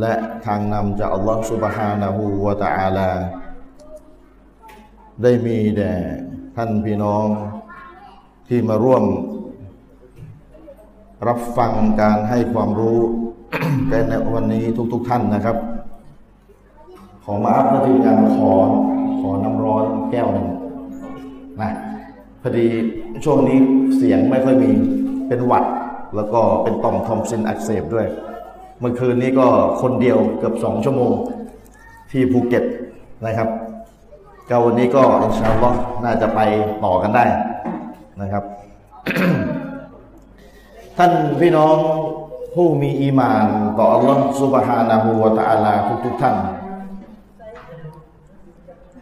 และทางนำจากอัลลอฮฺสุบฮานะฮูวะตะอาลา ได้มีแด่ท่านพี่น้องที่มาร่วม รับฟังการให้ความรู้กันในวันนี้ทุกๆทท่านนะครับ ขอมาอัพนาทีการขอขอน้ำร้อนแก้วหนึ่งนะพอดีช่วงนี้เสียงไม่ค่อยมีเป็นหวัด แล้วก็เป็นต่อมทอมซินอักเสบด้วย เมื่อคืนนี้ก็คนเดียวเกือบสองชั่วโมงที่ภูเก็ตนะครับก็วันนี้ก็อินชาอัลลอฮ์น่าจะไปต่อกันได้นะครับ ท่านพี่น้องผู้มีอีมานต่ออัลลอฮ์ซุบฮานะฮูวะตะอาลาทุกๆท่าน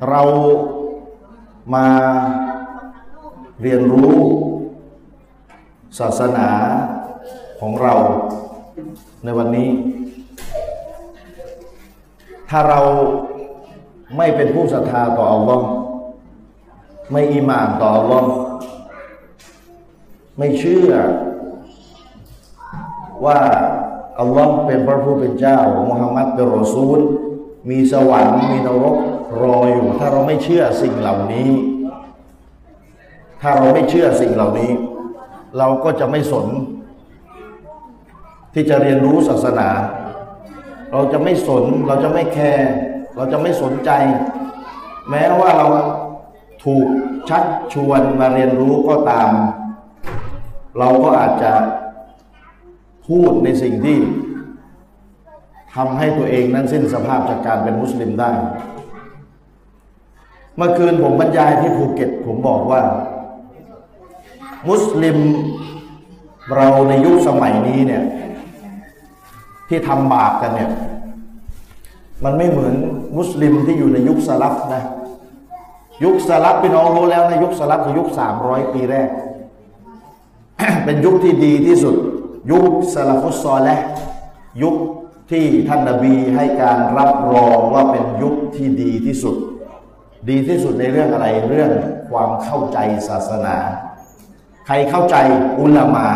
เรามาเรียนรู้ศาสนาของเรา ในวันนี้ ถ้าเราไม่เป็นผู้ศรัทธาต่ออัลลอฮ์ไม่อีมานต่ออัลลอฮ์ไม่เชื่อ ว่าอัลลอฮ์เป็นพระผู้เป็นเจ้ามุฮัมมัดเป็นรอซูล มีสวรรค์มีนรกรออยู่ ถ้าเราไม่เชื่อสิ่งเหล่านี้ ถ้าเราไม่เชื่อสิ่งเหล่านี้ เราก็จะไม่สน ที่จะเรียนรู้ศาสนา เราจะไม่สน เราจะไม่แคร์เราจะไม่สนใจ แม้ว่าเราถูกชักชวนมาเรียนรู้ก็ตาม เราก็อาจจะพูดในสิ่งที่ทำให้ตัวเองนั้นสิ้นสภาพจากการเป็นมุสลิมได้ เมื่อคืนผมบรรยายที่ภูเก็ต ผมบอกว่า มุสลิมเราในยุคสมัยนี้เนี่ย ที่ทำบาปกันเนี่ย มันไม่เหมือนมุสลิมที่อยู่ในยุคสลับนะ ยุคสลับพี่น้องรู้แล้วนะยุคสลับคือยุคสามร้อยปีแรก เป็นยุคที่ดีที่สุด ยุคสลัฟุตซอลและยุคที่ท่านนบีให้การรับรองว่าเป็นยุคที่ดีที่สุด ดีที่สุดในเรื่องอะไรเรื่องความเข้าใจศาสนา ใครเข้าใจอุลามา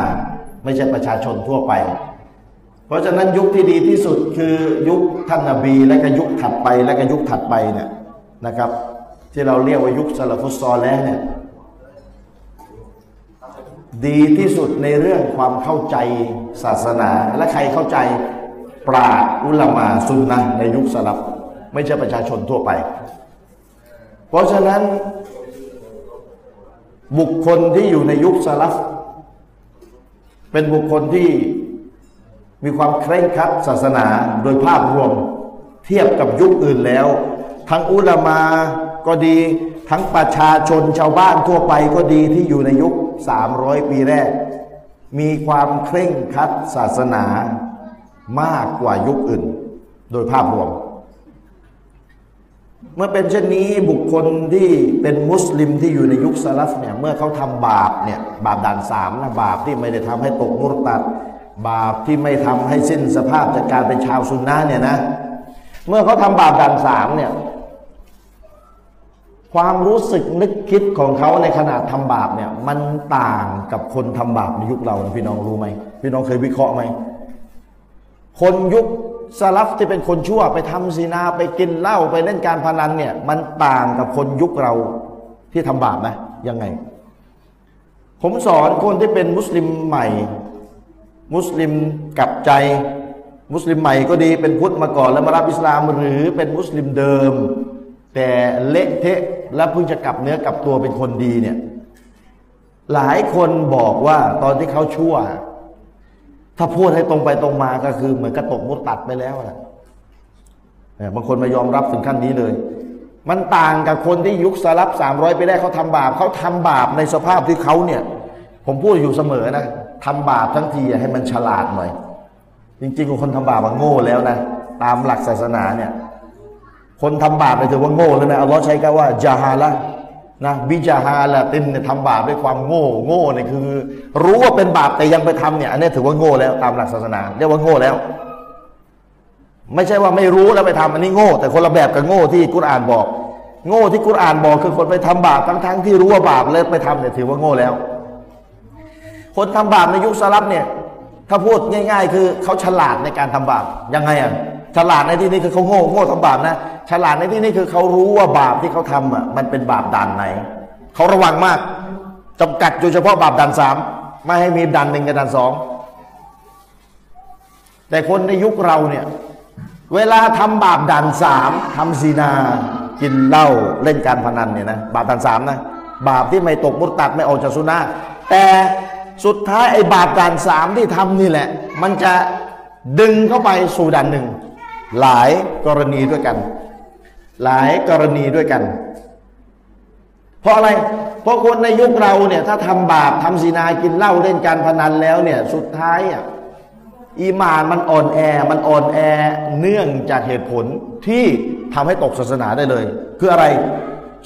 ไม่ใช่ประชาชนทั่วไป เพราะฉะนั้นยุคที่ดีที่สุดคือยุคท่านนบีและก็ยุคถัดไปและก็ยุคถัดไปเนี่ยนะครับ ที่เราเรียกว่ายุคสลัฟุตซอลแล้วเนี่ยดีที่สุดในเรื่องความเข้าใจศาสนาและใครเข้าใจปราอุลามาซุนนะในยุคสลับ ไม่ใช่ประชาชนทั่วไป เพราะฉะนั้น บุคคลที่อยู่ในยุคสลับเป็นบุคคลที่ มีความเคร่งครัดศาสนาโดยภาพรวมเทียบกับยุคอื่นแล้ว ทั้งอุลามาก็ดี ทั้งประชาชนชาวบ้านทั่วไปก็ดีที่อยู่ในยุค 300 ปีแรก มีความเคร่งครัดศาสนามากกว่ายุคอื่น โดยภาพรวม เมื่อเป็นเช่นนี้บุคคลที่เป็นมุสลิมที่อยู่ในยุคสลับเนี่ยเมื่อเขาทำบาปเนี่ยบาปด่านสามนะบาปที่ไม่ได้ทำให้ตกมุรตัด บาปที่ไม่ทำให้สิ้นสภาพจากการเป็นชาวซุนนะเนี่ยนะ เมื่อเขาทำบาปด่านสามเนี่ย ความรู้สึกนึกคิดของเขาในขณะทำบาปเนี่ย มันต่างกับคนทำบาปในยุคเราพี่น้องรู้ไหมพี่น้องเคยวิเคราะห์ไหมคนยุคสลับที่เป็นคนชั่วไปทำซีนาไปกินเหล้าไปเล่นการพนันเนี่ย มันต่างกับคนยุคเราที่ทำบาปนะยังไง ผมสอนคนที่เป็นมุสลิมใหม่ มุสลิมกลับใจ มุสลิมใหม่ก็ดีเป็นพุทธมาก่อนแล้วมารับอิสลามหรือเป็นมุสลิมเดิม แต่เละเทะและเพิ่งจะกลับเนื้อกลับตัวเป็นคนดีเนี่ยหลายคนบอกว่าตอนที่เขาชั่ว ถ้าพูดให้ตรงไปตรงมาก็คือเหมือนกระตกมุดตัดไปแล้วนะบางคนมายอมรับถึงขั้นนี้เลย มันต่างกับคนที่ยุคสลับสามร้อยไปแรกเขาทำบาปเขาทำบาปในสภาพที่เขาเนี่ย ผมพูดอยู่เสมอนะ ทำบาปทั้งทีให้มันฉลาดหน่อย จริงๆคนทำบาปมันโง่แล้วนะ ตามหลักศาสนาเนี่ย คนทำบาปเนี่ยถือว่าโง่แล้วนะอัลลอฮ์ใช้คำว่าจาฮาละนะบิจาฮาละตินเนี่ยทำบาปด้วยความโง่ โง่เนี่ยคือ รู้ว่าเป็นบาปแต่ยังไปทำเนี่ยอันนี้ถือว่าโง่แล้วตามหลักศาสนา เรียกว่าโง่แล้ว ไม่ใช่ว่าไม่รู้แล้วไปทำอันนี้โง่ แต่คนละแบบกับโง่ที่กุรอานบอก โง่ที่กุรอานบอกคือคนไปทำบาปทั้งๆที่รู้ว่าบาปแล้วไปทำเนี่ยถือว่าโง่แล้ว คนทำบาปในยุคสลับเนี่ย ถ้าพูดง่าย ๆ คือเขาฉลาดในการทำบาปยังไงอะฉลาดในที่นี้คือเขาโง่โง่ทำบาปนะ ฉลาดในที่นี้คือเขารู้ว่าบาปที่เขาทำอะมันเป็นบาปด่านไหน เขาระวังมากจำกัดโดยเฉพาะบาปด่านสามไม่ให้มีด่านหนึ่งกับด่านสองแต่คนในยุคเราเนี่ย เวลาทำบาปด่านสามทำซีนา กินเหล้าเล่นการพนันเนี่ยนะบาปด่านสามนะบาปที่ไม่ตกมุตตัดไม่ออกจากสุนาแต่ สุดท้ายไอ้บาปด่านสามที่ทำนี่แหละ มันจะดึงเข้าไปสู่ด่านหนึ่ง หลายกรณีด้วยกัน หลายกรณีด้วยกัน เพราะอะไร เพราะคนในยุคเราเนี่ยถ้าทำบาปทำศีนากินเหล้าเล่นการพนันแล้วเนี่ยสุดท้ายอะอีมานมันอ่อนแอ มันอ่อนแอเนื่องจากเหตุผลที่ทำให้ตกศาสนาได้เลย คืออะไร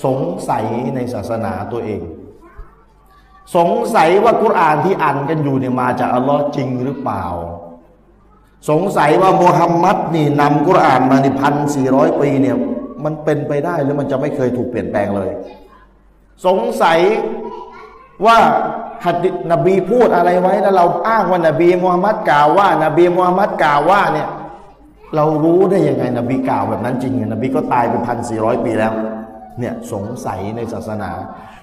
สงสัยในศาสนาตัวเอง สงสัยว่ากุรอานที่อ่านกันอยู่เนี่ยมาจากอัลลอฮ์จริงหรือเปล่า สงสัยว่ามุฮัมมัดนี่นำกุรอานมาในพันสี่ร้อยปีเนี่ยมันเป็นไปได้หรือมันจะไม่เคยถูกเปลี่ยนแปลงเลย สงสัยว่าหัดดิษนบีพูดอะไรไว้แล้วเราอ้างว่านบีมูฮัมมัดกล่าวว่านบีมูฮัมมัดกล่าวว่าเนี่ยเรารู้ได้ยังไงนบีกล่าวแบบนั้นจริงนบีก็ตายเป็นพันสี่ร้อยปีแล้วเนี่ยสงสัยในศาสนา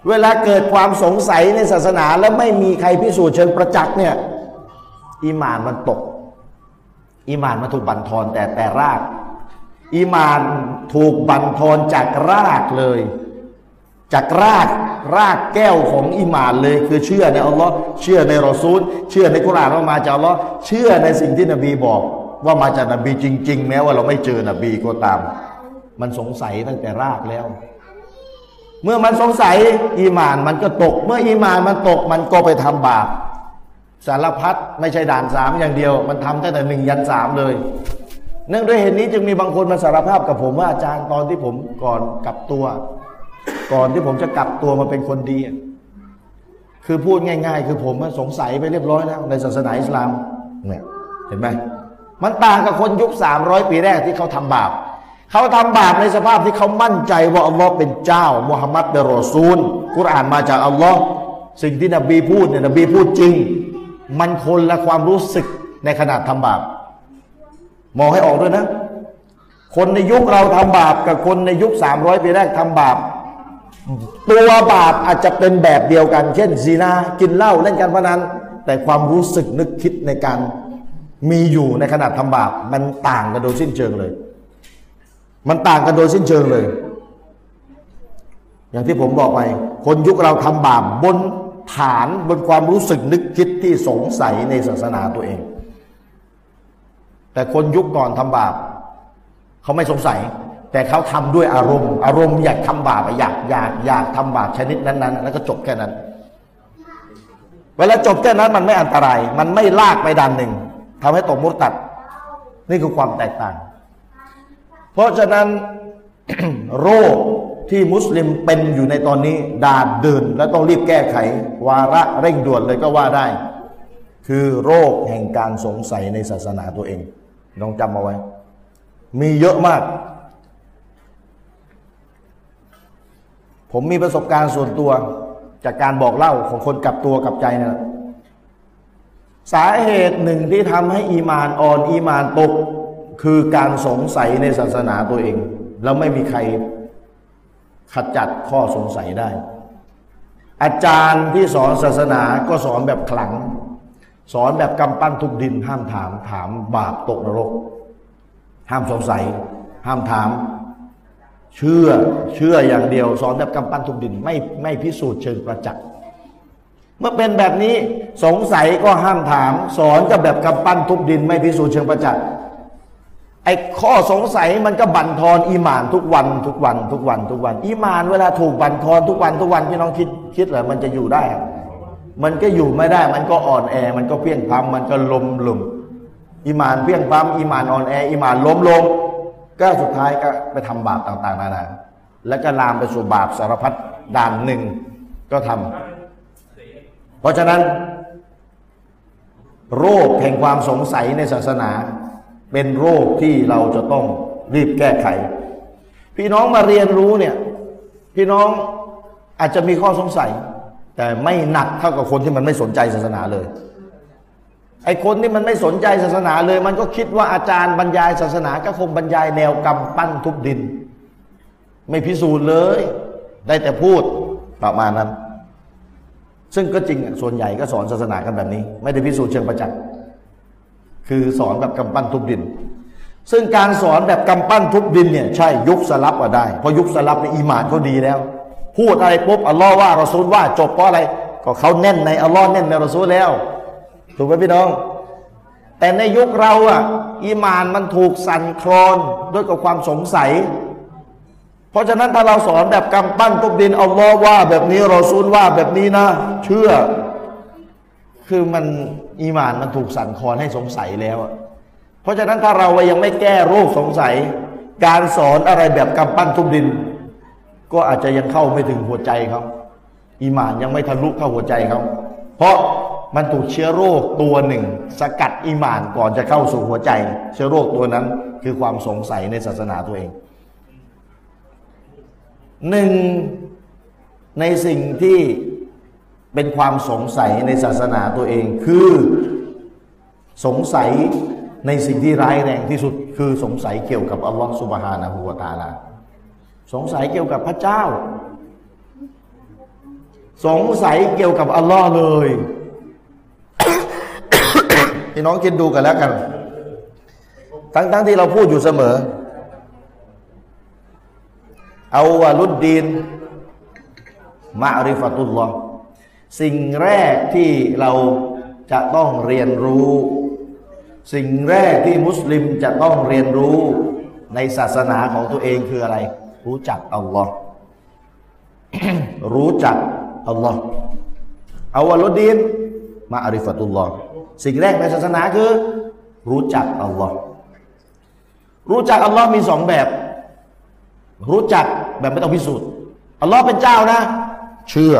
เวลาเกิดความสงสัยในศาสนา แล้วไม่มีใครพิสูจน์เชิงประจักษ์เนี่ยอีมานมันตก อีมานมันถูกบั่นทอนแต่แต่ราก อีมานถูกบั่นทอนจากรากเลย จากรากรากแก้วของอีมานเลยคือเชื่อในอัลลอฮ์เชื่อในรอซูล เชื่อในกุรอานว่ามาจากอัลลอฮ์เชื่อในสิ่งที่นบีบอก ว่ามาจากนบีจริง ๆ แม้ว่าเราไม่เจอนบีก็ตาม มันสงสัยตั้งแต่รากแล้ว เมื่อมันสงสัยอีหมานมันก็ตก เมื่ออีหมานมันตกมันก็ไปทำบาปสารพัดไม่ใช่ด่านสามอย่างเดียว มันทำตั้งแต่หนึ่งยันสามเลย เนื่องด้วยเหตุนี้จึงมีบางคนมาสารภาพกับผมว่าอาจารย์ตอนที่ผมก่อนกลับตัว ก่อนที่ผมจะกลับตัวมาเป็นคนดี คือพูดง่าย ๆ คือผมสงสัยไปเรียบร้อยแล้วในศาสนาอิสลามเนี่ยเห็นไหมมันต่างกับคนยุคสามร้อยปีแรกที่เขาทำบาป เขาทำบาปในสภาพที่เขามั่นใจว่าอัลลอฮ์เป็นเจ้ามุฮัมมัดเป็นรอซูล กุรอานมาจากอัลลอฮ์สิ่งที่นบีพูดเนี่ยนบีพูดจริง มันคนละความรู้สึกในขณะทำบาปมองให้ออกด้วยนะ คนในยุคเราทำบาปกับคนในยุคสามร้อยปีแรกทำบาป ตัวบาปอาจจะเป็นแบบเดียวกัน เช่นซีนากินเหล้าเล่นการพนันแต่ความรู้สึกนึกคิดในการมีอยู่ในขณะทำบาปมันต่างกันโดยสิ้นเชิงเลย มันต่างกันโดยสิ้นเชิงเลย อย่างที่ผมบอกไป คนยุคเราทำบาปบนฐานบนความรู้สึกนึกคิดที่สงสัยในศาสนาตัวเอง แต่คนยุคก่อนทำบาปเขาไม่สงสัย แต่เขาทำด้วยอารมณ์ อารมณ์อยากทำบาปอยากอยากอยากทำบาปชนิดนั้นๆแล้วก็จบแค่นั้น เวลาจบแค่นั้นมันไม่อันตราย มันไม่ลากไปดันหนึ่งทำให้ตกมุตตัด นี่คือความแตกต่าง เพราะฉะนั้นโรคที่มุสลิมเป็นอยู่ในตอนนี้ดาดเดินและต้องรีบแก้ไข วาระเร่งด่วนเลยก็ว่าได้ คือโรคแห่งการสงสัยในศาสนาตัวเองลองจำเอาไว้ มีเยอะมาก ผมมีประสบการณ์ส่วนตัวจากการบอกเล่าของคนกลับตัวกลับใจนะสาเหตุหนึ่งที่ทำให้อีมานอ่อนอีมานตก คือการสงสัยในศาสนาตัวเอง แล้วไม่มีใครขจัดข้อสงสัยได้ อาจารย์ที่สอนศาสนาก็สอนแบบขลัง สอนแบบกำปั้นทุบดิน ห้ามถามถามบาปตกนรก ห้ามสงสัย ห้ามถาม เชื่อเชื่ออย่างเดียว สอนแบบกำปั้นทุบดินไม่ไม่พิสูจน์เชิงประจักษ์เมื่อเป็นแบบนี้สงสัยก็ห้ามถาม สอนก็แบบกำปั้นทุบดิน ไม่พิสูจน์เชิงประจักษ์ ไอ้ข้อสงสัยมันก็บั่นทอนอีหมานทุกวันทุกวันทุกวันทุกวัน อีหมานเวลาถูกบั่นทอนทุกวันทุกวันพี่น้องคิดคิดเหรอมันจะอยู่ได้ มันก็อยู่ไม่ได้ มันก็อ่อนแอ มันก็เพี้ยงพำมันก็ลมลุมอีหมานเพี้ยงปั๊มอีหมานอ่อนแออีหมานล้มลงก็สุดท้ายก็ไปทำบาปต่างๆนานาแล้วก็ลามไปสู่บาปสารพัดด่านหนึ่งก็ทำเพราะฉะนั้น โรคแห่งความสงสัยในศาสนา เป็นโรคที่เราจะต้องรีบแก้ไข พี่น้องมาเรียนรู้เนี่ย พี่น้องอาจจะมีข้อสงสัย แต่ไม่หนักเท่ากับคนที่มันไม่สนใจศาสนาเลยไอ้คนที่มันไม่สนใจศาสนาเลย มันก็คิดว่าอาจารย์บรรยายศาสนาก็คงบรรยายแนวกำปั้นทุบดิน ไม่พิสูจน์เลย ได้แต่พูดประมาณนั้น ซึ่งก็จริงส่วนใหญ่ก็สอนศาสนากันแบบนี้ ไม่ได้พิสูจน์เชิงประจักษ์ คือสอนแบบกำปั้นทุบดิน ซึ่งการสอนแบบกำปั้นทุบดินเนี่ยใช่ยุคสลับอะได้ เพราะยุคสลับในอีหมานเขาดีแล้ว พูดอะไรปุ๊บอัลลอฮ์ว่าเรอซูลว่าจบเพราะอะไรก็เขาแน่นในอัลลอฮ์แน่นในเรอซูลแล้วถูกไหมพี่น้อง แต่ในยุคเราอะอีหมานมันถูกสั่นคลอนด้วยกับความสงสัย เพราะฉะนั้นถ้าเราสอนแบบกำปั้นทุบดินอัลลอฮ์ว่าแบบนี้เรอซูลว่าแบบนี้นะ เชื่อ คือมันอีมานมันถูกสั่นคลอนให้สงสัยแล้วอะเพราะฉะนั้นถ้าเรายังไม่แก้โรคสงสัย การสอนอะไรแบบกำปั้นทุบดิน ก็อาจจะยังเข้าไม่ถึงหัวใจเขาอีมานยังไม่ทะลุเข้าหัวใจเขาเพราะมันถูกเชื้อโรคตัวหนึ่ง สกัดอีมานก่อนจะเข้าสู่หัวใจ เชื้อโรคตัวนั้นคือความสงสัยในศาสนาตัวเองหนึ่งในสิ่งที่ เป็นความสงสัยในศาสนาตัวเอง คือสงสัยในสิ่งที่ร้ายแรงที่สุด คือสงสัยเกี่ยวกับอัลลอฮฺสุบฮานะฮูวะตาลาสงสัยเกี่ยวกับพระเจ้า สงสัยเกี่ยวกับอัลลอฮ์เลยพี่น้องคิดดูกันแล้วกัน ทั้งๆทที่เราพูดอยู่เสมอ เอาวาลุดดีนมาริฟตุลลอฮ์ สิ่งแรกที่เราจะต้องเรียนรู้ สิ่งแรกที่มุสลิมจะต้องเรียนรู้ในศาสนาของตัวเองคืออะไร รู้จักอัลลอฮ์รู้จักอัลลอฮ์อาวาลุดดีนมาอาริฟตุลลอฮ์สิ่งแรกในศาสนาคือ รู้จักอัลลอฮ์รู้จักอัลลอฮ์มีสองแบบ รู้จักแบบไม่ต้องพิสูจน์อัลลอฮ์เป็นเจ้านะ เชื่อ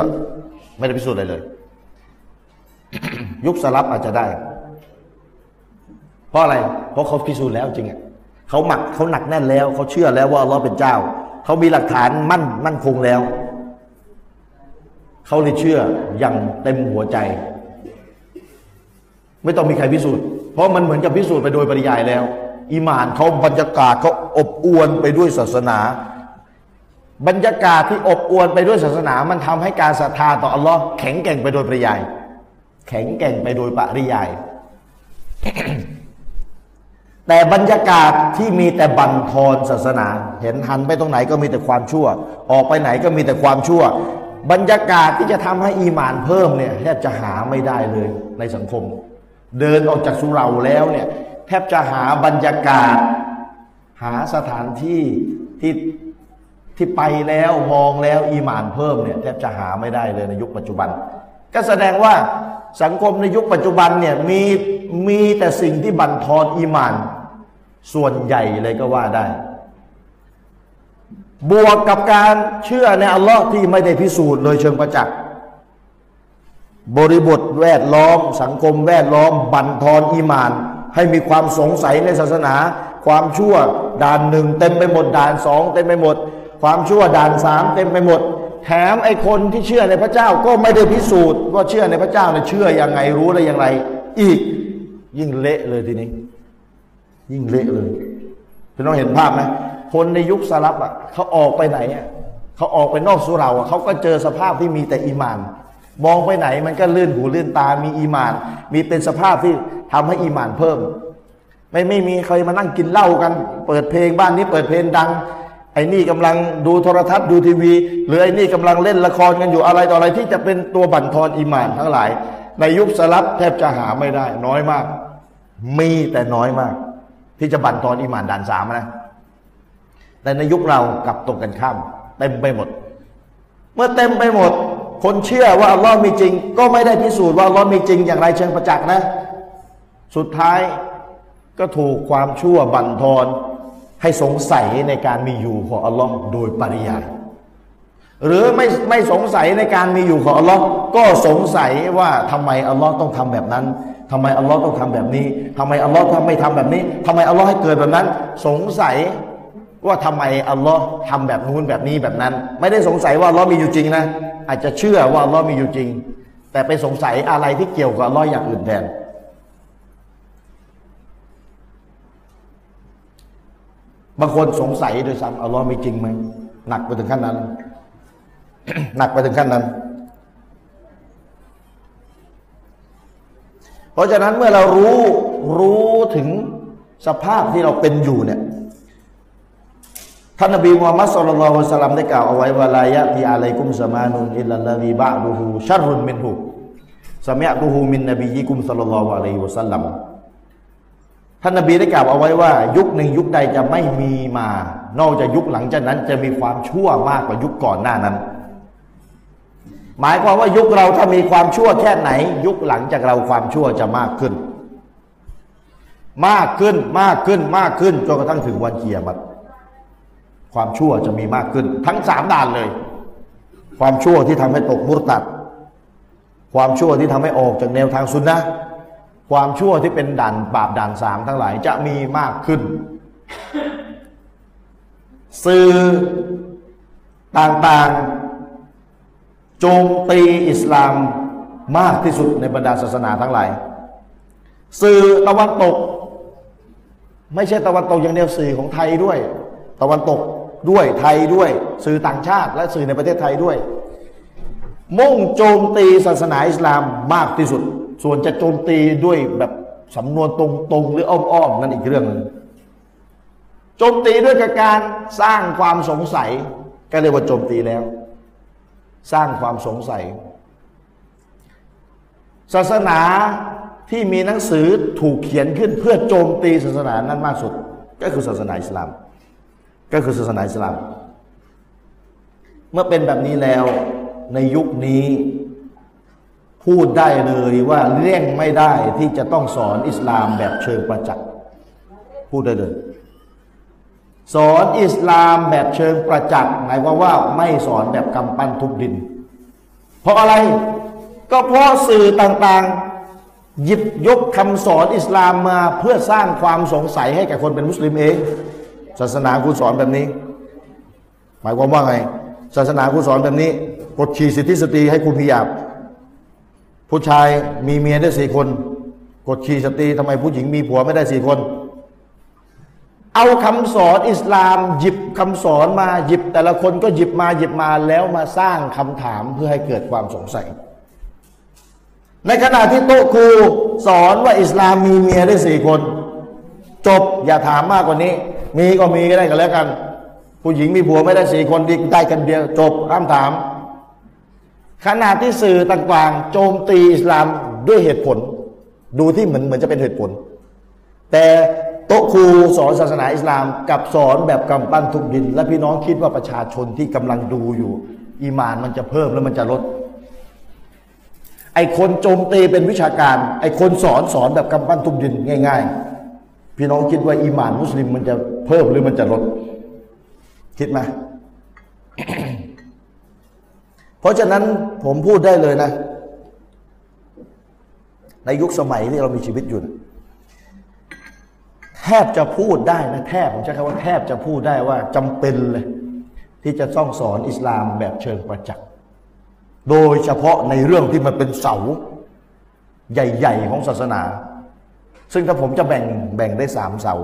ไม่ได้พิสูจน์อะไรเลย ยุคสลับอาจจะได้ เพราะอะไร เพราะเขาพิสูจน์แล้วจริงอะเขาหมักเขาหนักแน่นแล้ว เขาเชื่อแล้วว่าอัลลอฮ์เป็นเจ้า เขามีหลักฐานมั่นมั่นคงแล้ว เขาเลยเชื่ออย่างเต็มหัวใจ ไม่ต้องมีใครพิสูจน์ เพราะมันเหมือนกับพิสูจน์ไปโดยปริยายแล้วอีหมานเขาบรรยากาศเขาอบอวลไปด้วยศาสนา บรรยากาศที่อบอวลไปด้วยศาสนา มันทำให้การศรัทธาต่ออัลลอฮ์แข็งแกร่งไปโดยปริยาย แข็งแกร่งไปโดยปริยาย แต่บรรยากาศที่มีแต่บันทอนศาสนา เห็นหันไปตรงไหนก็มีแต่ความชั่ว ออกไปไหนก็มีแต่ความชั่ว บรรยากาศที่จะทำให้อีหมานเพิ่มเนี่ยแทบจะหาไม่ได้เลยในสังคม เดินออกจากสุเหราแล้วเนี่ยแทบจะหาบรรยากาศ หาสถานที่ที่ ที่ไปแล้วมองแล้วอีหมานเพิ่มเนี่ยแทบจะหาไม่ได้เลยในยุคปัจจุบัน ก็แสดงว่าสังคมในยุคปัจจุบันเนี่ยมีมีแต่สิ่งที่บั่นทอนอีหมาน ส่วนใหญ่เลยก็ว่าได้ บวกกับการเชื่อในอัลลอฮ์ที่ไม่ได้พิสูจน์โดยเชิงประจักษ์บริบทแวดล้อม สังคมแวดล้อม บั่นทอนอีหมาน ให้มีความสงสัยในศาสนา ความชั่วด่านหนึ่งเต็มไปหมดด่านสองเต็มไปหมด ความชั่วด่านสามเต็มไปหมด แถมไอ้คนที่เชื่อในพระเจ้าก็ไม่ได้พิสูจน์ว่าเชื่อในพระเจ้าเนี่ยเชื่อยังไงรู้ได้อย่างไร อีกยิ่งเละเลยทีนี้ ยิ่งเละเลยพี่น้องเห็นภาพไหมคนในยุคสลับอะเขาออกไปไหนอะเขาออกไปนอกสุเราอะเขาก็เจอสภาพที่มีแต่อีมาน มองไปไหนมันก็ลื่นหูลื่นตามีอีมาน มีเป็นสภาพที่ทำให้อีมานเพิ่ม ไม่ไม่มีใครมานั่งกินเหล้ากัน เปิดเพลงบ้านนี้เปิดเพลงดัง ไอ้นี่กำลังดูโทรทัศน์ดูทีวี หรือไอ้นี่กำลังเล่นละครกันอยู่อะไรต่ออะไรที่จะเป็นตัวบั่นทอนอีหมานทั้งหลาย ในยุคสลับแทบจะหาไม่ได้ น้อยมาก มีแต่น้อยมาก ที่จะบั่นทอนอีหมานด่านสามนะแต่ในยุคเรากลับตรงกันข้ามเต็มไปหมด เมื่อเต็มไปหมด คนเชื่อว่าอัลลอฮ์มีจริง ก็ไม่ได้พิสูจน์ว่าอัลลอฮ์มีจริงอย่างไรเชิงประจักษ์นะ สุดท้ายก็ถูกความชั่วบั่นทอน ให้สงสัยในการมีอยู่ของอัลลอฮ์โดยปริยายหรือไม่ไม่สงสัยในการมีอยู่ของอัลลอฮ์ก็สงสัยว่าทำไมอัลลอฮ์ต้องทำแบบนั้นทำไมอัลลอฮ์ต้องทำแบบนี้ทำไมอัลลอฮ์ทำไม่ทำแบบนี้ทำไมอัลลอฮ์ให้เกิดแบบนั้น สงสัยว่าทำไมอัลลอฮ์ทำแบบนู้นแบบนี้แบบนั้น ไม่ได้สงสัยว่าอัลลอฮ์มีอยู่จริงนะ อาจจะเชื่อว่าอัลลอฮ์มีอยู่จริง แต่ไปสงสัยอะไรที่เกี่ยวกับอัลลอฮ์อย่างอื่นแทน บางคนสงสัยโดยซ้ำอัลลอฮ์มีจริงไหมหนักไปถึงขั้นนั้น หนักไปถึงขั้นนั้น เพราะฉะนั้นเมื่อเรารู้รู้ถึงสภาพที่เราเป็นอยู่เนี่ยท่านนบีมูฮัมมัดสุลลัลลฮุสลัมได้กล่าวเอาไว้ว่าลายะที่อะลัยกุมสมานุนอิลลัลลีบะดูฮูชัรุนมินฮูสมิอะตูฮูมินนบียิกุมสุลลัลลอฮุอะลัยฮิวสัลลัม ท่านนบีได้กล่าวเอาไว้ว่า ยุคหนึ่งยุคใดจะไม่มีมา นอกจากยุคหลังจากนั้นจะมีความชั่วมากกว่ายุคก่อนหน้านั้น หมายความว่ายุคเราถ้ามีความชั่วแค่ไหน ยุคหลังจากเราความชั่วจะมากขึ้น มากขึ้นมากขึ้นมากขึ้นจนกระทั่งถึงวันเกียรติความชั่วจะมีมากขึ้น ทั้งสามด่านเลย ความชั่วที่ทำให้ตกมุรตัด ความชั่วที่ทำให้ออกจากแนวทางสุนนะ ความชั่วที่เป็นด่านบาปด่านสามทั้งหลายจะมีมากขึ้น สื่อต่างๆ โจมตีอิสลามมากที่สุดในบรรดาศาสนาทั้งหลาย สื่อตะวันตก ไม่ใช่ตะวันตกอย่างเดียวสื่อของไทยด้วย ตะวันตกด้วยไทยด้วย สื่อต่างชาติ และสื่อในประเทศไทยด้วย มุ่งโจมตีศาสนาอิสลามมากที่สุด ส่วนจะโจมตีด้วยแบบสำนวนตรงๆ หรืออ้อมๆนั่นอีกเรื่องหนึ่งโจมตีด้วยการสร้างความสงสัย ก็เรียกว่าโจมตีแล้ว สร้างความสงสัย ศาสนาที่มีหนังสือถูกเขียนขึ้นเพื่อโจมตีศาสนานั้นมากสุด ก็คือศาสนาอิสลาม ก็คือศาสนาอิสลาม เมื่อเป็นแบบนี้แล้วในยุคนี้ พูดได้เลยว่าเลี่ยงไม่ได้ที่จะต้องสอนอิสลามแบบเชิงประจักษ์พูดได้เลย สอนอิสลามแบบเชิงประจักษ์หมายความว่าไม่สอนแบบกำปั้นทุบดิน เพราะอะไรก็เพราะสื่อต่างๆ หยิบยกคำสอนอิสลามมาเพื่อสร้างความสงสัยให้แก่คนเป็นมุสลิมเอง ศาสนาคุณสอนแบบนี้ หมายความว่าไง ศาสนาคุณสอนแบบนี้กดขี่สิทธิสตรีให้คุณพิยาบ ผู้ชายมีเมียได้สี่คน กดขี่สตรีทำไมผู้หญิงมีผัวไม่ได้สี่คน เอาคำสอนอิสลาม หยิบคำสอนมาหยิบ แต่ละคนก็หยิบมาหยิบมาแล้วมาสร้างคำถามเพื่อให้เกิดความสงสัย ในขณะที่โต๊ะครูสอนว่าอิสลามมีเมียได้สี่คน จบอย่าถามมากกว่านี้ มีก็มีก็ได้กันแล้วกัน ผู้หญิงมีผัวไม่ได้สี่คนดีได้กันเดียว จบคำถาม ขนาดที่สื่อต่างๆ โจมตีอิสลามด้วยเหตุผล ดูที่เหมือนเหมือนจะเป็นเหตุผล แต่โต๊ะครูสอนศาสนาอิสลามกับสอนแบบกำปั้นทุบดิน และพี่น้องคิดว่าประชาชนที่กำลังดูอยู่ อีมานมันจะเพิ่มแล้วมันจะลด ไอคนโจมตีเป็นวิชาการ ไอคนสอนสอนแบบกำปั้นทุบดินง่าย ๆ พี่น้องคิดว่าอีมานมุสลิมมันจะเพิ่มหรือมันจะลด คิดไหม เพราะฉะนั้นผมพูดได้เลยนะ ในยุคสมัยที่เรามีชีวิตอยู่แทบจะพูดได้นะแทบผมใช้คำว่าแทบจะพูดได้ว่าจำเป็นเลยที่จะต้องสอนอิสลามแบบเชิงประจักษ์โดยเฉพาะในเรื่องที่มันเป็นเสาใหญ่ๆของศาสนา ซึ่งถ้าผมจะแบ่งแบ่งได้สามเสา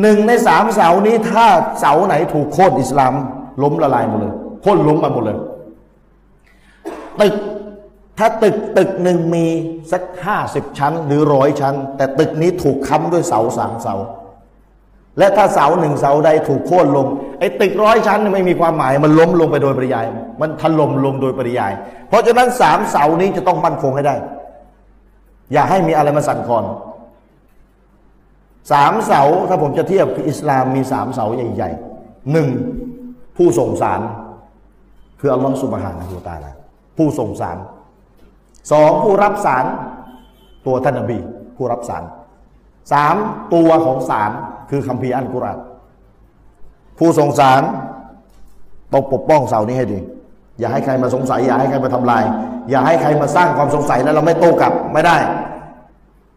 หนึ่งในสามเสานี้ถ้าเสาไหนถูกโค่นอิสลามล้มละลายหมดเลยโค่นล้มมาหมดเลย ตึก ถ้าตึกตึกหนึ่งมีสักห้าสิบชั้น หรือร้อยชั้น แต่ตึกนี้ถูกค้ำด้วยเสาสามเสา และถ้าเสาหนึ่งเสาใดถูกโค่นลงไอ้ตึกร้อยชั้นไม่มีความหมายมันล้มลงไปโดยปริยาย มันถล่มลงโดยปริยาย เพราะฉะนั้นสามเสานี้จะต้องมั่นคงให้ได้ อย่าให้มีอะไรมาสั่นคลอนสามเสาถ้าผมจะเทียบอิสลามมีสามเสาใหญ่ๆหนึ่งผู้ส่งสาร คืออัลลอฮฺสุบฮานะฮูตาลา ผู้ส่งสารสองผู้รับสารตัวท่านนบีผู้รับสารสามตัวของสารคือคัมภีร์อัลกุรอานผู้ทรงสารต้องปกป้องเสานี้ให้ดี อย่าให้ใครมาสงสัย อย่าให้ใครมาทำลาย อย่าให้ใครมาสร้างความสงสัยแล้วเราไม่โต้กลับไม่ได้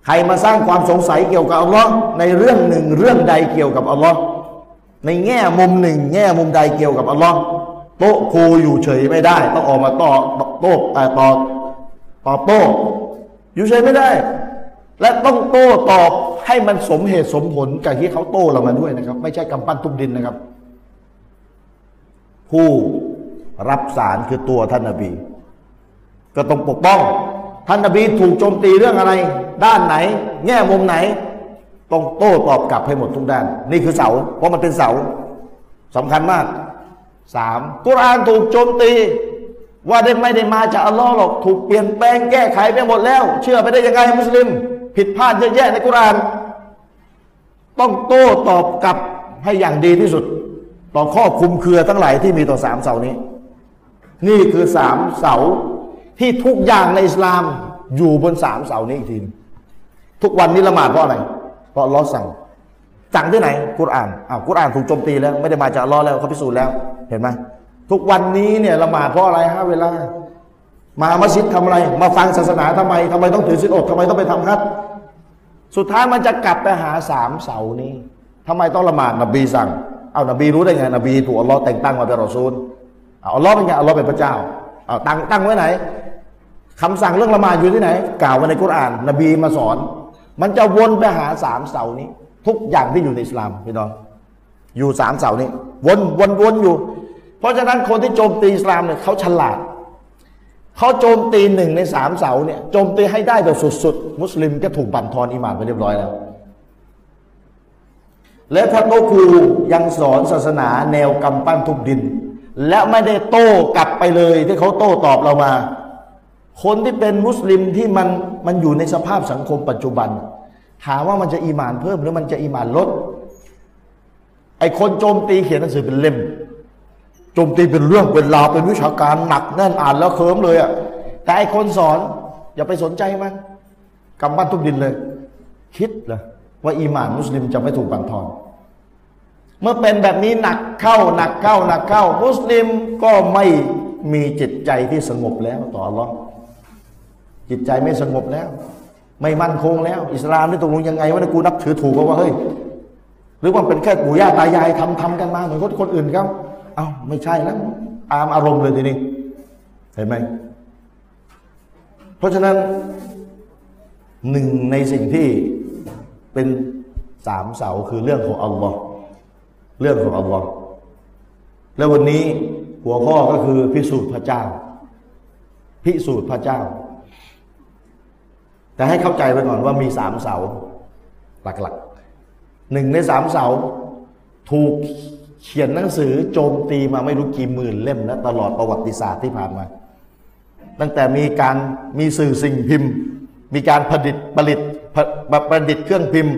ใครมาสร้างความสงสัยเกี่ยวกับอัลลอฮ์ในเรื่องหนึ่งเรื่องใดเกี่ยวกับอัลลอฮ์ในแง่มุมหนึ่ง แง่มุมใดเกี่ยวกับอัลลอฮ์โต๊ะครูอยู่เฉยไม่ได้ ต้องออกมาต่อ โต้ต่อตอบโต้อยู่เฉยไม่ได้ และต้องโต้ตอบให้มันสมเหตุสมผลกับที่เขาโต้เรามาด้วยนะครับ ไม่ใช่กำปั้นทุบดินนะครับ ผู้รับสารคือตัวท่านนบี ก็ต้องปกป้อง ท่านนบีถูกโจมตีเรื่องอะไร ด้านไหน แง่มุมไหน ต้องโต้ตอบกลับให้หมดทุกด้าน นี่คือเสา เพราะมันเป็นเสาสำคัญมากสามกุรอานถูกโจมตี ว่าได้ไม่ได้มาจากอัลลอฮ์หรอกถูกเปลี่ยนแปลงแก้ไขไปหมดแล้ว เชื่อไปได้ยังไงมุสลิม ผิดพลาดเยอะแยะในกุราน ต้องโต้ตอบกลับให้อย่างดีที่สุด ต่อข้อคุมเครือทั้งหลายที่มีต่อสามเสานี้ นี่คือสามเสาที่ทุกอย่างในอิสลามอยู่บนสามเสานี้อีกทีทุกวันนี้ละหมาดเพราะอะไร เพราะลอสั่งสั่งที่ไหนกุรอานอ้าวกุรอานถูกโจมตีแล้ว ไม่ได้มาจากลอแล้วเขาพิสูจน์แล้วเห็นไหม ทุกวันนี้เนี่ยละหมาดเพราะอะไรฮะเวลา มามัสยิดทำอะไร มาฟังศาสนาทำไมทำไมต้องถือศีลอดทำไมต้องไปทำฮัจญ์สุดท้ายมันจะกลับไปหาสามเสานี้ทำไมต้องละหมาดนบีสั่ง เอานบีรู้ได้ไงนบีถูกอัลลอฮ์แต่งตั้งมาเป็นรอซูลอัลลอฮ์เป็นไงอัลลอฮ์เป็นพระเจ้าเอาตั้งตั้งไว้ไหนคำสั่งเรื่องละหมาดอยู่ที่ไหน กล่าวไว้ในกุรอาน นบีมาสอน มันจะวนไปหาสามเสานี้ ทุกอย่างที่อยู่ในอิสลามพี่น้องอยู่สามเสานี้ วนวนวนอยู่ เพราะฉะนั้นคนที่โจมตีอิสลามเนี่ยเขาฉลาดเขาโจมตีหนึ่งในสามเสาเนี่ยโจมตีให้ได้แบบสุดๆ มุสลิมก็ถูกบั่นทอนอิมานไปเรียบร้อยแล้ว และพระโตครูยังสอนศาสนาแนวกำปั้นทุบดิน และไม่ได้โต้กลับไปเลยที่เขาโต้ตอบเรามา คนที่เป็นมุสลิมที่มันมันอยู่ในสภาพสังคมปัจจุบันถามว่ามันจะอีมานเพิ่มหรือมันจะอีมานลดไอคนโจมตีเขียนหนังสือเป็นเล่ม จมตีเป็นเรื่องเป็นราวเป็นวิชาการหนักแน่นอ่านแล้วเคิมเลยอะแต่ไอคนสอน อย่าไปสนใจมันกำปั้นทุบดินเลย คิดเหรอว่าอีหมานมุสลิมจะไม่ถูกบั่นทอน เมื่อเป็นแบบนี้หนักเข้าหนักเข้าหนักเข้า มุสลิมก็ไม่มีจิตใจที่สงบแล้วต่ออัลลอฮ์จิตใจไม่สงบแล้ว ไม่มั่นคงแล้ว อิสลามนี่ตกลงยังไงว่ากูนับถือถูกว่าเฮ้ยหรือว่าเป็นแค่ปู่ย่าตายายทำทำกันมาเหมือนคนคนอื่นเขา เอา้าไม่ใช่แล้วตามอารมณ์เลยทีนี้ เห็นไหม เพราะฉะนั้นหนึ่งในสิ่งที่เป็นสามเสาคือเรื่องของอัลลอฮ์เรื่องของอัลลอฮ์แล้ววันนี้หัวข้อก็คือพิสูจน์พระเจ้า พิสูจน์พระเจ้า แต่ให้เข้าใจไปก่อนว่ามีสามเสาหลักๆหนึ่งในสามเสาถูก เขียนหนังสือโจมตีมาไม่รู้กี่หมื่นเล่มแล้วตลอดประวัติศาสตร์ที่ผ่านมา ตั้งแต่มีการมีสื่อสิ่งพิมพ์ มีการผลิตผลิตประดิษฐ์เครื่องพิมพ์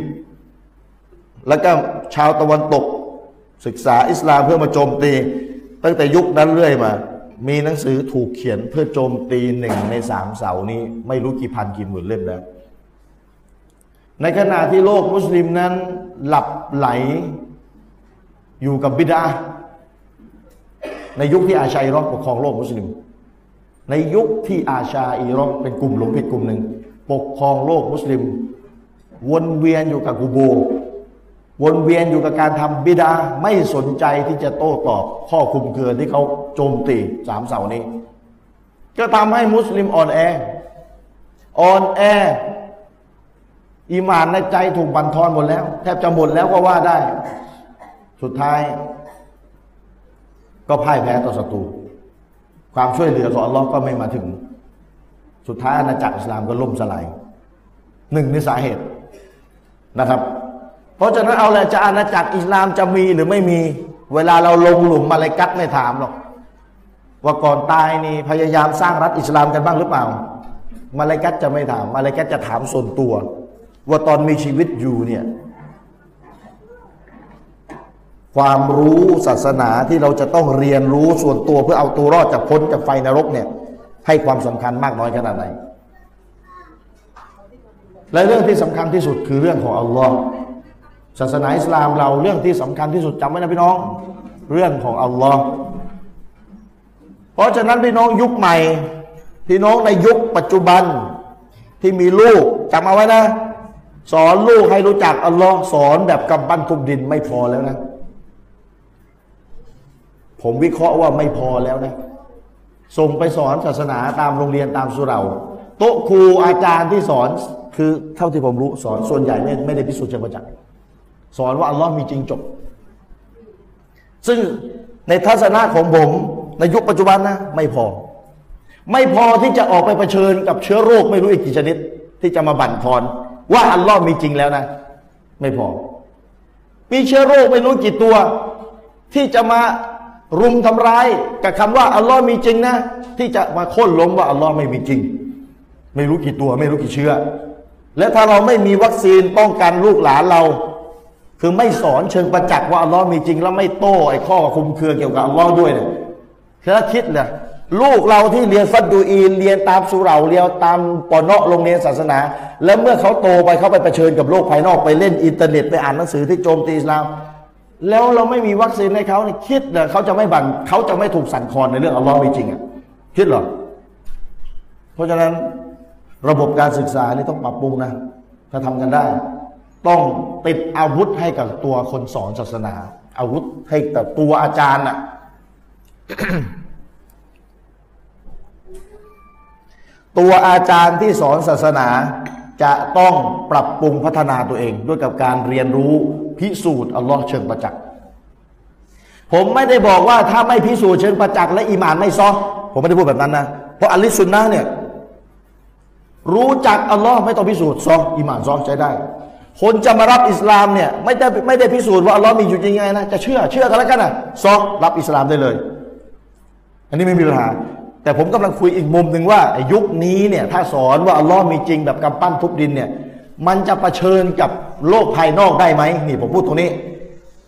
แล้วก็ชาวตะวันตก ศึกษาอิสลามเพื่อมาโจมตี ตั้งแต่ยุคนั้นเรื่อยมา มีหนังสือถูกเขียนเพื่อโจมตีหนึ่งในสามเสานี้ ไม่รู้กี่พันกี่หมื่นเล่มแล้วในขณะที่โลกมุสลิมนั้นหลับไหล อยู่กับบิดา ในยุคที่อาชาอิเราะฮ์ปกครองโลกมุสลิม ในยุคที่อาชาอิเราะฮ์เป็นกลุ่มหลงผิดกลุ่มหนึ่ง ปกครองโลกมุสลิม วนเวียนอยู่กับกูโบ วนเวียนอยู่กับการทำบิดอะฮ์ไม่สนใจที่จะโต้ตอบข้อคลุมเครือที่เขาโจมตีสามเสานี้ ก็ทำให้มุสลิมอ่อนแออ่อนแออีมานในใจถูกบั่นทอนหมดแล้ว แทบจะหมดแล้วก็ว่าได้ สุดท้าย ก็พ่ายแพ้ต่อศัตรู ความช่วยเหลือของอัลลอฮ์ก็ไม่มาถึง สุดท้ายอาณาจักรอิสลามก็ล่มสลายหนึ่งในสาเหตุนะครับ เพราะฉะนั้นเอาแหละจะอาณาจักรอิสลามจะมีหรือไม่มี เวลาเราลงหลุมมาเลยกัดไม่ถามหรอกว่าก่อนตายนี่พยายามสร้างรัฐอิสลามกันบ้างหรือเปล่า มาเลกัตจะไม่ถาม มาเลกัตจะถามส่วนตัว ว่าตอนมีชีวิตอยู่เนี่ย ความรู้ศาสนาที่เราจะต้องเรียนรู้ส่วนตัวเพื่อเอาตัวรอดจากพ้นจากไฟนรกเนี่ย ให้ความสำคัญมากน้อยขนาดไหน และเรื่องที่สำคัญที่สุดคือเรื่องของอัลลอฮ์ศาสนาอิสลามเราเรื่องที่สำคัญที่สุดจำไว้นะพี่น้อง เรื่องของอัลลอฮ์เพราะฉะนั้นพี่น้องยุคใหม่ พี่น้องในยุคปัจจุบันที่มีลูกจำเอาไว้นะ สอนลูกให้รู้จักอัลลอฮ์สอนแบบกำบันทุบดินไม่พอแล้วนะ ผมวิเคราะห์ว่าไม่พอแล้วนะ ส่งไปสอนศาสนาตามโรงเรียนตามสุเหราโต๊ะครูอาจารย์ที่สอนคือเท่าที่ผมรู้สอนส่วนใหญ่ไม่ไม่ได้พิสูจน์เชิงประจักษ์สอนว่าอัลลอฮ์มีจริงจบ ซึ่งในทัศนะของผมในยุคปัจจุบันนะไม่พอ ไม่พอที่จะออกไปเผชิญกับเชื้อโรคไม่รู้อีกกี่ชนิด ที่จะมาบั่นทอน ว่าอัลลอฮ์มีจริงแล้วนะ ไม่พอ มีเชื้อโรคไม่รู้กี่ตัว ที่จะมา รุมทำร้ายกับคำว่าอัลลอฮ์มีจริงนะ ที่จะมาโค่นล้มว่าอัลลอฮ์ไม่มีจริง ไม่รู้กี่ตัวไม่รู้กี่เชื้อ และถ้าเราไม่มีวัคซีนป้องกันลูกหลานเรา คือไม่สอนเชิงประจักษ์ว่าอัลลอฮ์มีจริง แล้วไม่โต้ไอ้ข้อคลุมเครือเกี่ยวกับอัลลอฮ์ด้วยเนี่ยคือคิดเลยลูกเราที่เรียนฟัรดูอีนเรียนตามสุเหราเรียนตามปอนเนาะโรงเรียนศาสนา แล้วเมื่อเขาโตไปเขาไปเผชิญกับโลกภายนอกไปเล่นอินเทอร์เน็ตไปอ่านหนังสือที่โจมตีอิสลาม แล้วเราไม่มีวัคซีนให้เขาเนี่ยคิดเลยเขาจะไม่บันเขาจะไม่ถูกสั่นคลอนในเรื่องอัลลอฮ์มีจริงอะคิดเหรอเพราะฉะนั้นระบบการศึกษานี่ต้องปรับปรุงนะ ถ้าทำกันได้ ต้องติดอาวุธให้กับตัวคนสอนศาสนา อาวุธให้กับตัวอาจารย์อะตัวอาจารย์ที่สอนศาสนา จะต้องปรับปรุงพัฒนาตัวเอง ด้วยกับการเรียนรู้พิสูจน์อัลลอฮ์เชิงประจักษ์ผมไม่ได้บอกว่าถ้าไม่พิสูจน์เชิงประจักษ์และอีหมานไม่ซอผมไม่ได้พูดแบบนั้นนะ เพราะอัลลิสุนนะเนี่ยรู้จักอัลลอฮ์ไม่ต้องพิสูจน์ซออีหมานซอใช้ได้ คนจะมารับอิสลามเนี่ยไม่ได้ไม่ได้พิสูจน์ว่าอัลลอฮ์มีอยู่จริงไงนะจะเชื่อเชื่อกันแล้วกันนะซอรับอิสลามได้เลย อันนี้ไม่มีปัญหา แต่ผมกำลังคุยอีกมุมหนึ่งว่ายุคนี้เนี่ยถ้าสอนว่าอัลลอฮ์มีจริงแบบกำปั้นทุบดินเนี่ยมันจะะเผชิญกับโลกภายนอกได้ไหมนี่ผมพูดตรงนี้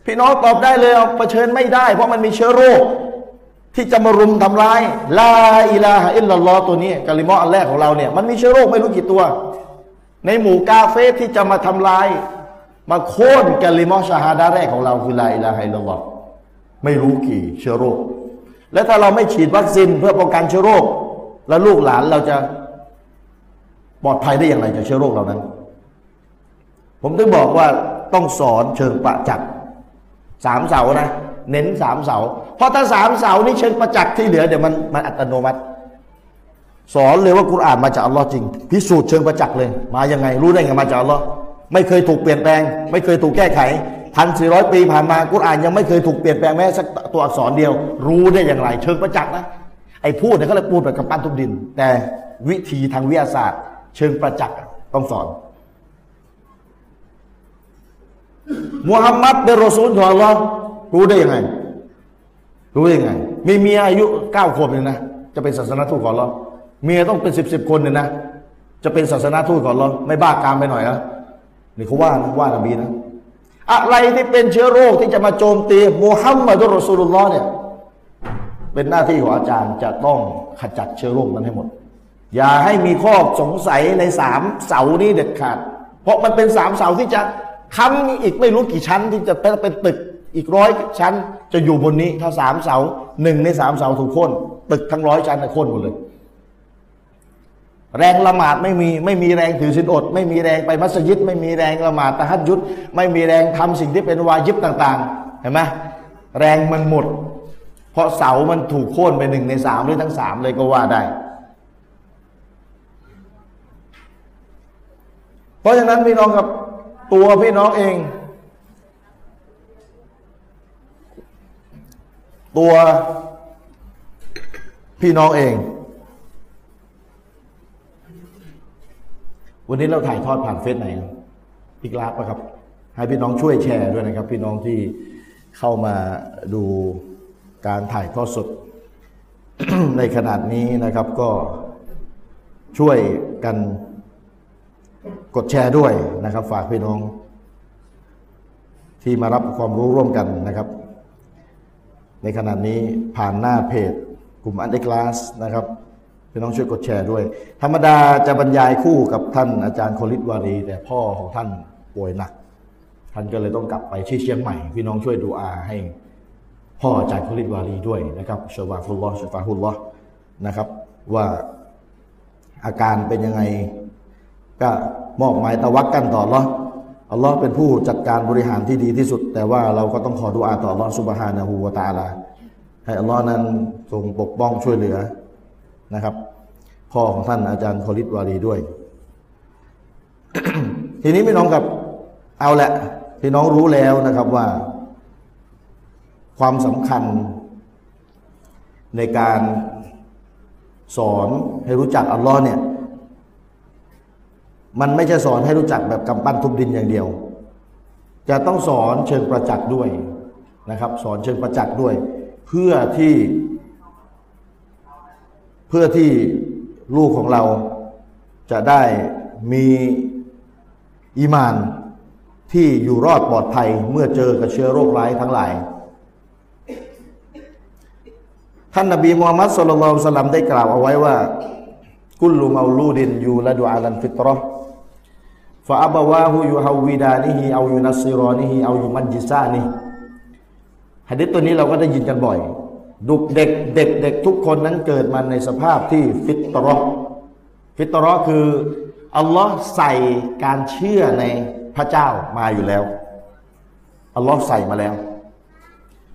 พี่น้องตอบได้เลยเผชิญไม่ได้ เพราะมันมีเชื้อโรค ที่จะมารุมทำร้ายลาอิลาฮะอิลลัลลอฮ์ตัวนี้กะลิมออันแรกของเราเนี่ยมันมีเชื้อโรคไม่รู้กี่ตัว ในหมู่กาเฟรที่จะมาทำลาย มาโค่นกะลิมะฮ์ชะฮาดะฮ์แรกของเราคือلا إله إلا الله ไม่รู้กี่เชื้อโรค และถ้าเราไม่ฉีดวัคซีนเพื่อป้องกันเชื้อโรค แล้วลูกหลานเราจะปลอดภัยได้อย่างไรจากเชื้อโรคเหล่านั้น ผมถึงบอกว่าต้องสอนเชิงประจักษ์สามเสานะ เน้นสามเสา เพราะถ้าสามเสานี่เชิงประจักษ์ที่เหลือเดี๋ยวมันมันอัตโนมัติ สอนเลยว่ากุรอานมาจากอัลลอฮ์จริง พิสูจน์เชิงประจักษ์เลย มายังไงรู้ได้ไงมาจากอัลลอฮ์ไม่เคยถูกเปลี่ยนแปลง ไม่เคยถูกแก้ไข พันสี่ร้อยปีผ่านมากุรอานยังไม่เคยถูกเปลี่ยนแปลงแม้สักตัวอักษรเดียว รู้ได้อย่างไร เชิงประจักษ์นะไอ้พูดเนี่ยเขาเลยพูดแบบกำปั้นทุบดิน แต่วิธีทางวิทยาศาสตร์ เชิงประจักษ์ต้องสอนมุฮัมมัดเป็นรอซูลของอัลลอฮ์รู้ได้ยังไง รู้ได้ยังไง มีเมียอายุเก้าขวบเนี่ยนะ จะเป็นศาสนาทูตของอัลลอฮ์เมียต้องเป็นสิบสิบคนเนี่ยนะ จะเป็นศาสนาทูตของอัลลอฮ์ไม่บ้ากามไปหน่อยนะนี่เขาว่านะว่านบีนะ อะไรที่เป็นเชื้อโรคที่จะมาโจมตีมุฮัมมัดุลรอซูลุลลอฮ์เนี่ยเป็นหน้าที่ของอาจารย์จะต้องขจัดเชื้อโรคนั้นให้หมด อย่าให้มีข้อสงสัยในสามเสานี้เด็ดขาด เพราะมันเป็นสามเสาที่จะค้ำอีกไม่รู้กี่ชั้นที่จะเป็นตึกอีกร้อยชั้น จะอยู่บนนี้ถ้าสามเสาหนึ่งในสามเสาถูกโค่นตึกทั้งร้อยชั้นจะโค่นหมดเลย แรงละหมาดไม่มีไม่มีแรงถือศีลอด ไม่มีแรงไปมัสยิด ไม่มีแรงละหมาดตะฮัดยุดไม่มีแรงทำสิ่งที่เป็นวาญิบต่างๆเห็นไหมแรงมันหมด เพราะเสามันถูกโค่นไปหนึ่งในสามหรือทั้งสามเลยก็ว่าได้ เพราะฉะนั้นพี่น้องครับตัวพี่น้องเอง ตัวพี่น้องเอง วันนี้เราถ่ายทอดผ่านเฟซไหนอีกลาบนะครับ ให้พี่น้องช่วยแชร์ด้วยนะครับ พี่น้องที่เข้ามาดูการถ่ายทอดสด ในขนาดนี้นะครับ ก็ช่วยกันกดแชร์ด้วยนะครับ ฝากพี่น้อง ที่มารับความรู้ร่วมกันนะครับ ในขณะนี้ผ่านหน้าเพจกลุ่มอันเดอร์คลาสนะครับ พี่น้องช่วยกดแชร์ด้วย ธรรมดาจะบรรยายคู่กับท่านอาจารย์โคลิตวารี แต่พ่อของท่านป่วยหนัก ท่านก็เลยต้องกลับไปที่เชียงใหม่ พี่น้องช่วยดุอาอ์ให้ พ่ออาจารย์โคลิตวารีด้วยนะครับشفاه الله شفاه اللهนะครับ ว่าอาการเป็นยังไง ก็มอบหมายตะวักกันต่ออัลลออัลลอฮ์เป็นผู้จัดการบริหารที่ดีที่สุด แต่ว่าเราก็ต้องขอดุอาต่ออัลลอฮ์สุบฮานะฮูวะตาลาให้อัลลอฮ์นั้นทรงปกป้องช่วยเหลือ นะครับ พ่อของท่านอาจารย์โคลิตวารีด้วย ทีนี้พี่น้องกับเอาแหละพี่น้องรู้แล้วนะครับว่า ความสำคัญในการสอนให้รู้จักอัลลอฮ์เนี่ย มันไม่ใช่สอนให้รู้จักแบบกำปั้นทุบดินอย่างเดียว จะต้องสอนเชิงประจักษ์ด้วยนะครับ สอนเชิงประจักษ์ด้วย เพื่อที่ เพื่อที่ลูกของเราจะได้มีอีมานที่อยู่รอดปลอดภัยเมื่อเจอกับเชื้อโรคร้ายทั้งหลาย ท่านนบีมูฮัมมัดصلى الله عليه وسلمได้กล่าวเอาไว้ว่า كل مولود يولد على الفطرة فأبواه يهودانه أو ينصرانه أو يمجسانه ฮะดิษตัวนี้เราก็ได้ยินกันบ่อย ลูกเด็กเด็กเด็กทุกคนนั้นเกิดมาในสภาพที่ฟิตเราะฮ์ฟิตรอคืออัลลอฮ์ใส่การเชื่อในพระเจ้ามาอยู่แล้วอัลลอฮ์ใส่มาแล้ว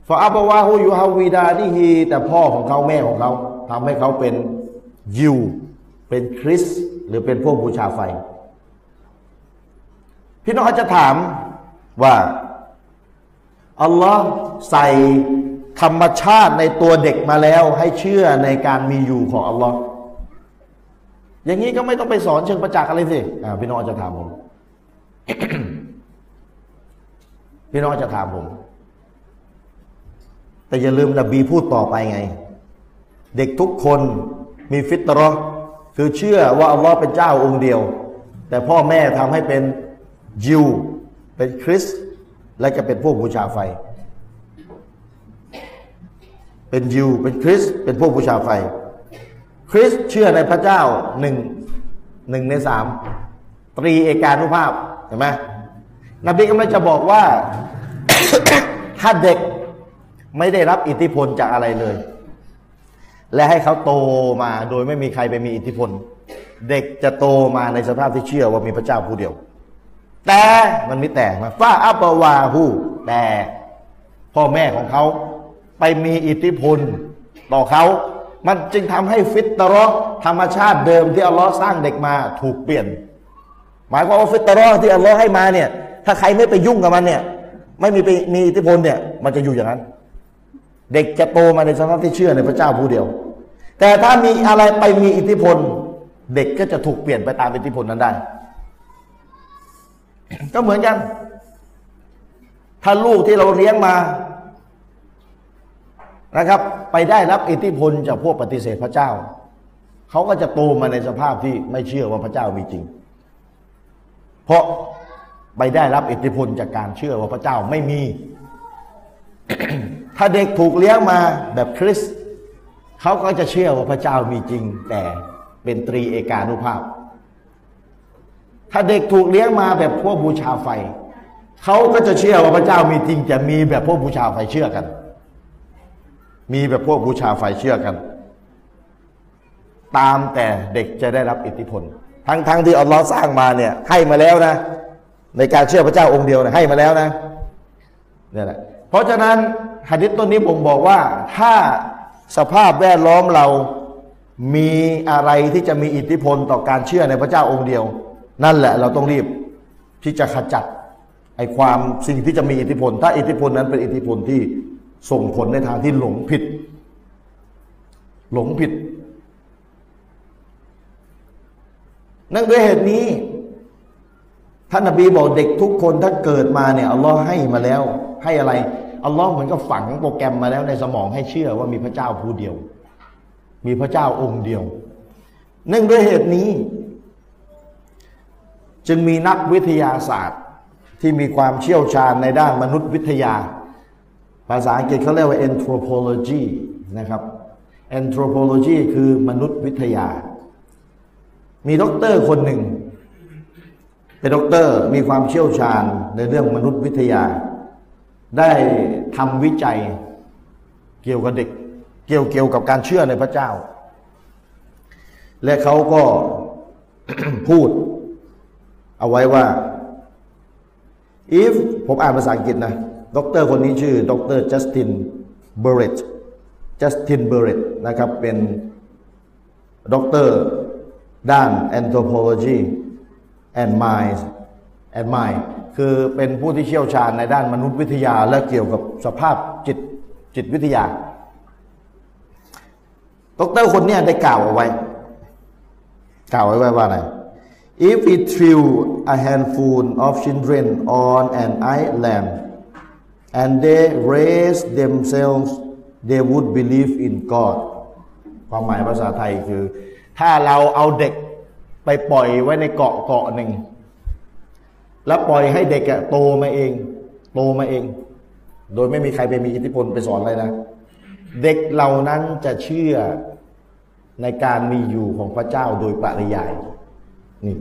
ฟาอับวาฮูยูฮาวีดาดิฮีแต่พ่อของเขาแม่ของเขาทำให้เขาเป็นยิวเป็นคริสต์หรือเป็นพวกบูชาไฟ พี่น้องอาจจะถามว่าอัลลอฮ์ใส่ ธรรมชาติในตัวเด็กมาแล้วให้เชื่อในการมีอยู่ของอัลลอฮ์อย่างนี้ก็ไม่ต้องไปสอนเชิงประจักษ์อะไรสิพี่น้องจะถามผม พี่น้องจะถามผม แต่อย่าลืมนบีพูดต่อไปไง เด็กทุกคนมีฟิตรอคือเชื่อว่าอัลลอฮ์เป็นเจ้าองค์เดียว แต่พ่อแม่ทำให้เป็นยิว เป็นคริสและจะเป็นพวกบูชาไฟ เป็นยิว เป็นคริส เป็นพวกบูชาไฟ คริสเชื่อในพระเจ้าหนึ่งหนึ่งในสามตรีเอกานุภาพเห็นไหมนบีกำลังจะบอกว่า ถ้าเด็กไม่ได้รับอิทธิพลจากอะไรเลย และให้เขาโตมาโดยไม่มีใครไปมีอิทธิพล เด็กจะโตมาในสภาพที่เชื่อว่ามีพระเจ้าผู้เดียว แต่มันไมีแต่มาฟ้าอัปวาหูแต่พ่อแม่ของเขา ไปมีอิทธิพลต่อเขา มันจึงทำให้ฟิตรอธรรมชาติเดิมที่อัลลอฮ์สร้างเด็กมาถูกเปลี่ยน หมายความว่าฟิตรอที่อัลลอฮ์ให้มาเนี่ย ถ้าใครไม่ไปยุ่งกับมันเนี่ย ไม่มีไปมีอิทธิพลเนี่ย มันจะอยู่อย่างนั้น เด็กจะโตมาในสภาพที่เชื่อในพระเจ้าผู้เดียว แต่ถ้ามีอะไรไปมีอิทธิพล เด็กก็จะถูกเปลี่ยนไปตามอิทธิพลนั้นได้ ก็เหมือนกัน ถ้าลูกที่เราเลี้ยงมา นะครับ ไปได้รับอิทธิพลจากพวกปฏิเสธพระเจ้า เขาก็จะโตมาในสภาพที่ไม่เชื่อว่าพระเจ้ามีจริง เพราะไปได้รับอิทธิพลจากการเชื่อว่าพระเจ้าไม่มี ถ้าเด็กถูกเลี้ยงมาแบบคริสเขาก็จะเชื่อว่าพระเจ้ามีจริง แต่เป็นตรีเอกานุภาพ ถ้าเด็กถูกเลี้ยงมาแบบพวกบูชาไฟ เขาก็จะเชื่อว่าพระเจ้ามีจริง จะมีแบบพวกบูชาไฟเชื่อกัน มีแบบพวกบูชาไฟเชื่อกัน ตามแต่เด็กจะได้รับอิทธิพล ทั้งๆทที่อัลลอฮ์สร้างมาเนี่ยให้มาแล้วนะ ในการเชื่อพระเจ้าองค์เดียวนะให้มาแล้วนะเนี่ยแหละเพราะฉะนั้นหะดิษต้นนี้ผมบอกว่าถ้าสภาพแวดล้อมเรามีอะไรที่จะมีอิทธิพลต่อการเชื่อในพระเจ้าองค์เดียว นั่นแหละเราต้องรีบที่จะขจัดไอความสิ่งที่จะมีอิทธิพล ถ้าอิทธิพลนั้นเป็นอิทธิพลที่ ส่งผลในทางที่หลงผิด หลงผิด นั่นด้วยเหตุนี้ ท่านนบีบอกเด็กทุกคนถ้าเกิดมาเนี่ยอัลลอฮ์ให้มาแล้ว ให้อะไรอัลลอฮ์เหมือนกับฝังโปรแกรมมาแล้วในสมองให้เชื่อว่ามีพระเจ้าผู้เดียว มีพระเจ้าองค์เดียวเนื่องด้วยเหตุนี้ จึงมีนักวิทยาศาสตร์ที่มีความเชี่ยวชาญในด้านมนุษยวิทยา ภาษาอังกฤษเขาเรียกว่า anthropology นะครับ anthropology คือมนุษยวิทยา มีด็อกเตอร์คนหนึ่ง เป็นด็อกเตอร์มีความเชี่ยวชาญในเรื่องมานุษยวิทยา ได้ทำวิจัยเกี่ยวกับเด็ก เกี่ยวเกี่ยวกับการเชื่อในพระเจ้า และเขาก็พูดเอาไว้ว่า if ผมอ่านภาษาอังกฤษนะ ด็อกเตอร์คนนี้ชื่อด็อกเตอร์จัสตินเบอร t ตจัสตินเบอร t ตนะครับเป็นด็อกเตอร์ด้าน anthropology and mind and mind คือเป็นผู้ที่เชี่ยวชาญในด้านมานุษยวิทยาและเกี่ยวกับสภาพจิตจิตวิทยาดรคนเนี้ได้กล่าวเอาไว้ กล่าวไว้ว่าอะไร if we threw a handful of children on an island and they raise themselves they would believe in God ความหมายภาษาไทยคือ ถ้าเราเอาเด็กไปปล่อยไว้ในเกาะเกาะหนึ่ง แล้วปล่อยให้เด็กอะโตมาเอง โตมาเอง โดยไม่มีใครไปมีอิทธิพลไปสอนอะไรนะ เด็กเหล่านั้นจะเชื่อในการมีอยู่ของพระเจ้าโดยปริยาย นี่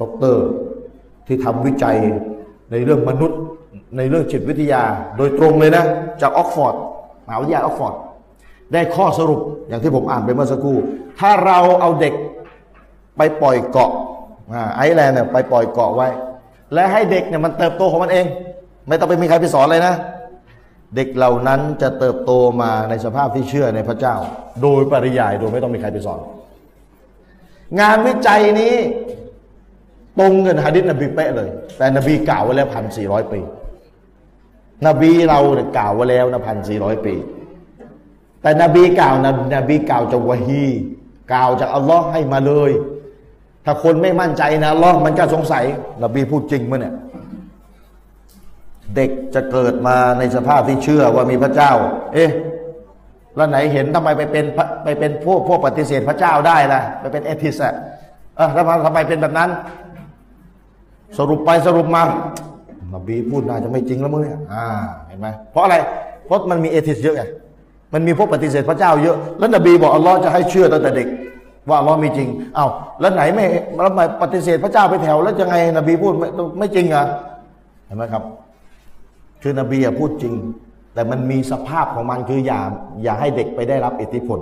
ด็อกเตอร์ที่ทำวิจัยในเรื่องมนุษย์ ในเรื่องจิตวิทยาโดยตรงเลยนะ จากออกซ์ฟอร์ดมหาวิทยาลัยออกซ์ฟอร์ดได้ข้อสรุปอย่างที่ผมอ่านไปเมื่อสักครู่ ถ้าเราเอาเด็กไปปล่อยเกาะ island เนี่ยไปปล่อยเกาะไว้ และให้เด็กเนี่ยมันเติบโตของมันเอง ไม่ต้องไปมีใครไปสอนเลยนะ เด็กเหล่านั้นจะเติบโตมาในสภาพที่เชื่อในพระเจ้า โดยปริยายโดยไม่ต้องมีใครไปสอน งานวิจัยนี้ตรงเงินฮะดิษนบีเป๊ะเลย แต่นบีกล่าวไว้แล้วพันสี่ร้อยปี นบีเราเนี่ยกล่าวไว้แล้วนะพันสี่ร้อยปี แต่นบีกล่าวนะนบีกล่าวจากวะฮีกล่าวจากอัลลอฮ์ให้มาเลย ถ้าคนไม่มั่นใจนะอัลลอฮ์มันก็สงสัย นบีพูดจริงมั้ยเนี่ยเด็กจะเกิดมาในสภาพที่เชื่อว่ามีพระเจ้า เอ๊ะแล้วไหนเห็นทำไมไปเป็นไปเป็นพวกพวกปฏิเสธพระเจ้าได้ล่ะไปเป็นเอทิสอะเออแล้วทำไมเป็นแบบนั้น สรุปไปสรุปมา นบีพูดน่าจะไม่จริงแล้วมึงเนี่ยอ่าเห็นไหมเพราะอะไร เพราะมันมีเอทิสเยอะไงมันมีพวกปฏิเสธพระเจ้าเยอะ แล้วนบีบอกอัลลอฮ์จะให้เชื่อตั้งแต่เด็ก ว่าอัลลอฮ์มีจริงเอา้าแล้วไหนไม่แล้วมาปฏิเสธพระเจ้าไปแถว แล้วจะไงนบีพูดไม่ไม่จริงอะเห็นไหมครับ คือนบีพูดจริง แต่มันมีสภาพของมันคืออย่าอย่าให้เด็กไปได้รับอิทธิพล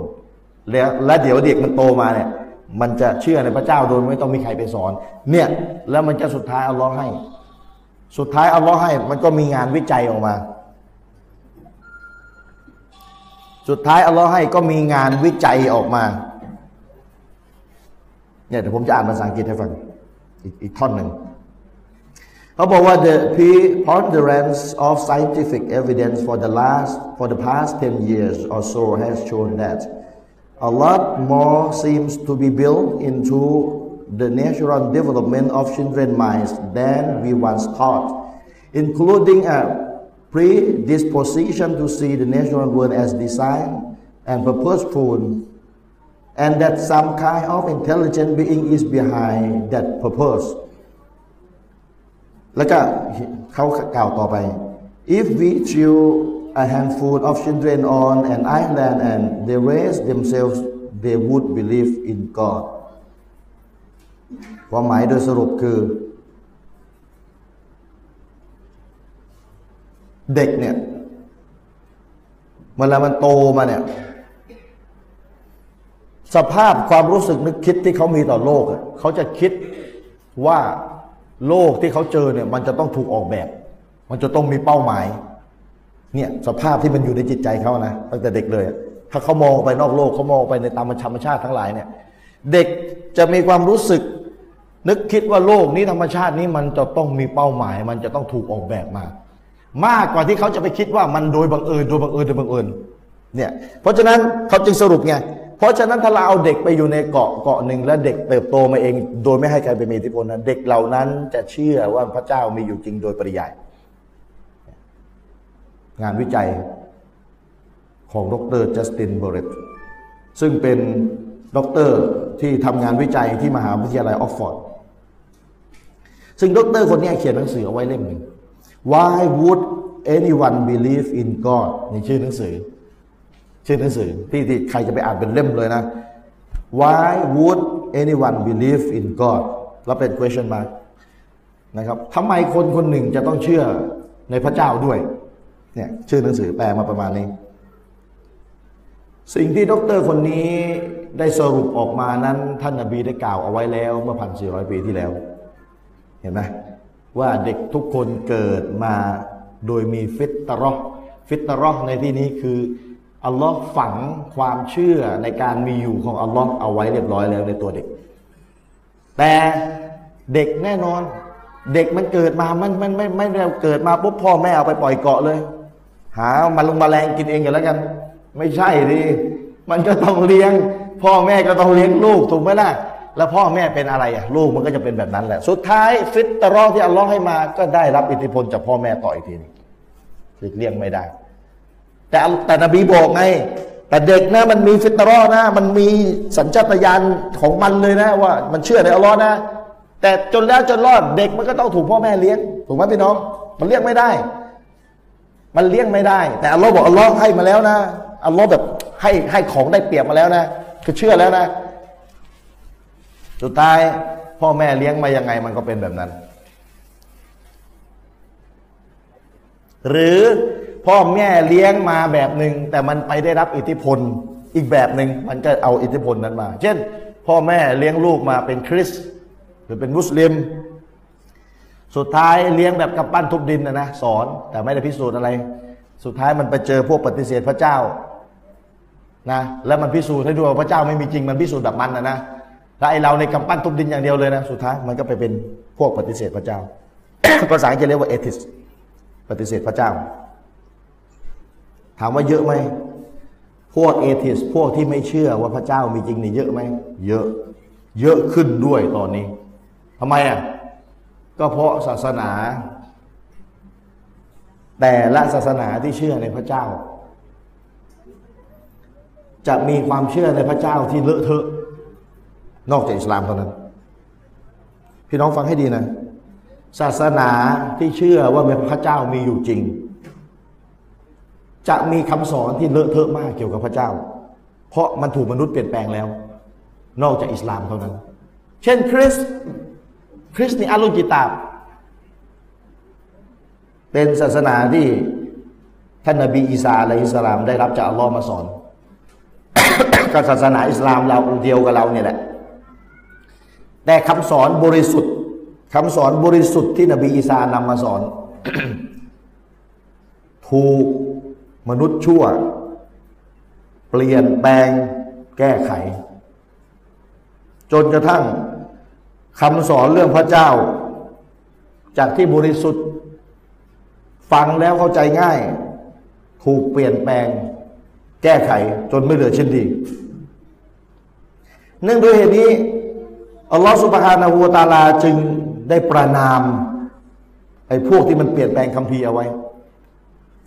แล้วและเดี๋ยวเด็กมันโตมาเนี่ยมันจะเชื่อในพระเจ้าโดยไม่ต้องมีใครไปสอน เนี่ย แล้วมันจะสุดท้ายอัลลอฮ์ให้ สุดท้ายอัลลอฮ์ให้มันก็มีงานวิจัยออกมา สุดท้ายอัลลอฮ์ให้ก็มีงานวิจัยออกมาเนี่ยเดี๋ยวผมจะอ่านภาษาอังกฤษให้ฟังอีกท่อนหนึ่งเขาบอกว่า the preponderance of scientific evidence for the last for the past 10 years or so has shown that a lot more seems to be built into the natural development of children's minds than we once thought, including a predisposition to see the natural world as design and purposeful, and that some kind of intelligent being is behind that purpose. แล้วก็เขากล่าวต่อไป if we threw a handful of children on an island and they raised themselves they would believe in God ความหมายโดยสรุปคือ เด็กเนี่ยเวลามันโตมาเนี่ย สภาพความรู้สึกนึกคิดที่เขามีต่อโลกเขาจะคิดว่าโลกที่เขาเจอเนี่ย มันจะต้องถูกออกแบบ มันจะต้องมีเป้าหมาย เนี่ย สภาพที่มันอยู่ในจิตใจเขานะตั้งแต่เด็กเลย ถ้าเขามองไปนอกโลกเขามองไปในตามธรรมชาติทั้งหลายเนี่ย เด็กจะมีความรู้สึก นึกคิดว่าโลกนี้ธรรมชาตินี้มันจะต้องมีเป้าหมาย มันจะต้องถูกออกแบบมา มากกว่าที่เขาจะไปคิดว่ามันโดยบังเอิญโดยบังเอิญโดยบังเอิญเนี่ยเพราะฉะนั้นเขาจึงสรุปไงเพราะฉะนั้นถ้าเราเอาเด็กไปอยู่ในเกาะเกาะหนึ่งแล้วเด็กเติบโตมาเอง โดยไม่ให้ใครไปมีอิทธิพลนะเด็กเหล่านั้นจะเชื่อว่าพระเจ้ามีอยู่จริงโดยปริยาย งานวิจัยของดร Justin Barrett ซึ่งเป็นด็อกเตอร์ที่ทำงานวิจัยที่มหาวิทยาลัยออกซ์ฟอร์ด ซึ่งด็อกเตอร์คนนี้เขียนหนังสือเอาไว้เล่มหนึ่ง Why would anyone believe in God นี่ชื่อหนังสือ ชื่อหนังสือที่ที่ใครจะไปอ่านเป็นเล่มเลยนะ Why would anyone believe in God แล้วเป็น question mark นะครับทำไมคนคนหนึ่งจะต้องเชื่อในพระเจ้าด้วย เนี่ยชื่อหนังสือแปลมาประมาณนี้ สิ่งที่ด็อกเตอร์คนนี้ได้สรุปออกมานั้นท่านนบีได้กล่าวเอาไว้แล้วเมื่อพันสี่ร้อยปีที่แล้ว เห็นไหมว่าเด็กทุกคนเกิดมาโดยมีฟิตรอฟิตรอในที่นี้คืออัลลอฮ์ฝังความเชื่อในการมีอยู่ของอัลลอฮ์เอาไว้เรียบร้อยแล้วในตัวเด็ก แต่เด็กแน่นอน เด็กมันเกิดมามันมันไม่ไม่ได้เกิดมาปุ๊บพ่อแม่เอาไปปล่อยเกาะเลย หามันลงมาแรงกินเองกันแล้วกัน ไม่ใช่ดิมันก็ต้องเลี้ยง พ่อแม่ก็ต้องเลี้ยงลูกถูกไหมล่ะ แล้วพ่อแม่เป็นอะไรอะลูกมันก็จะเป็นแบบนั้นแหละ สุดท้ายฟิตรอที่อัลลอฮ์ให้มาก็ได้รับอิทธิพลจากพ่อแม่ต่ออีกทีนึงหลีกเลี่ยงไม่ได้ แต่แต่นบีบอกไง แต่เด็กนะมันมีฟิตรอนะ มันมีสัญชาตญาณของมันเลยนะ ว่ามันเชื่อในอัลลอฮ์นะ แต่จนแล้วจนรอดเด็กมันก็ต้องถูกพ่อแม่เลี้ยงถูกไหมพี่น้อง มันเลี้ยงไม่ได้ มันเลี้ยงไม่ได้ แต่อัลลอฮ์บอกอัลลอฮ์ให้มาแล้วนะอัลลอฮ์แบบให้ให้ของได้เปรียบมาแล้วนะ คือเชื่อแล้วนะ สุดท้ายพ่อแม่เลี้ยงมายังไงมันก็เป็นแบบนั้น หรือพ่อแม่เลี้ยงมาแบบหนึ่งแต่มันไปได้รับอิทธิพลอีกแบบหนึ่งมันก็เอาอิทธิพลนั้นมา เช่น พ่อแม่เลี้ยงลูกมาเป็นคริสหรือเป็นมุสลิม สุดท้ายเลี้ยงแบบกับปั้นทุบดินนะนะสอนแต่ไม่ได้พิสูจน์อะไร สุดท้ายมันไปเจอพวกปฏิเสธพระเจ้านะแล้วมันพิสูจน์ให้ดูว่าพระเจ้าไม่มีจริงมันพิสูจน์แบบมันนะนะ แล้วไอเราในกำปั้นทุบดินอย่างเดียวเลยนะสุดท้ายมันก็ไปเป็นพวกปฏิเสธพระเจ้า ภาษาอังกฤษเรียกว่าเอทิสปฏิเสธพระเจ้า ถามว่าเยอะไหมพวกเอทิสพวกที่ไม่เชื่อว่าพระเจ้ามีจริงนี่เยอะไหมเยอะเยอะขึ้นด้วยตอนนี้ทำไมอะก็เพราะศาสนา แต่ละศาสนาที่เชื่อในพระเจ้า จะมีความเชื่อในพระเจ้าที่เลอะเทอะ นอกจากอิสลามเท่านั้น พี่น้องฟังให้ดีนะ ศาสนาที่เชื่อว่าพระเจ้ามีอยู่จริง จะมีคำสอนที่เลอะเทอะมากเกี่ยวกับพระเจ้า เพราะมันถูกมนุษย์เปลี่ยนแปลงแล้ว นอกจากอิสลามเท่านั้น เช่นคริสคริสในอัลลุกิตาบเป็นศาสนาที่ท่านนบีอีสาอะลัยฮิสสลามได้รับจากอัลลอฮ์มาสอนกับศาสนาอิสลามเราเดียวกับเราเนี่ยแหละ แต่คำสอนบริสุทธิ์คำสอนบริสุทธิ์ที่นบีอีสานำมาสอน ถูกมนุษย์ชั่ว เปลี่ยนแปลงแก้ไข จนกระทั่งคำสอนเรื่องพระเจ้า จากที่บริสุทธิ์ ฟังแล้วเข้าใจง่าย ถูกเปลี่ยนแปลง แก้ไขจนไม่เหลือชิ้นดี เนื่องด้วยเหตุนี้ อัลลอฮฺสุบฮานาหูตาลาจึงได้ประนามไอ้พวกที่มันเปลี่ยนแปลงคำพีเอาไว้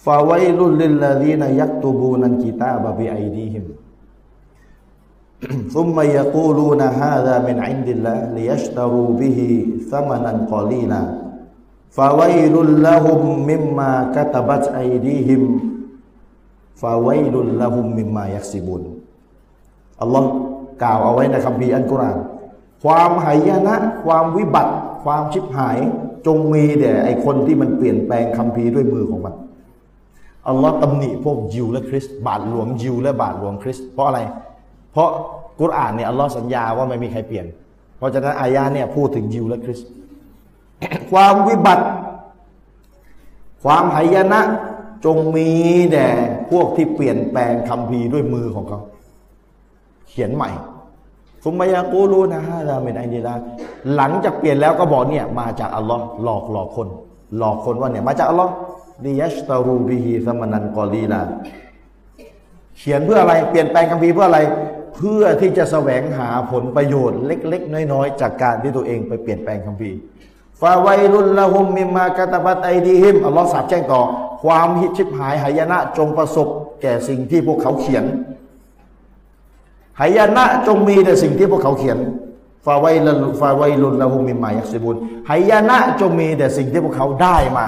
فويل للذين يكتبون الكتاب بأيديهم ثم يقولون هذا من عند الله ليشتروا به ثمنا قليلا فويل لهم مما كتبت أيديهم فويل لهم مما يكسبون อัลลอฮ์กล่าวเอาไว้ในคัมภีร์อัลกุรอาน ความหายนะ ความวิบัติ ความชิบหาย จงมีแด่ไอคนที่มันเปลี่ยนแปลงคัมภีร์ด้วยมือของมันอัลลอฮ์ตำหนิพวกยิวและคริสต์บาทหลวงยิวและบาทหลวงคริสต์เพราะอะไร เพราะกุรอานเนี่ยอัลลอฮ์สัญญาว่าไม่มีใครเปลี่ยน เพราะฉะนั้นอายาเนี่ยพูดถึงยิวและคริสต์ความวิบัติ ความหายนะ จงมีแด่พวกที่เปลี่ยนแปลงคัมภีร์ด้วยมือของเขา เขียนใหม่ ฟุมายากูรูนะฮะเราเป็นไอเดียหลังจากเปลี่ยนแล้วก็บอกเนี่ยมาจากอัลลอฮ์หลอกหลอกคน หลอกคนว่าเนี่ยมาจากอัลลอฮ์ليشتروا به ثمنا قليلا เขียนเพื่ออะไรเปลี่ยนแปลงคัมภีร์เพื่ออะไร เพื่อที่จะแสวงหาผลประโยชน์เล็ก ๆ น้อยๆ จากการที่ตัวเองไปเปลี่ยนแปลงคัมภีฟาไวรุลละหุมมิมากาตาบัตไอดีฮิมอัลลอฮ์สาบแจ้งต่อ ความหิชิบหายหายนะจงประสบแก่สิ่งที่พวกเขาเขียน หายนะจงมีแต่สิ่งที่พวกเขาเขียนฟาไวลฟาไวลุนละหุมิมมายักซิบุนหายนะจงมีแต่สิ่งที่พวกเขาได้มา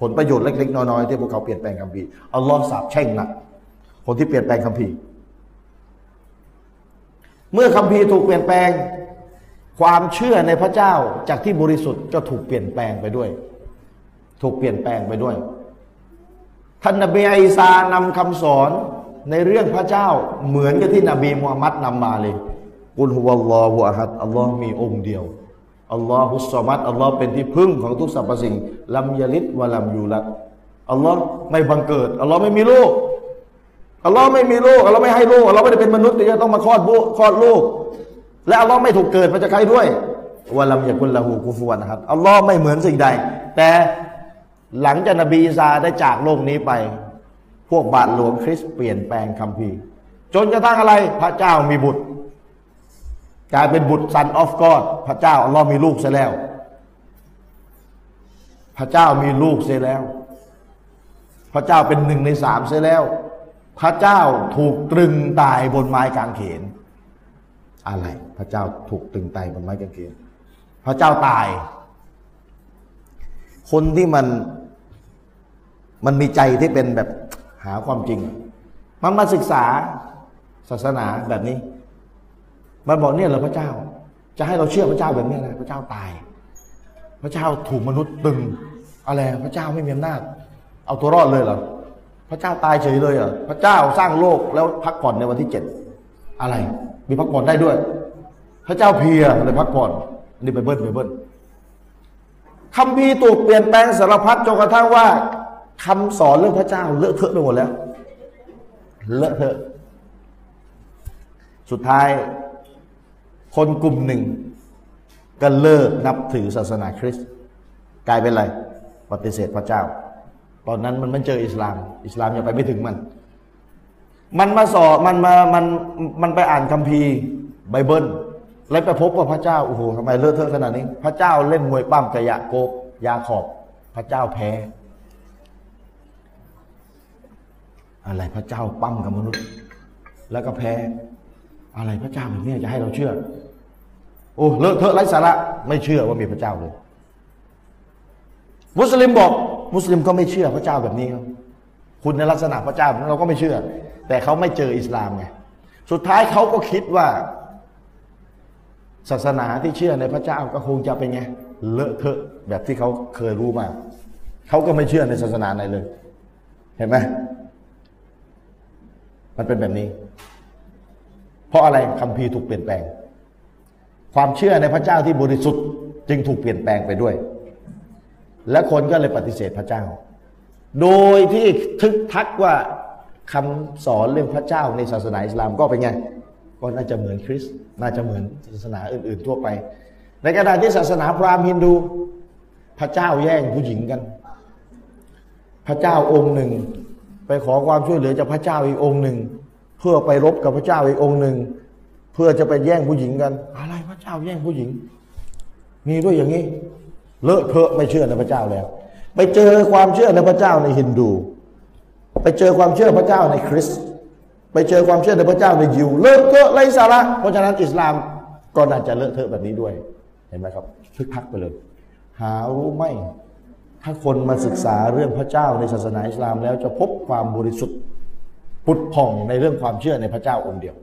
ผลประโยชน์เล็กๆน้อยๆที่พวกเขาเปลี่ยนแปลงคำพีอัลลอฮ์สาบแช่งหนักคนที่เปลี่ยนแปลงคัมภีเมื่อคัมภีถูกเปลี่ยนแปลง ความเชื่อในพระเจ้าจากที่บริสุทธิ์ก็ถูกเปลี่ยนแปลงไปด้วย ถูกเปลี่ยนแปลงไปด้วยท่านนบีอิสานำคำสอน ในเรื่องพระเจ้าเหมือนกับที่นบีมูฮัมมัดนำมาเลยกุลฮุวัลลอฮุอะฮัดอัลลอฮ์มีองค์เดียวอัลลอฮุสซามัดอัลลอฮ์เป็นที่พึ่งของทุกสรรพสิ่งลัมยลิดวะลัมยูลัดอัลลอฮ์ไม่บังเกิดอัลลอฮ์ไม่มีลูกอัลลอฮ์ไม่มีลูกอัลลอฮ์ไม่ให้ลูกอัลลอฮ์ไม่ได้เป็นมนุษย์ที่จะต้องมาคลอดบุคลอดลูก และอัลลอฮ์ไม่ถูกเกิดมาจากใครด้วยวะลัมยากุลละหูกุฟวนนะครับอัลลอฮ์ไม่เหมือนสิ่งใด แต่หลังจากนบีอีสาได้จากโลกนี้ไป พวกบาทหลวงคริสเปลี่ยนแปลงคัมภีร์จนกระทั่งอะไรพระเจ้ามีบุตรกลายเป็นบุตร son of God พระเจ้าอัลลอฮ์มีลูกเสียแล้ว พระเจ้ามีลูกเสียแล้ว พระเจ้าเป็นหนึ่งในสามเสียแล้ว พระเจ้าถูกตรึงตายบนไม้กางเขน อะไร พระเจ้าถูกตรึงตายบนไม้กางเขน พระเจ้าตาย คนที่มันมันมีใจที่เป็นแบบ หาความจริง มันมาศึกษาศาสนาแบบนี้ มันบอกเนี่ยเหรอพระเจ้า จะให้เราเชื่อพระเจ้าแบบนี้นะพระเจ้าตาย พระเจ้าถูกมนุษย์ตึงอะไรพระเจ้าไม่มีอำนาจ เอาตัวรอดเลยเหรอพระเจ้าตายเฉยเลยเหรอพระเจ้าสร้างโลกแล้วพักผ่อนในวันที่เจ็ดอะไร มีพักผ่อนได้ด้วย พระเจ้าเพียเลยพักผ่อนอันนี้ไปเบิ้ลไปเบิ้ลคำพีร์ถูกเปลี่ยนแปลงสารพัดจนกระทั่งว่า คำสอนเรื่องพระเจ้าเลอะเทอะไปหมดแล้ว เลอะเทอะ สุดท้าย คนกลุ่มหนึ่ง ก็เลิกนับถือศาสนาคริสต์กลายเป็นอะไร ปฏิเสธพระเจ้า ตอนนั้นมันไม่เจออิสลาม อิสลามยังไปไม่ถึงมัน มันมาสอบมันมามันมันไปอ่านคัมภีร์ไบเบิลแล้วไปพบว่าพระเจ้าโอ้โหทำไมเลอะเทอะขนาดนี้ พระเจ้าเล่นมวยปั้มกับยาโกบยาขอบ พระเจ้าแพ้ อะไรพระเจ้าปั้มกับมนุษย์ แล้วก็แพ้ อะไรพระเจ้าแบบนี้จะให้เราเชื่อ โอ้เลอะเทอะไร้สาระไม่เชื่อว่ามีพระเจ้าเลย มุสลิมบอก มุสลิมก็ไม่เชื่อพระเจ้าแบบนี้ครับคุณในลักษณะพระเจ้าเราก็ไม่เชื่อ แต่เขาไม่เจออิสลามไงสุดท้ายเขาก็คิดว่า ศาสนาที่เชื่อในพระเจ้าก็คงจะเป็นไงเลอะเทอะแบบที่เขาเคยรู้มา เขาก็ไม่เชื่อในศาสนาไหนเลย เห็นไหม มันเป็นแบบนี้ เพราะอะไรคัมภีถูกเปลี่ยนแปลง ความเชื่อในพระเจ้าที่บริสุทธิ์ จึงถูกเปลี่ยนแปลงไปด้วย และคนก็เลยปฏิเสธพระเจ้า โดยที่ทึกทักว่าคำสอนเรื่องพระเจ้าในศาสนาอิสลามก็เป็นไง ก็น่าจะเหมือนคริสต์น่าจะเหมือนศาสนาอื่น ๆ ทั่วไป ในขณะที่ศาสนาพราหมณ์ฮินดู พระเจ้าแย่งผู้หญิงกัน พระเจ้าองค์หนึ่ง ไปขอความช่วยเหลือจากพระเจ้าอีกองค์หนึ่ง เพื่อไปรบกับพระเจ้าอีกองค์หนึ่ง เพื่อจะไปแย่งผู้หญิงกัน อะไรพระเจ้าแย่งผู้หญิง มีด้วยอย่างนี้ เลอะเทอะไม่เชื่อในพระเจ้าแล้ว ไปเจอความเชื่อในพระเจ้าในฮินดู ไปเจอความเชื่อพระเจ้าในคริสต์ไปเจอความเชื่อในพระเจ้าในยิว เลอะเทอะไรสาระเพราะฉะนั้นอิสลามก็น่าจะเลอะเทอะแบบนี้ด้วย เห็นไหมครับทึกทักไปเลย หารู้ไหม ถ้าคนมาศึกษาเรื่องพระเจ้าในศาสนาอิสลามแล้วจะพบความบริสุทธิ์ปุดผ่องในเรื่องความเชื่อในพระเจ้าองค์เดียว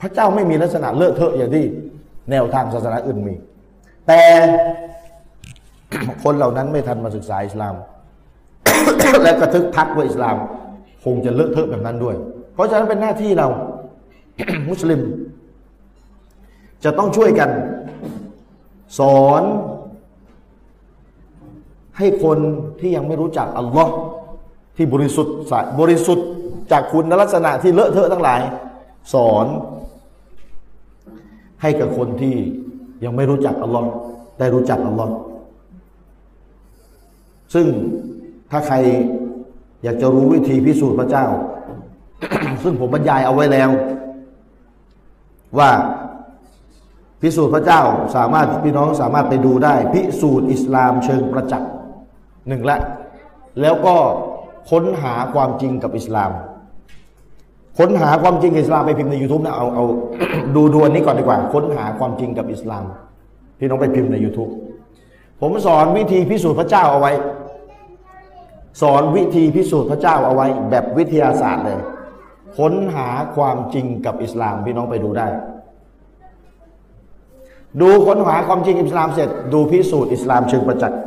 พระเจ้าไม่มีลักษณะเลอะเทอะอย่างที่แนวทางศาสนาอื่นมี แต่คนเหล่านั้นไม่ทันมาศึกษาอิสลาม และกระทึกทักว่าอิสลาม คงจะเลอะเทอะแบบนั้นด้วย เพราะฉะนั้นเป็นหน้าที่เรา มุสลิม จะต้องช่วยกัน สอน ให้คนที่ยังไม่รู้จักอัลลอฮ์ที่บริสุทธิ์บริสุทธิ์จากคุณลักษณะที่เลอะเทอะทั้งหลาย สอน ให้กับคนที่ยังไม่รู้จักอัลลอฮ์ได้รู้จักอัลลอฮ์ซึ่งถ้าใครอยากจะรู้วิธีพิสูจน์พระเจ้า ซึ่งผมบรรยายเอาไว้แล้ว ว่าพิสูจน์พระเจ้าสามารถพี่น้องสามารถไปดูได้ พิสูจน์อิสลามเชิงประจักษ์ หนึ่งละ แล้วก็ค้นหาความจริงกับอิสลาม ค้นหาความจริงกับอิสลามไปพิมพ์ใน YouTube นะเอาเอาดูดูอันนี้ก่อนดีกว่า ค้นหาความจริงกับอิสลาม พี่น้องไปพิมพ์ใน YouTube ผมสอนวิธีพิสูจน์พระเจ้าเอาไว้ สอนวิธีพิสูจน์พระเจ้าเอาไว้ แบบวิทยาศาสตร์เลย ค้นหาความจริงกับอิสลาม พี่น้องไปดูได้ ดูค้นหาความจริงอิสลามเสร็จ ดูพิสูจน์อิสลามเชิงประจักษ์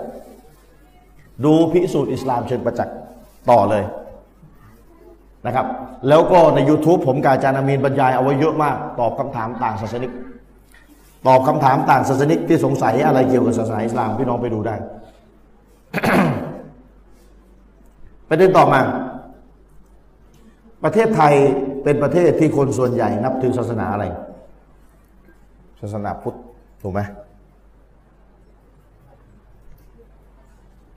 ดูพิสูจน์อิสลามเชิงประจักษ์ต่อเลยนะครับ แล้วก็ใน YouTube ผมกาจานามีนบรรยายเอาไว้เยอะมาก ตอบคำถามต่างศาสนิก ตอบคำถามต่างศาสนิกที่สงสัยอะไรเกี่ยวกับศาสนาอิสลามพี่น้องไปดูได้ประเด็นต่อมา ประเทศไทยเป็นประเทศที่คนส่วนใหญ่นับถือศาสนาอะไร ศาสนาพุทธถูกไหม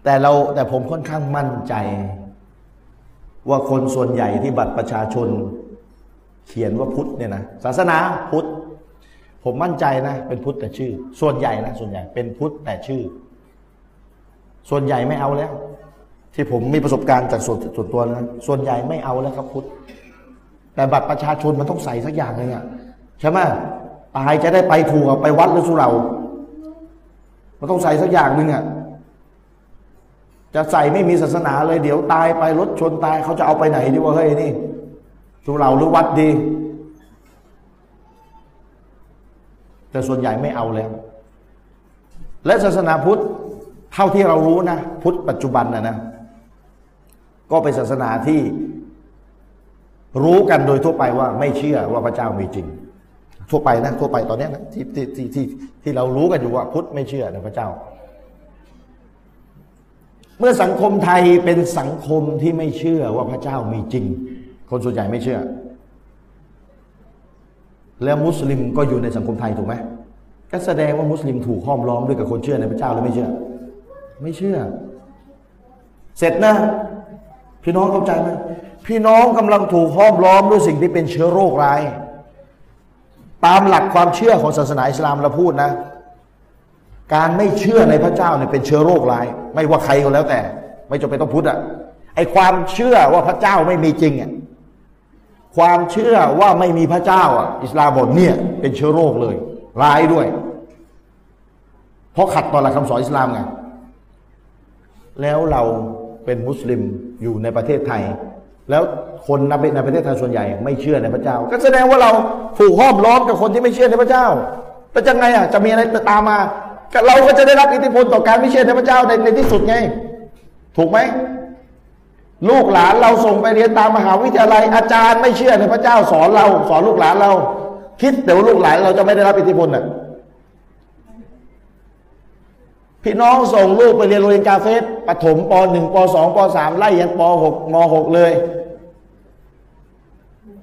แต่เราแต่ผมค่อนข้างมั่นใจ ว่าคนส่วนใหญ่ที่บัตรประชาชน เขียนว่าพุทธเนี่ยนะศาสนาพุทธผมมั่นใจนะ เป็นพุทธแต่ชื่อ ส่วนใหญ่นะส่วนใหญ่เป็นพุทธแต่ชื่อ ส่วนใหญ่ไม่เอาแล้ว ที่ผมมีประสบการณ์จากส่วนส่วนตัวนะส่วนใหญ่ไม่เอาแล้วครับพุทธแต่บัตรประชาชนมันต้องใส่สักอย่างหนึ่งอะใช่ไหมตายจะได้ไปถูกไปวัดหรือสุเรามันต้องใส่สักอย่างหนึ่งอะ จะใส่ไม่มีศาสนาเลยเดี๋ยวตายไปรถชนตายเขาจะเอาไปไหนดีวะเฮ้ยนี่สุเราหรือวัดดี แต่ส่วนใหญ่ไม่เอาแล้ว และศาสนาพุทธเท่าที่เรารู้นะ พุทธปัจจุบันนะนะ ก็เป็นศาสนาที่รู้กันโดยทั่วไปว่าไม่เชื่อว่าพระเจ้ามีจริง ทั่วไปนะทั่วไปตอนนี้นะที่ที่ที่ที่ที่เรารู้กันอยู่ว่าพุทธไม่เชื่อในพระเจ้า เมื่อสังคมไทยเป็นสังคมที่ไม่เชื่อว่าพระเจ้ามีจริง คนส่วนใหญ่ไม่เชื่อ แล้วมุสลิมก็อยู่ในสังคมไทยถูกไหมก็แสดงว่ามุสลิมถูกห้อมล้อมด้วยกับคนเชื่อในพระเจ้าหรือไม่เชื่อ ไม่เชื่อ เสร็จนะ พี่น้องเข้าใจไหมพี่น้องกำลังถูกห้อมล้อมด้วยสิ่งที่เป็นเชื้อโรคร้าย ตามหลักความเชื่อของศาสนาอิสลามเราพูดนะ การไม่เชื่อในพระเจ้าเนี่ยเป็นเชื้อโรคร้าย ไม่ว่าใครก็แล้วแต่ ไม่จำเป็นต้องพุทธอะไอความเชื่อว่าพระเจ้าไม่มีจริงอะความเชื่อว่าไม่มีพระเจ้าอะอิสลามบอกเนี่ยเป็นเชื้อโรคเลย ร้ายด้วย เพราะขัดต่อหลักคำสอนอิสลามไงแล้วเราเป็นมุสลิมอยู่ในประเทศไทย แล้วคนในประเทศไทยส่วนใหญ่ ไม่เชื่อในพระเจ้า ก็แสดงว่าเราถูกห้อมล้อมกับคนที่ไม่เชื่อในพระเจ้าแล้วจะไงอะจะมีอะไรตามมา เราก็จะได้รับอิทธิพลต่อการไม่เชื่อในพระเจ้าในในที่สุดไง ถูกไหมลูกหลานเราส่งไปเรียนตามมหาวิทยาลัย อาจารย์ไม่เชื่อในพระเจ้าสอนเราสอนลูกหลานเรา คิดเดี๋ยวลูกหลานเราจะไม่ได้รับอิทธิพลน่ะพี่น้องส่งลูกไปเรียนโรงเรียนกาเฟสปฐมปหนึ่งปสองปสามไล่ยันปหกมหกเลย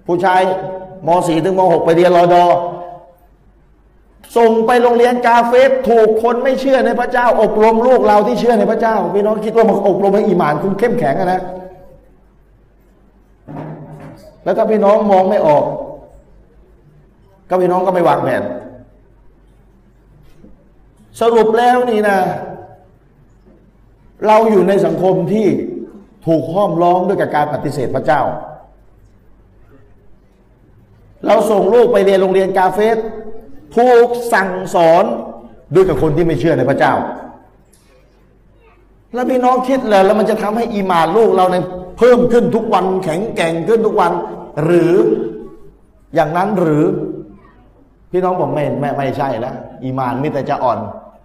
ผู้ชายมสี่ถึงมหกไปเรียนรอดอ ส่งไปโรงเรียนกาเฟสถูกคนไม่เชื่อในพระเจ้า อบรมลูกเราที่เชื่อในพระเจ้าพี่น้องคิดว่ามันอบรมให้อิมานคุณเข้มแข็งนะ แล้วถ้าพี่น้องมองไม่ออก ก็พี่น้องก็ไม่วางแผนสรุปแล้วนี่นะ เราอยู่ในสังคมที่ถูกห้อมล้อมด้วยกับการปฏิเสธพระเจ้า เราส่งลูกไปเรียนโรงเรียนกาเฟส ถูกสั่งสอนด้วยกับคนที่ไม่เชื่อในพระเจ้า แล้วพี่น้องคิดเลยแล้วมันจะทำให้อีมานลูกเราในเพิ่มขึ้นทุกวันแข็งแกร่งขึ้นทุกวัน หรืออย่างนั้นหรือ พี่น้องบอกไม่ไม่ไม่ใช่แล้วอีมานมิแต่จะอ่อน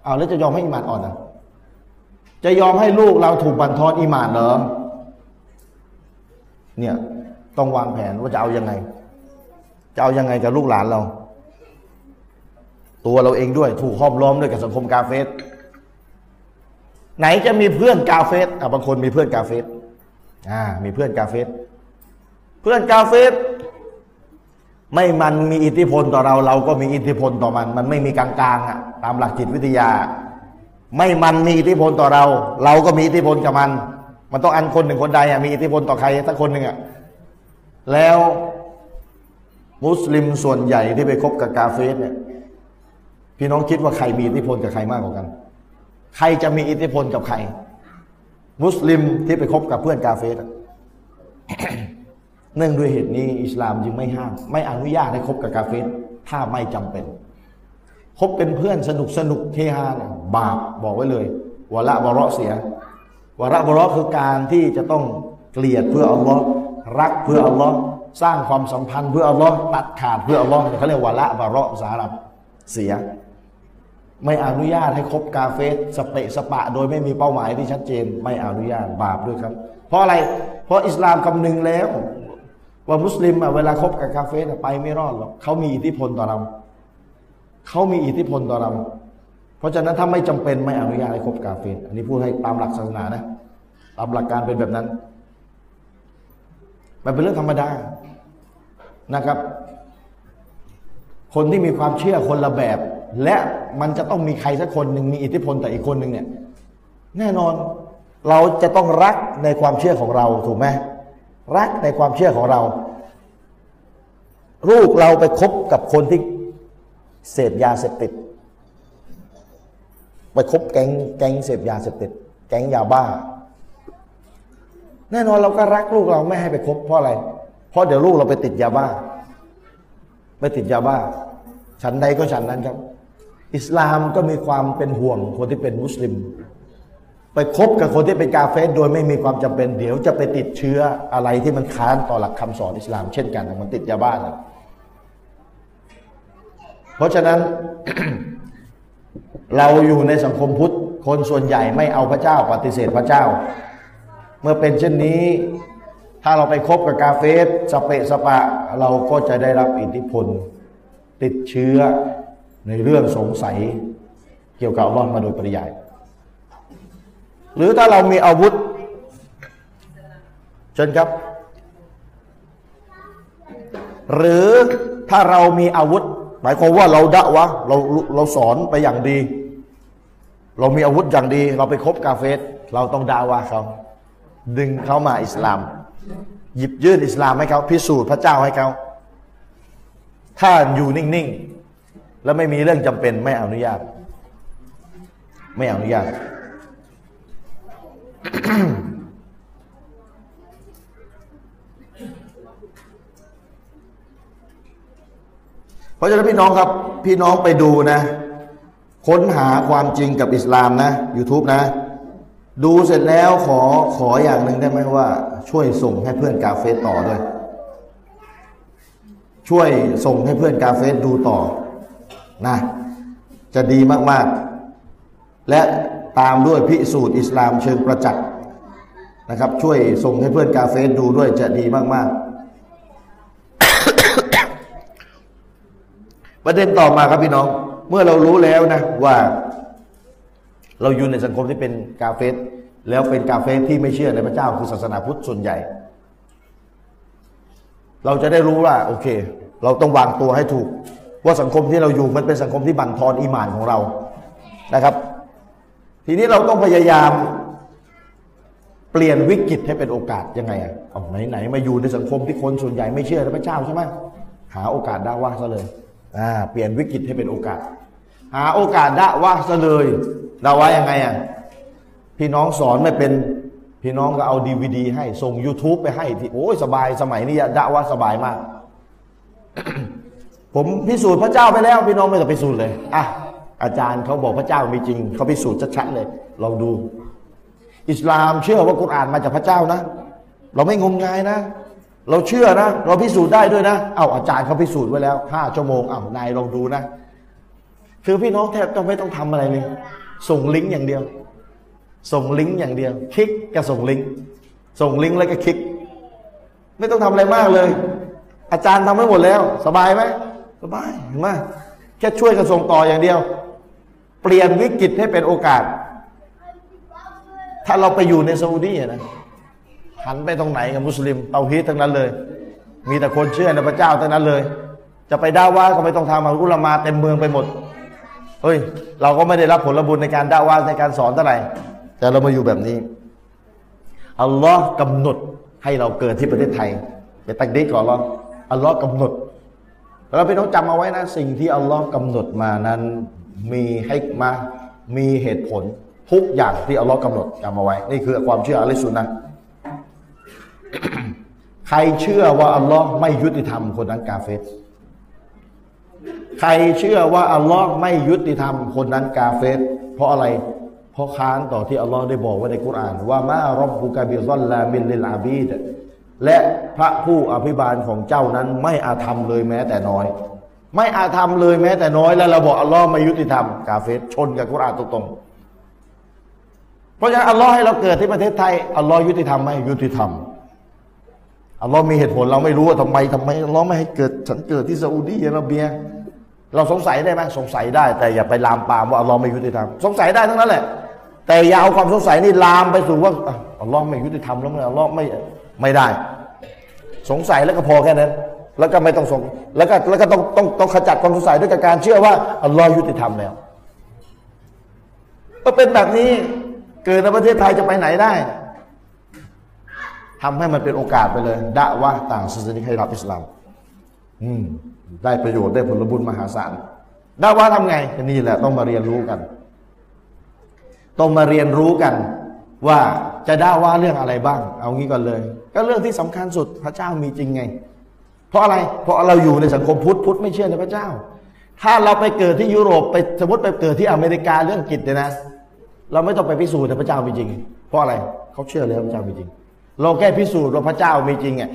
เอาแล้วจะยอมให้อีมานอ่อนอะจะยอมให้ลูกเราถูกบันทอนอีมานเหรอเนี่ยต้องวางแผนว่าจะเอายังไง จะเอายังไงกับลูกหลานเรา ตัวเราเองด้วย ถูกห้อมล้อมด้วยกับสังคมกาเฟสไหนจะมีเพื่อนกาเฟสอะบางคนมีเพื่อนกาเฟสอ่า มีเพื่อนกาเฟสเพื่อนกาเฟสไม่มันมีอิทธิพลต่อเรา เราก็มีอิทธิพลต่อมัน มันไม่มีกลางๆอะ ตามหลักจิตวิทยา ไม่มันมีอิทธิพลต่อเรา เราก็มีอิทธิพลกับมัน มันต้องอันคนหนึ่งคนใดอะมีอิทธิพลต่อใครสักคนหนึ่งอะแล้วมุสลิมส่วนใหญ่ที่ไปคบกับกาเฟสเนี่ย พี่น้องคิดว่าใครมีอิทธิพลกับใครมากกว่ากัน ใครจะมีอิทธิพลกับใคร มุสลิมที่ไปคบกับเพื่อนกาเฟสเนื่องด้วยเหตุนี้อิสลามจึงไม่ห้าม ไม่อนุญาตให้คบกับกาเฟสถ้าไม่จำเป็น คบเป็นเพื่อนสนุกสนุกเฮฮาเน่าบาปบอกไว้เลยวะละบะเระเสียวะละบะเระคือการที่จะต้องเกลียดเพื่ออัลลอฮ์รักเพื่ออัลลอฮ์สร้างความสัมพันธ์เพื่ออัลลอฮ์ตัดขาดเพื่ออัลลอฮ์เขาเรียกวาละบาระภาษาอับเสีย ไม่อนุญาตให้คบกาเฟสสเปะสปะ โดยไม่มีเป้าหมายที่ชัดเจน ไม่อนุญาตบาปด้วยครับ เพราะอะไร เพราะอิสลามคำนึงแล้ว ว่ามุสลิมอะเวลาคบกับกาเฟสไปไม่รอดหรอกเขามีอิทธิพลต่อเราเขามีอิทธิพลต่อเรา เพราะฉะนั้นถ้าไม่จำเป็นไม่อนุญาตให้คบกาเฟสอันนี้พูดให้ตามหลักศาสนานะตามหลักการเป็นแบบนั้น มันเป็นเรื่องธรรมดานะครับ คนที่มีความเชื่อคนละแบบ และมันจะต้องมีใครสักคนหนึ่งมีอิทธิพลแต่อีกคนหนึ่งเนี่ย แน่นอนเราจะต้องรักในความเชื่อของเราถูกไหมรักในความเชื่อของเรา ลูกเราไปคบกับคนที่เสพยาเสพติด ไปคบแก๊งแก๊งเสพยาเสพติด แก๊งยาบ้า แน่นอนเราก็รักลูกเราไม่ให้ไปคบเพราะอะไร เพราะเดี๋ยวลูกเราไปติดยาบ้า ไปติดยาบ้า ฉันใดก็ฉันนั้นครับ อิสลามก็มีความเป็นห่วงคนที่เป็นมุสลิม ไปคบกับคนที่เป็นกาเฟสโดยไม่มีความจำเป็นเดี๋ยวจะไปติดเชื้ออะไรที่มันค้านต่อหลักคำสอนอิสลาม เช่นกันมันติดยาบ้านะเพราะฉะนั้นเราอยู่ในสังคมพุทธ คนส่วนใหญ่ไม่เอาพระเจ้าปฏิเสธพระเจ้า เมื่อเป็นเช่นนี้ ถ้าเราไปคบกับกาเฟสสเปะสปะ เราก็จะได้รับอิทธิพล ติดเชื้อ ในเรื่องสงสัยเกี่ยวกับอัลลอฮ์มาโดยปริยาย หรือถ้าเรามีอาวุธเชิญครับ หรือถ้าเรามีอาวุธ หมายความว่าเราดะวะเราเราสอนไปอย่างดี เรามีอาวุธอย่างดี เราไปคบกาเฟสเราต้องด่าวะเขาดึงเขามาอิสลาม หยิบยื่นอิสลามให้เขาพิสูจน์พระเจ้าให้เขาถ้าอยู่นิ่งๆ แล้วไม่มีเรื่องจำเป็นไม่อนุญาต ไม่อนุญาต เพราะฉะนั้นพี่น้องครับ พี่น้องไปดูนะ ค้นหาความจริงกับอิสลามนะ YouTube นะ ดูเสร็จแล้วขอขออย่างหนึ่งได้ไหมว่า ช่วยส่งให้เพื่อนกาเฟสต่อด้วย ช่วยส่งให้เพื่อนกาเฟสดูต่อ นะจะดีมากๆ และตามด้วยพิสูจน์อิสลามเชิงประจักษ์นะครับ ช่วยส่งให้เพื่อนกาเฟสดูด้วยจะดีมาก ๆ ประเด็นต่อมาครับพี่น้อง เมื่อเรารู้แล้วนะว่า เราอยู่ในสังคมที่เป็นกาเฟสแล้วเป็นกาเฟสที่ไม่เชื่อในพระเจ้าคือศาสนาพุทธส่วนใหญ่ เราจะได้รู้ว่า โอเค เราต้องวางตัวให้ถูก ว่าสังคมที่เราอยู่มันเป็นสังคมที่บั่นทอนอีหมานของเรานะครับ ทีนี้เราต้องพยายามเปลี่ยนวิกฤตให้เป็นโอกาสยังไงอะเอาไหนไหนมาอยู่ในสังคมที่คนส่วนใหญ่ไม่เชื่อพระเจ้าใช่ไหมหาโอกาสด่าว่าซะเลยอ่าเปลี่ยนวิกฤตให้เป็นโอกาส หาโอกาสด่าว่าซะเลยด่าว่ายังไงอะพี่น้องสอนไม่เป็นพี่น้องก็เอาดีวดีให้ส่ง YouTube ไปให้ที่โอ้ยสบายสมัยนี้ด่าว่าสบายมาก ผมพิสูจน์พระเจ้าไปแล้วพี่น้องไม่ต้องพิสูจน์เลยอะอาจารย์เขาบอกพระเจ้ามีจริงเขาพิสูจน์ชัดๆเลยลองดู อิสลามเชื่อว่ากุรอานมาจากพระเจ้านะ เราไม่งมงายนะ เราเชื่อนะ เราพิสูจน์ได้ด้วยนะเอาอาจารย์เขาพิสูจน์ไว้แล้วห้าชั่วโมงเอานายลองดูนะ คือพี่น้องแทบจะไม่ต้องทำอะไรเลยส่งลิงก์อย่างเดียว ส่งลิงก์อย่างเดียว คลิกกับส่งลิงก์ส่งลิงก์แล้วก็คลิก ไม่ต้องทำอะไรมากเลย อาจารย์ทำให้หมดแล้ว สบายไหม บายเห็นไหมแค่ช่วยกันส่งต่ออย่างเดียว เปลี่ยนวิกฤตให้เป็นโอกาส ถ้าเราไปอยู่ในซาอุดีนะหันไปตรงไหนกับมุสลิมเตาฮีทั้งนั้นเลย มีแต่คนเชื่อในพระเจ้าทั้งนั้นเลย จะไปด่าว่าก็ไม่ต้องทำอุลามาเต็มเมืองไปหมดเฮ้ย เราก็ไม่ได้รับผลบุญในการด่าว่าในการสอนเท่าไหร่แต่เรามาอยู่แบบนี้อัลลอฮ์กำหนดให้เราเกิดที่ประเทศไทยไปตักดีรก่อนราอัลลอฮ์กำหนด เราไปต้องจำเอาไว้นะ สิ่งที่อัลลอฮ์กำหนดมานั้นมีให้มามีเหตุผลทุกอย่างที่อัลลอฮ์กำหนดจำเอาไว้ นี่คือความเชื่ออะฮ์ลิสซุนนะฮ์ใครเชื่อว่าอัลลอฮ์ไม่ยุติธรรมคนนั้นกาเฟรใครเชื่อว่าอัลลอฮ์ไม่ยุติธรรมคนนั้นกาเฟรเพราะอะไร เพราะค้านต่อที่อัลลอฮ์ได้บอกไว้ในกุรอานوما ربك بظلام للعبيد และพระผู้อภิบาลของเจ้านั้นไม่อาธรรมเลยแม้แต่น้อย ไม่อาธรรมเลยแม้แต่น้อย แล้วเราบอกอัลลอฮ์ไม่ยุติธรรมกาเฟสชนกับกุรอานตรงๆเพราะฉะนั้นอัลลอฮ์ให้เราเกิดที่ประเทศไทยอัลลอฮ์ยุติธรรมไหมยุติธรรมอัลลอฮ์มีเหตุผลเราไม่รู้ว่าทำไมทำไมอัลลอฮ์ไม่ให้เกิดฉันเกิดที่ซาอุดีอาระเบีย เราสงสัยได้ไหมสงสัยได้ แต่อย่าไปลามปามว่าอัลลอฮ์ไม่ยุติธรรมสงสัยได้ทั้งนั้นแหละ แต่อย่าเอาความสงสัยนี่ลามไปสู่ว่าอัลลอฮ์ไม่ยุติธรรมแล้วไงอัลลอฮ์ไม่ ไม่ได้ สงสัยแล้วก็พอแค่นั้น แล้วก็ไม่ต้องสงแล้วก็แล้วก็ต้องต้องต้องขจัดความสงสัยด้วยการเชื่อว่าอัลลอฮ์ยุติธรรมแล้วก็เป็นแบบนี้เกิดในประเทศไทยจะไปไหนได้ทำให้มันเป็นโอกาสไปเลยด่าว่าต่างศาสนาให้รับอิสลาม อืม ได้ประโยชน์ได้ผลบุญมหาศาลด่าว่าทำไงนี่แหละต้องมาเรียนรู้กัน ต้องมาเรียนรู้กัน ว่าจะด่าว่าเรื่องอะไรบ้าง เอางี้ก่อนเลย ก็เรื่องที่สำคัญสุดพระเจ้ามีจริงไง เพราะอะไรเพราะเราอยู่ในสังคมพุทธพุทธไม่เชื่อในพระเจ้า ถ้าเราไปเกิดที่ยุโรปไปสมมติไปเกิดที่อเมริกาเรื่องกิจเนี่ยนะ เราไม่ต้องไปพิสูจน์ในพระเจ้ามีจริง เพราะอะไรเขาเชื่อเลยพระเจ้ามีจริง เราแค่พิสูจน์ว่าพระเจ้ามีจริงอะ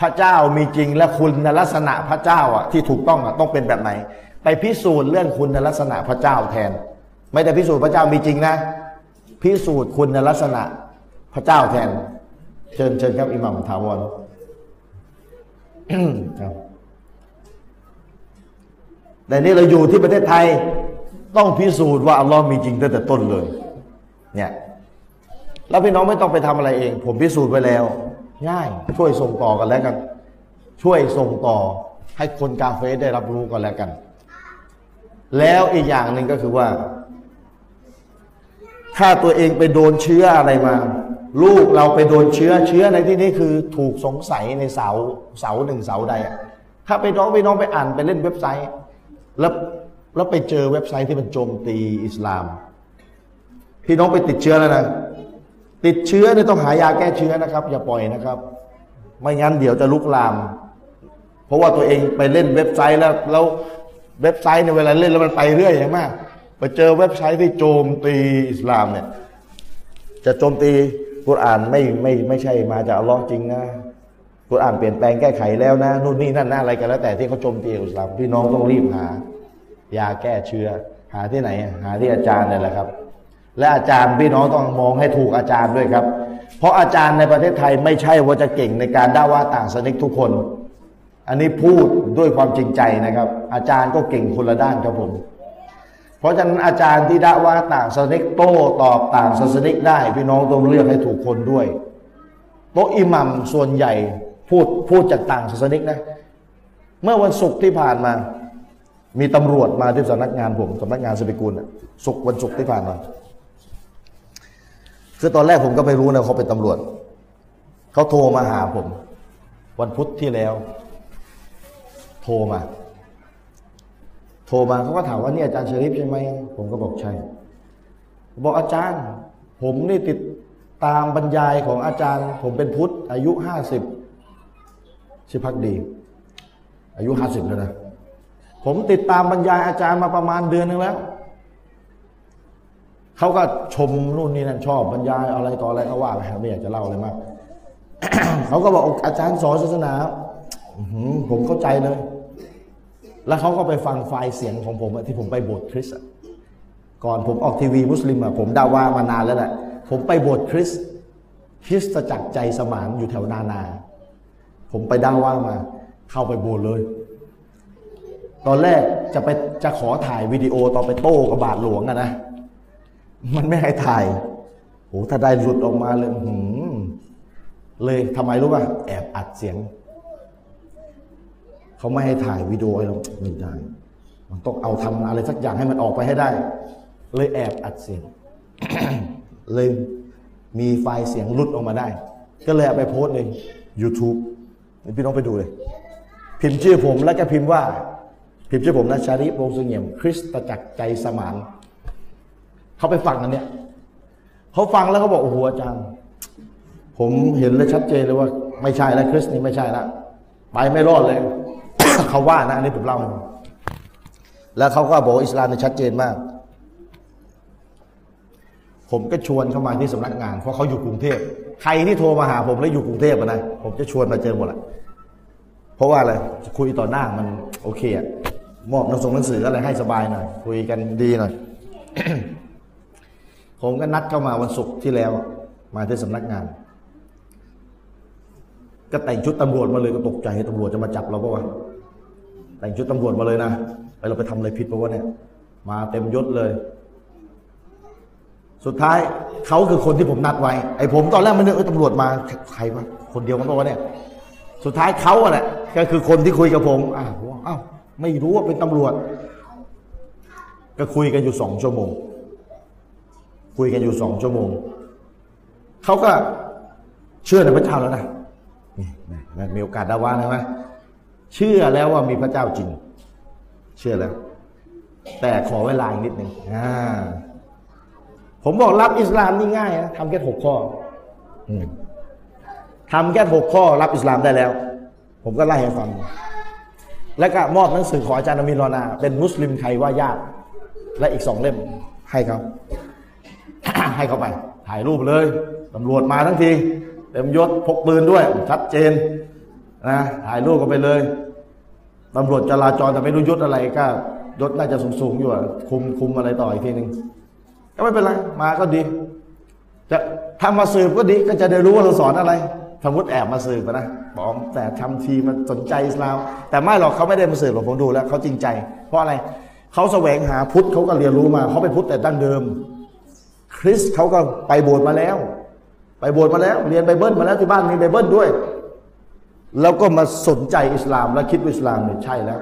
พระเจ้ามีจริงและคุณลักษณะพระเจ้าอะที่ถูกต้องอะต้องเป็นแบบไหน ไปพิสูจน์เรื่องคุณลักษณะพระเจ้าแทน ไม่ได้พิสูจน์พระเจ้ามีจริงนะ พิสูจน์คุณลักษณะพระเจ้าแทน เชิญเชิญครับอิหมัมถาวรครับแต่นี่เราอยู่ที่ประเทศไทยต้องพิสูจน์ว่าอัลลอฮ์มีจริงตั้งแต่ต้นเลย เนี่ยแล้วพี่น้องไม่ต้องไปทำอะไรเอง ผมพิสูจน์ไว้แล้ว ง่าย ช่วยส่งต่อกันแล้วกัน ช่วยส่งต่อให้คนกาเฟ่ได้รับรู้กันแล้วกัน แล้วอีกอย่างหนึ่งก็คือว่า ถ้าตัวเองไปโดนเชื้ออะไรมา ลูกเราไปโดนเชื้อเชื้อในที่นี้คือ ถูกสงสัยในเสาเสาหนึ่งเสาใดอะถ้าไปน้องไปน้องไปอ่านไปเล่นเว็บไซต์ แล้วแล้วไปเจอเว็บไซต์ที่มันโจมตีอิสลาม พี่น้องไปติดเชื้อแล้วนะติดเชื้อเนี่ยต้องหายาแก้เชื้อนะครับ อย่าปล่อยนะครับ ไม่งั้นเดี๋ยวจะลุกลาม เพราะว่าตัวเองไปเล่นเว็บไซต์แล้วแล้วเว็บไซต์เนี่ยเวลาเล่นแล้วมันไปเรื่อยอย่างมาก ไปเจอเว็บไซต์ที่โจมตีอิสลามเนี่ย จะโจมตีกุรอานไม่ไม่ไม่ใช่มาจากอัลลอฮ์จริงนะกุรอานเปลี่ยนแปลงแก้ไขแล้วนะนู่นนี่นั่นนะอะไรกันแล้วแต่ที่เขาโจมตีอิสลามพี่น้องต้องรีบหายาแก้เชื้อ หาที่ไหน หาที่อาจารย์นี่แหละครับ และอาจารย์พี่น้องต้องมองให้ถูกอาจารย์ด้วยครับ เพราะอาจารย์ในประเทศไทยไม่ใช่ว่าจะเก่งในการด่าว่าต่างสนิกทุกคน อันนี้พูดด้วยความจริงใจนะครับ อาจารย์ก็เก่งคนละด้านครับผม เพราะฉะนั้นอาจารย์ที่ด่าว่าต่างศาสนิกโต้ตอบต่างศาสนิกได้ พี่น้องต้องเลือกให้ถูกคนด้วยโต๊ะอิหมัมส่วนใหญ่พูดพูดจากต่างศาสนิกนะ เมื่อวันศุกร์ที่ผ่านมา มีตำรวจมาที่สำนักงานผมสำนักงานสปิกุลศุกร์วันศุกร์ที่ผ่านมาคือตอนแรกผมก็ไม่รู้นะเขาเป็นตำรวจเขาโทรมาหาผม วันพุธที่แล้ว โทรมา ทรมาเขาก็ถามว่านี่อาจารย์ชริฟใช่ไหมผมก็บอกใช่บอกอาจารย์ ผมนี่ติดตามบรรยายของอาจารย์ ผมเป็นพุทธ อายุห้าสิบชื่อพักดี อายุห้าสิบแล้วนะผมติดตามบรรยายอาจารย์มาประมาณเดือนนึงแล้วเขาก็ชมนู่นนี่นั่นชอบบรรยายอะไรต่ออะไรก็ว่าไปไม่อยากจะเล่าอะไรมากเขาก็บอกอาจารย์สอนศาสนาผมเข้าใจเลย แล้วเขาก็ไปฟังไฟล์เสียงของผมที่ผมไปโบสถ์คริสต์ก่อนผมออกทีวีมุสลิมอะผมดาว่ามานานแล้วแหละผมไปโบสถ์คริสต์คริสตจักรใจสมานอยู่แถวนานา ผมไปดาว่ามา เข้าไปโบสถ์เลย ตอนแรกจะไปจะขอถ่ายวิดีโอตอนไปโต้กับบาทหลวงอะนะมันไม่ให้ถ่ายโหถ้าได้หลุดออกมาเลยหืมเลยทำไมรู้ป่ะแอบอัดเสียง เขาไม่ให้ถ่ายวิดีโอเราไม่ได้ มันต้องเอาทำอะไรสักอย่างให้มันออกไปให้ได้ เลยแอบอัดเสียง เลยมีไฟล์เสียงหลุดออกมาได้ ก็เลยเอาไปโพสใน YouTube พี่น้องไปดูเลย พิมพ์ชื่อผมแล้วก็พิมพ์ว่า พิมพ์ชื่อผมนะชาริวงสุเงียม คริสตจักรใจสมานเขาไปฟังอันเนี้ยเขาฟังแล้วเขาบอกโอ้โหอาจารย์ ผมเห็นเลยชัดเจนเลยว่า ไม่ใช่แล้วคริสนี่ไม่ใช่แล้วไปไม่รอดเลย เขาว่านะอันนี้ผมเล่าให้แล้วเขาก็บอกอิสลามนี่ชัดเจนมาก ผมก็ชวนเข้ามาที่สำนักงาน เพราะเขาอยู่กรุงเทพใครที่โทรมาหาผมแล้วอยู่กรุงเทพนะผมจะชวนมาเจอหมดแหละเพราะว่าอะไรคุยต่อหน้ามันโอเคอะมอบหนังส่งหนังสืออะไรให้สบายหน่อยคุยกันดีหน่อยผมก็นัดเข้ามาวันศุกร์ที่แล้ว มาที่สำนักงาน ก็แต่งชุดตำรวจมาเลยก็ตกใจตำรวจจะมาจับเราปะวะ แต่งชุดตำรวจมาเลยนะไปเราไปทำอะไรผิดปะวะเนี่ย มาเต็มยศเลย สุดท้ายเขาคือคนที่ผมนัดไว้ ไอ้ผมตอนแรกมันนึกเออตำรวจมาใครวะคนเดียวกันปะวะเนี่ย สุดท้ายเขาอะแหละก็คือคนที่คุยกับผมอ้าวอ้าวไม่รู้ว่าเป็นตำรวจ ก็คุยกันอยู่สองชั่วโมง คุยกันอยู่สองชั่วโมงเขาก็เชื่อในพระเจ้าแล้วนะนี่มีโอกาสดาว่านะไหม เชื่อแล้วว่ามีพระเจ้าจริง เชื่อแล้ว แต่ขอเวลาอีกนิดหนึ่งผมบอกรับอิสลามนี่ง่ายนะทำแค่หกข้อทำแค่หกข้อ รับอิสลามได้แล้ว ผมก็ไล่ให้ฟัง แล้วก็มอบหนังสือของอาจารย์อามีนรอนา เป็นมุสลิมไทยว่ายาก และอีกสองเล่มให้เขาให้เขาไป ถ่ายรูปเลยตำรวจมาทั้งทีเต็มยศพกปืนด้วย ชัดเจน นะถ่ายรูปกันไปเลยตำรวจจราจรแต่ไม่รู้ยศอะไรก็ยศน่าจะสูงๆอยู่อะคุมคุมอะไรต่ออีกทีหนึ่งก็ไม่เป็นไรมาก็ดี จะทำมาสืบก็ดีก็จะได้รู้ว่าเราสอนอะไรสมมติแอบมาสืบนะบอกแต่ทำทีมันสนใจอิสลาม แต่ไม่หรอกเขาไม่ได้มาสืบหรอกผมดูแล้วเขาจริงใจ เพราะอะไรเขาแสวงหาพุทธเขาก็เรียนรู้มาเขาเป็นพุทธแต่ดั้งเดิม คริสเขาก็ไปโบสถ์มาแล้ว ไปโบสถ์มาแล้ว เรียนไบเบิลมาแล้วที่บ้านมีไบเบิลด้วย แล้วก็มาสนใจอิสลามและคิดว่าอิสลามเนี่ยใช่แล้ว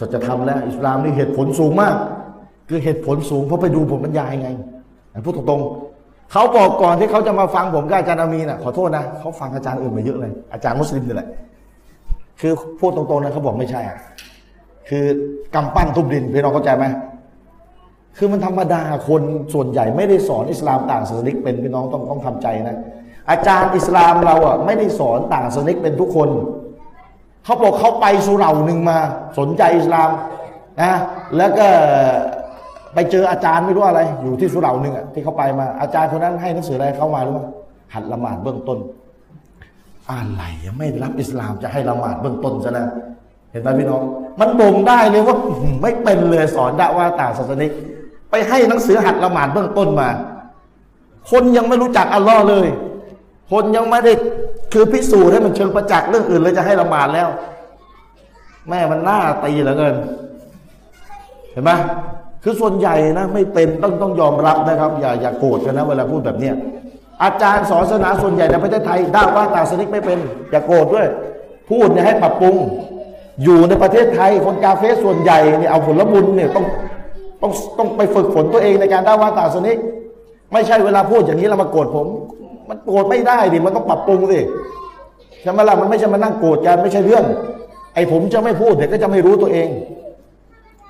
สัจธรรมแล้วอิสลามนี่เหตุผลสูงมาก คือเหตุผลสูงเพราะไปดูผมบรรยายไงพูดตรงๆเขาบอกก่อนที่เขาจะมาฟังผมกับอาจารย์อามีน่ะขอโทษนะเขาฟังอาจารย์อื่นมาเยอะเลย อาจารย์มุสลิมนี่แหละคือพูดตรงๆนะเขาบอกไม่ใช่อะคือกำปั้นทุบดินพี่น้องเข้าใจไหมคือมันธรรมดาคนส่วนใหญ่ไม่ได้สอนอิสลามต่างศาสนิกเป็นพี่น้องต้องต้องทำใจนะ อาจารย์อิสลามเราอะไม่ได้สอนต่างศาสนิกเป็นทุกคน เขาบอกเขาไปสุเหร่าหนึ่งมา สนใจอิสลามนะแล้วก็ไปเจออาจารย์ไม่รู้อะไร อยู่ที่สุเหร่าหนึ่งอะที่เขาไปมาอาจารย์คนนั้นให้หนังสืออะไรเข้ามารู้ไหมหัดละหมาดเบื้องต้นอะไรไม่รับอิสลามจะให้ละหมาดเบื้องต้นซะแล้วเห็นไหมพี่น้อง มันบ่งได้เลยว่าไม่เป็นเลยสอนด่าว่าต่างศาสนิก ไปให้หนังสือหัดละหมาดเบื้องต้นมา คนยังไม่รู้จักอัลลอฮ์เลย คนยังไม่ได้คือพิสูจน์ให้มันเชิงประจักษ์เรื่องอื่นเลยจะให้ละหมาดแล้ว แม่มันหน้าตีเหลือเกิน เห็นไหมคือส่วนใหญ่นะ ไม่เป็นต้องต้องยอมรับนะครับ อย่าอย่าโกรธกันนะเวลาพูดแบบเนี้ยอาจารย์สอนศาสนาส่วนใหญ่ในประเทศไทยด่าว่าตาสนิกไม่เป็น อย่าโกรธด้วย พูดเนี่ยให้ปรับปรุง อยู่ในประเทศไทยคนกาเฟสส่วนใหญ่เนี่ยเอาผลบุญเนี่ยต้องต้องต้องไปฝึกฝนตัวเองในการด่าว่าตางศาสนิกไม่ใช่เวลาพูดอย่างนี้เรามาโกรธผม มันโกรธไม่ได้ดิมันต้องปรับปรุงสิใช่ไหมล่ะมันไม่ใช่มานั่งโกรธกันไม่ใช่เรื่อง ไอ้ผมจะไม่พูดเดี๋ยวก็จะไม่รู้ตัวเอง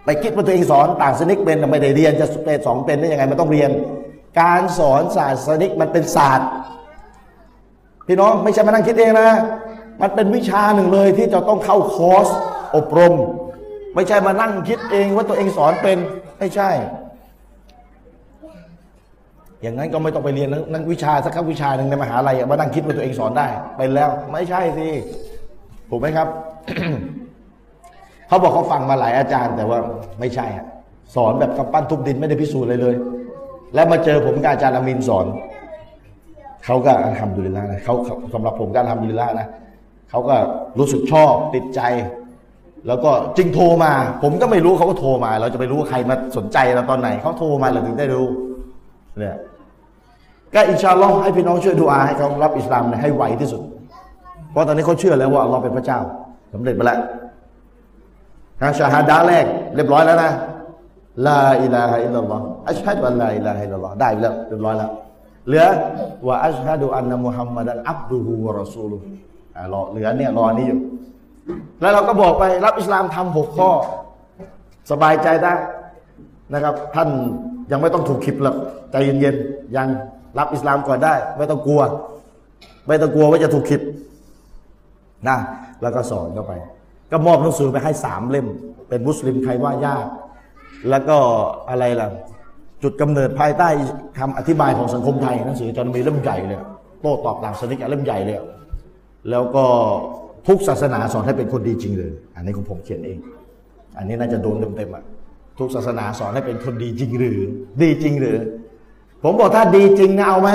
ไปคิดว่าตัวเองสอนต่างสนิกเป็นไม่ได้เรียนจะเป็นสองเป็นได้ยังไงมันต้องเรียน การสอนศาสนิกมันเป็นศาสตร์ พี่น้องไม่ใช่มานั่งคิดเองนะ มันเป็นวิชาหนึ่งเลยที่จะต้องเข้าคอร์สอบรม ไม่ใช่มานั่งคิดเองว่าตัวเองสอนเป็นไม่ใช่ อย่างนั้นก็ไม่ต้องไปเรียนนักวิชาสักวิชาหนึ่งในมหาลัยมานั่งคิดว่าตัวเองสอนได้ไปแล้วไม่ใช่สิถูกไหมครับ เขาบอกเขาฟังมาหลายอาจารย์ แต่ว่าไม่ใช่อะสอนแบบกำปั้นทุบดินไม่ได้พิสูจน์เลยเลย แล้วมาเจอผมกับอาจารย์อามินสอนเขาก็ทำดุลิละนะเขาสำหรับผมการทำดุลิละนะเขาก็รู้สึกชอบติดใจ แล้วก็จึงโทรมา ผมก็ไม่รู้เขาก็โทรมา เราจะไปรู้ว่าใครมาสนใจเราตอนไหนเขาโทรมาเราถึงได้รู้เนี่ย ก็อินชาอัลลอฮ์ให้พี่น้องช่วยดูอาให้เขารับอิสลามให้ไวที่สุด เพราะตอนนี้เขาเชื่อแล้วว่าอัลลอฮ์เป็นพระเจ้าสำเร็จไปแล้วการชาฮาดาแรก เรียบร้อยแล้วนะลาอิลาฮะอิลลัลลอฮ์อัชฮะดุอัลลาอิลาฮะอิลลัลลอฮ์ได้แล้วเรียบร้อยแล้วเหลือว่าอัชฮะดุอันนะมุฮัมมัดันอับดุฮูวะรอซูลุอ่ารอเหลือเนี่ยรอนี้อยู่ แล้วเราก็บอกไปรับอิสลามทำหกข้อ สบายใจได้นะครับ ท่านยังไม่ต้องถูกขิบหรอกใจเย็นๆยัง รับอิสลามก่อนได้ ไม่ต้องกลัว ไม่ต้องกลัวว่าจะถูกขิบนะแล้วก็สอนเข้าไป ก็มอบหนังสือไปให้สามเล่ม เป็นมุสลิมใครว่ายาก แล้วก็อะไรล่ะ จุดกำเนิดภายใต้คำอธิบายของสังคมไทยหนังสือจารย์มีเล่มใหญ่เลยโต้ตอบต่างสนิกเล่มใหญ่เลยแล้วก็ทุกศาสนาสอนให้เป็นคนดีจริงเลย อันนี้ของผมเขียนเอง อันนี้น่าจะโดนเต็มๆอะทุกศาสนาสอนให้เป็นคนดีจริงหรือ ดีจริงหรือ ผมบอกถ้าดีจริงนะเอาไหม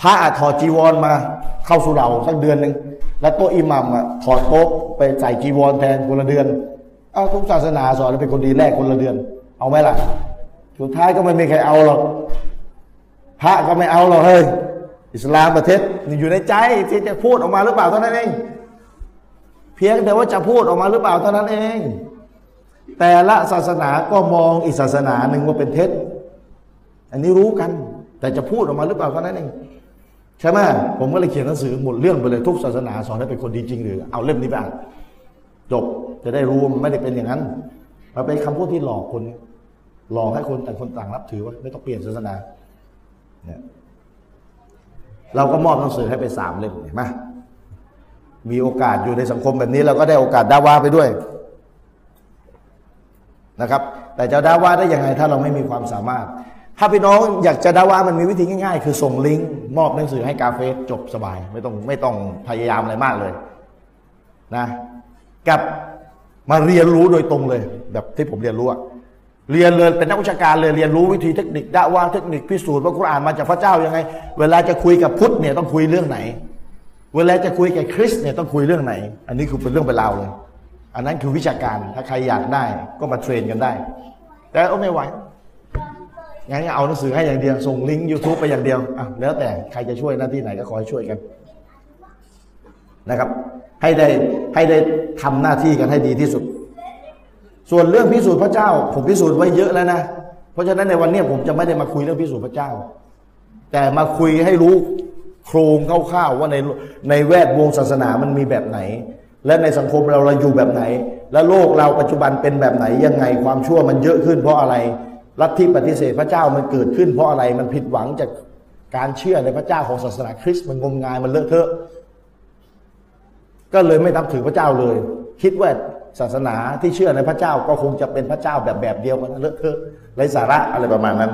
พระอะถอดจีวรมา เข้าสุเราสักเดือนหนึ่งแล้วโต๊ะอิหมัมอะถอดโต๊ะไปใส่จีวรแทนคนละเดือน เอาทุกศาสนาสอนเป็นคนดีแรกคนละเดือน เอาไหมล่ะสุดท้ายก็ไม่มีใครเอาหรอกพระก็ไม่เอาหรอกเฮ้ยอิสลามประเทศอยู่ในใจที่จะพูดออกมาหรือเปล่าเท่านั้นเอง เพียงแต่ว่าจะพูดออกมาหรือเปล่าเท่านั้นเอง แต่ละศาสนาก็มองอีกศาสนาหนึ่งว่าเป็นเท็จ อันนี้รู้กัน แต่จะพูดออกมาหรือเปล่าเท่านั้นเองใช่ไหมผมก็เลยเขียนหนังสือหมดเรื่องไปเลยทุกศาสนาสอนให้เป็นคนดีจริงหรือ เอาเล่มนี้ไปอ่านจบจะได้รู้มไม่ได้เป็นอย่างนั้นมันเป็นคำพูดที่หลอกคนหลอกให้คนต่างคนต่างรับถือว่าไม่ต้องเปลี่ยนศาสนาเนี่ยเราก็มอบหนังสือให้ไปสามเล่มเห็นไหมมีโอกาสอยู่ในสังคมแบบนี้เราก็ได้โอกาสดาวาไปด้วยนะครับ แต่จะดาวาได้ยังไงถ้าเราไม่มีความสามารถ ถ้าพี่น้องอยากจะดาว่ามันมีวิธีง่ายๆ คือส่งลิงก์มอบหนังสือให้กาเฟสจบสบาย ไม่ต้องไม่ต้องพยายามอะไรมากเลยนะกับมาเรียนรู้โดยตรงเลย แบบที่ผมเรียนรู้อะเรียนเลยเป็นนักวิชาการเลยเรียนรู้วิธีเทคนิคดะว่าเทคนิคพิสูจน์ว่าคุรานมาจากพระเจ้ายังไง เวลาจะคุยกับพุทธเนี่ยต้องคุยเรื่องไหน เวลาจะคุยกับคริสเนี่ยต้องคุยเรื่องไหน อันนี้คือเป็นเรื่องเป็นราวเลย อันนั้นคือวิชาการถ้าใครอยากได้ก็มาเทรนกันได้ แต่โอ้ไม่ไหว งั้นเอาหนังสือให้อย่างเดียว ส่งลิงก์ YouTube ไปอย่างเดียวอะแล้วแต่ใครจะช่วยหน้าที่ไหนก็ขอให้ช่วยกันนะครับ ให้ได้ให้ได้ทำหน้าที่กันให้ดีที่สุด ส่วนเรื่องพิสูจน์พระเจ้า ผมพิสูจน์ไว้เยอะแล้วนะ เพราะฉะนั้นในวันนี้ผมจะไม่ได้มาคุยเรื่องพิสูจน์พระเจ้า แต่มาคุยให้รู้โครงคร่าวๆว่าในในแวดวงศาสนามันมีแบบไหน และในสังคมเราเราอยู่แบบไหน และโลกเราปัจจุบันเป็นแบบไหนยังไงความชั่วมันเยอะขึ้นเพราะอะไร ลัทธิปฏิเสธพระเจ้ามันเกิดขึ้นเพราะอะไรมันผิดหวังจากการเชื่อในพระเจ้าของศาสนาคริสต์มันงมงายมันเลอะเทอะ ก็เลยไม่นับถือพระเจ้าเลย คิดว่าศาสนาที่เชื่อในพระเจ้าก็คงจะเป็นพระเจ้าแบบแบบเดียวกันเลอะเทอะไรสาระอะไรประมาณนั้น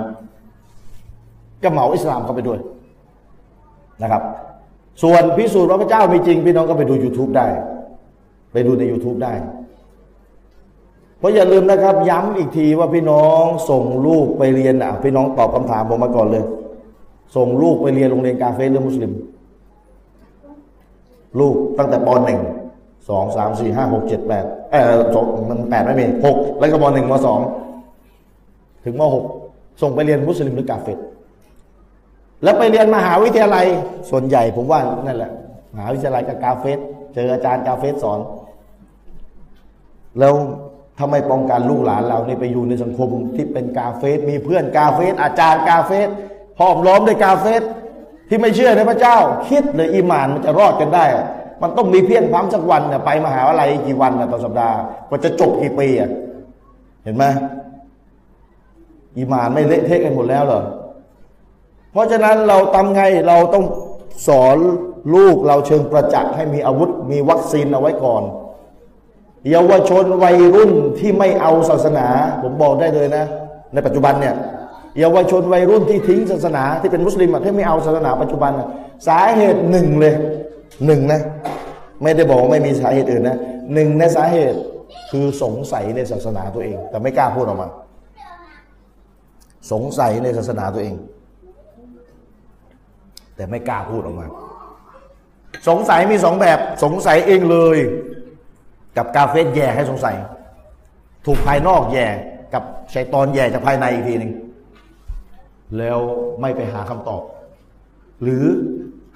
ก็เหมาอิสลามเข้าไปด้วยนะครับ ส่วนพิสูจน์ว่าพระเจ้ามีจริงพี่น้องก็ไปดู YouTube ได้ ไปดูใน YouTube ได้ เพราะอย่าลืมนะครับ ย้ำอีกทีว่าพี่น้องส่งลูกไปเรียนอะพี่น้องตอบคำถามผมมาก่อนเลย ส่งลูกไปเรียนโรงเรียนกาเฟ่เรื่องมุสลิม ลูกตั้งแต่ปหนึ่งสองสามสี่ห้าหกเจ็ดแปดเออสองมันแปดไม่มีหกแล้วก็มหนึ่งมสองถึงมหกส่งไปเรียนมุสลิมหรือกาเฟ่แล้วไปเรียนมหาวิทยาลัยส่วนใหญ่ผมว่านั่นแหละมหาวิทยาลัยกับกาเฟ่เจออาจารย์กาเฟ่สอน แล้ว ทำไมป้องกันลูกหลานเราเนี่ยไปอยู่ในสังคมที่เป็นกาเฟสมีเพื่อนกาเฟสอาจารย์กาเฟสหอมล้อมด้วยกาเฟสที่ไม่เชื่อในพระเจ้า คิดเลยอีหมานมันจะรอดกันได้ มันต้องมีเพี้ยนพัมสักวันเนี่ยไปมหาวิทยาลัยกี่วันนะต่อสัปดาห์กว่าจะจบกี่ปีอะเห็นไหมอีหมานไม่เละเทะกันหมดแล้วเหรอเพราะฉะนั้นเราทำไงเราต้องสอนลูกเราเชิงประจักษ์ให้มีอาวุธมีวัคซีนเอาไว้ก่อน เยาวชนวัยรุ่นที่ไม่เอาศาสนา ผมบอกได้เลยนะ ในปัจจุบันเนี่ยเยาวชนวัยรุ่นที่ทิ้งศาสนาที่เป็นมุสลิมที่ไม่เอาศาสนาปัจจุบันสาเหตุหนึ่งเลยหนึ่งนะ ไม่ได้บอกว่าไม่มีสาเหตุอื่นนะหนึ่งในสาเหตุคือสงสัยในศาสนาตัวเอง แต่ไม่กล้าพูดออกมา สงสัยในศาสนาตัวเอง แต่ไม่กล้าพูดออกมา สงสัยมีสองแบบ สงสัยเองเลย กับกาเฟสแย่ให้สงสัย ถูกภายนอกแย่กับชัยตอนแย่จากภายในอีกทีหนึ่งแล้วไม่ไปหาคำตอบ หรือ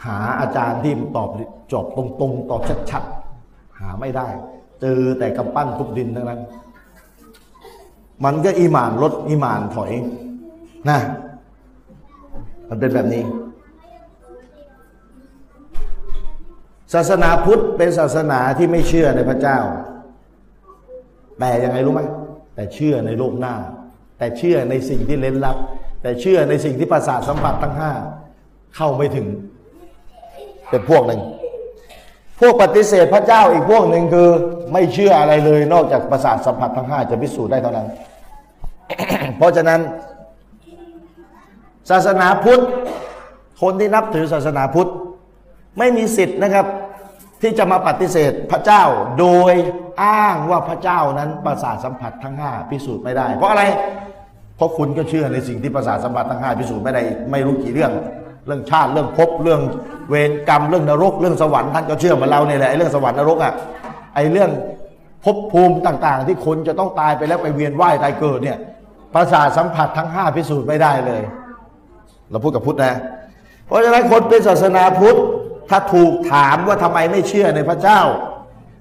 หาอาจารย์ที่ตอบจบตรงๆ ตอบชัดๆ หาไม่ได้ เจอแต่กำปั้นทุบดินทั้งนั้น มันก็อีหมานลดอีหมานถอยนะมันเป็นแบบนี้ ศาสนาพุทธเป็นศาสนาที่ไม่เชื่อในพระเจ้า แต่ยังไงรู้ไหมแต่เชื่อในโลกหน้า แต่เชื่อในสิ่งที่เล้นลับ แต่เชื่อในสิ่งที่ประสาทสัมผัสทั้งห้าเข้าไม่ถึง เป็นพวกหนึ่งพวกปฏิเสธพระเจ้าอีกพวกหนึ่งคือ ไม่เชื่ออะไรเลย นอกจากประสาทสัมผัสทั้งห้าจะพิสูจน์ได้เท่านั้น เพราะฉะนั้น ศาสนาพุทธ คนที่นับถือศาสนาพุทธ ไม่มีสิทธิ์นะครับ ที่จะมาปฏิเสธพระเจ้าโดยอ้างว่าพระเจ้านั้นประสาทสัมผัสทั้งห้าพิสูจน์ไม่ได้ เพราะอะไร เพราะคุณก็เชื่อในสิ่งที่ประสาทสัมผัสทั้งห้าพิสูจน์ไม่ได้ไม่รู้กี่เรื่อง เรื่องชาติเรื่องภพเรื่องเวรกรรมเรื่องนรก เรื่องสวรรค์ท่านก็เชื่อเหมือนเราเนี่ยแหละไอ้เรื่องสวรรค์นรกอะไอ้เรื่องภพภูมิต่างๆ ที่คนจะต้องตายไปแล้วไปเวียนว่ายตายเกิดเนี่ยประสาทสัมผัสทั้งห้าพิสูจน์ไม่ได้เลย เราพูดกับพุทธนะ เพราะฉะนั้นคนเป็นศาสนาพุทธ ถ้าถูกถามว่าทำไมไม่เชื่อในพระเจ้า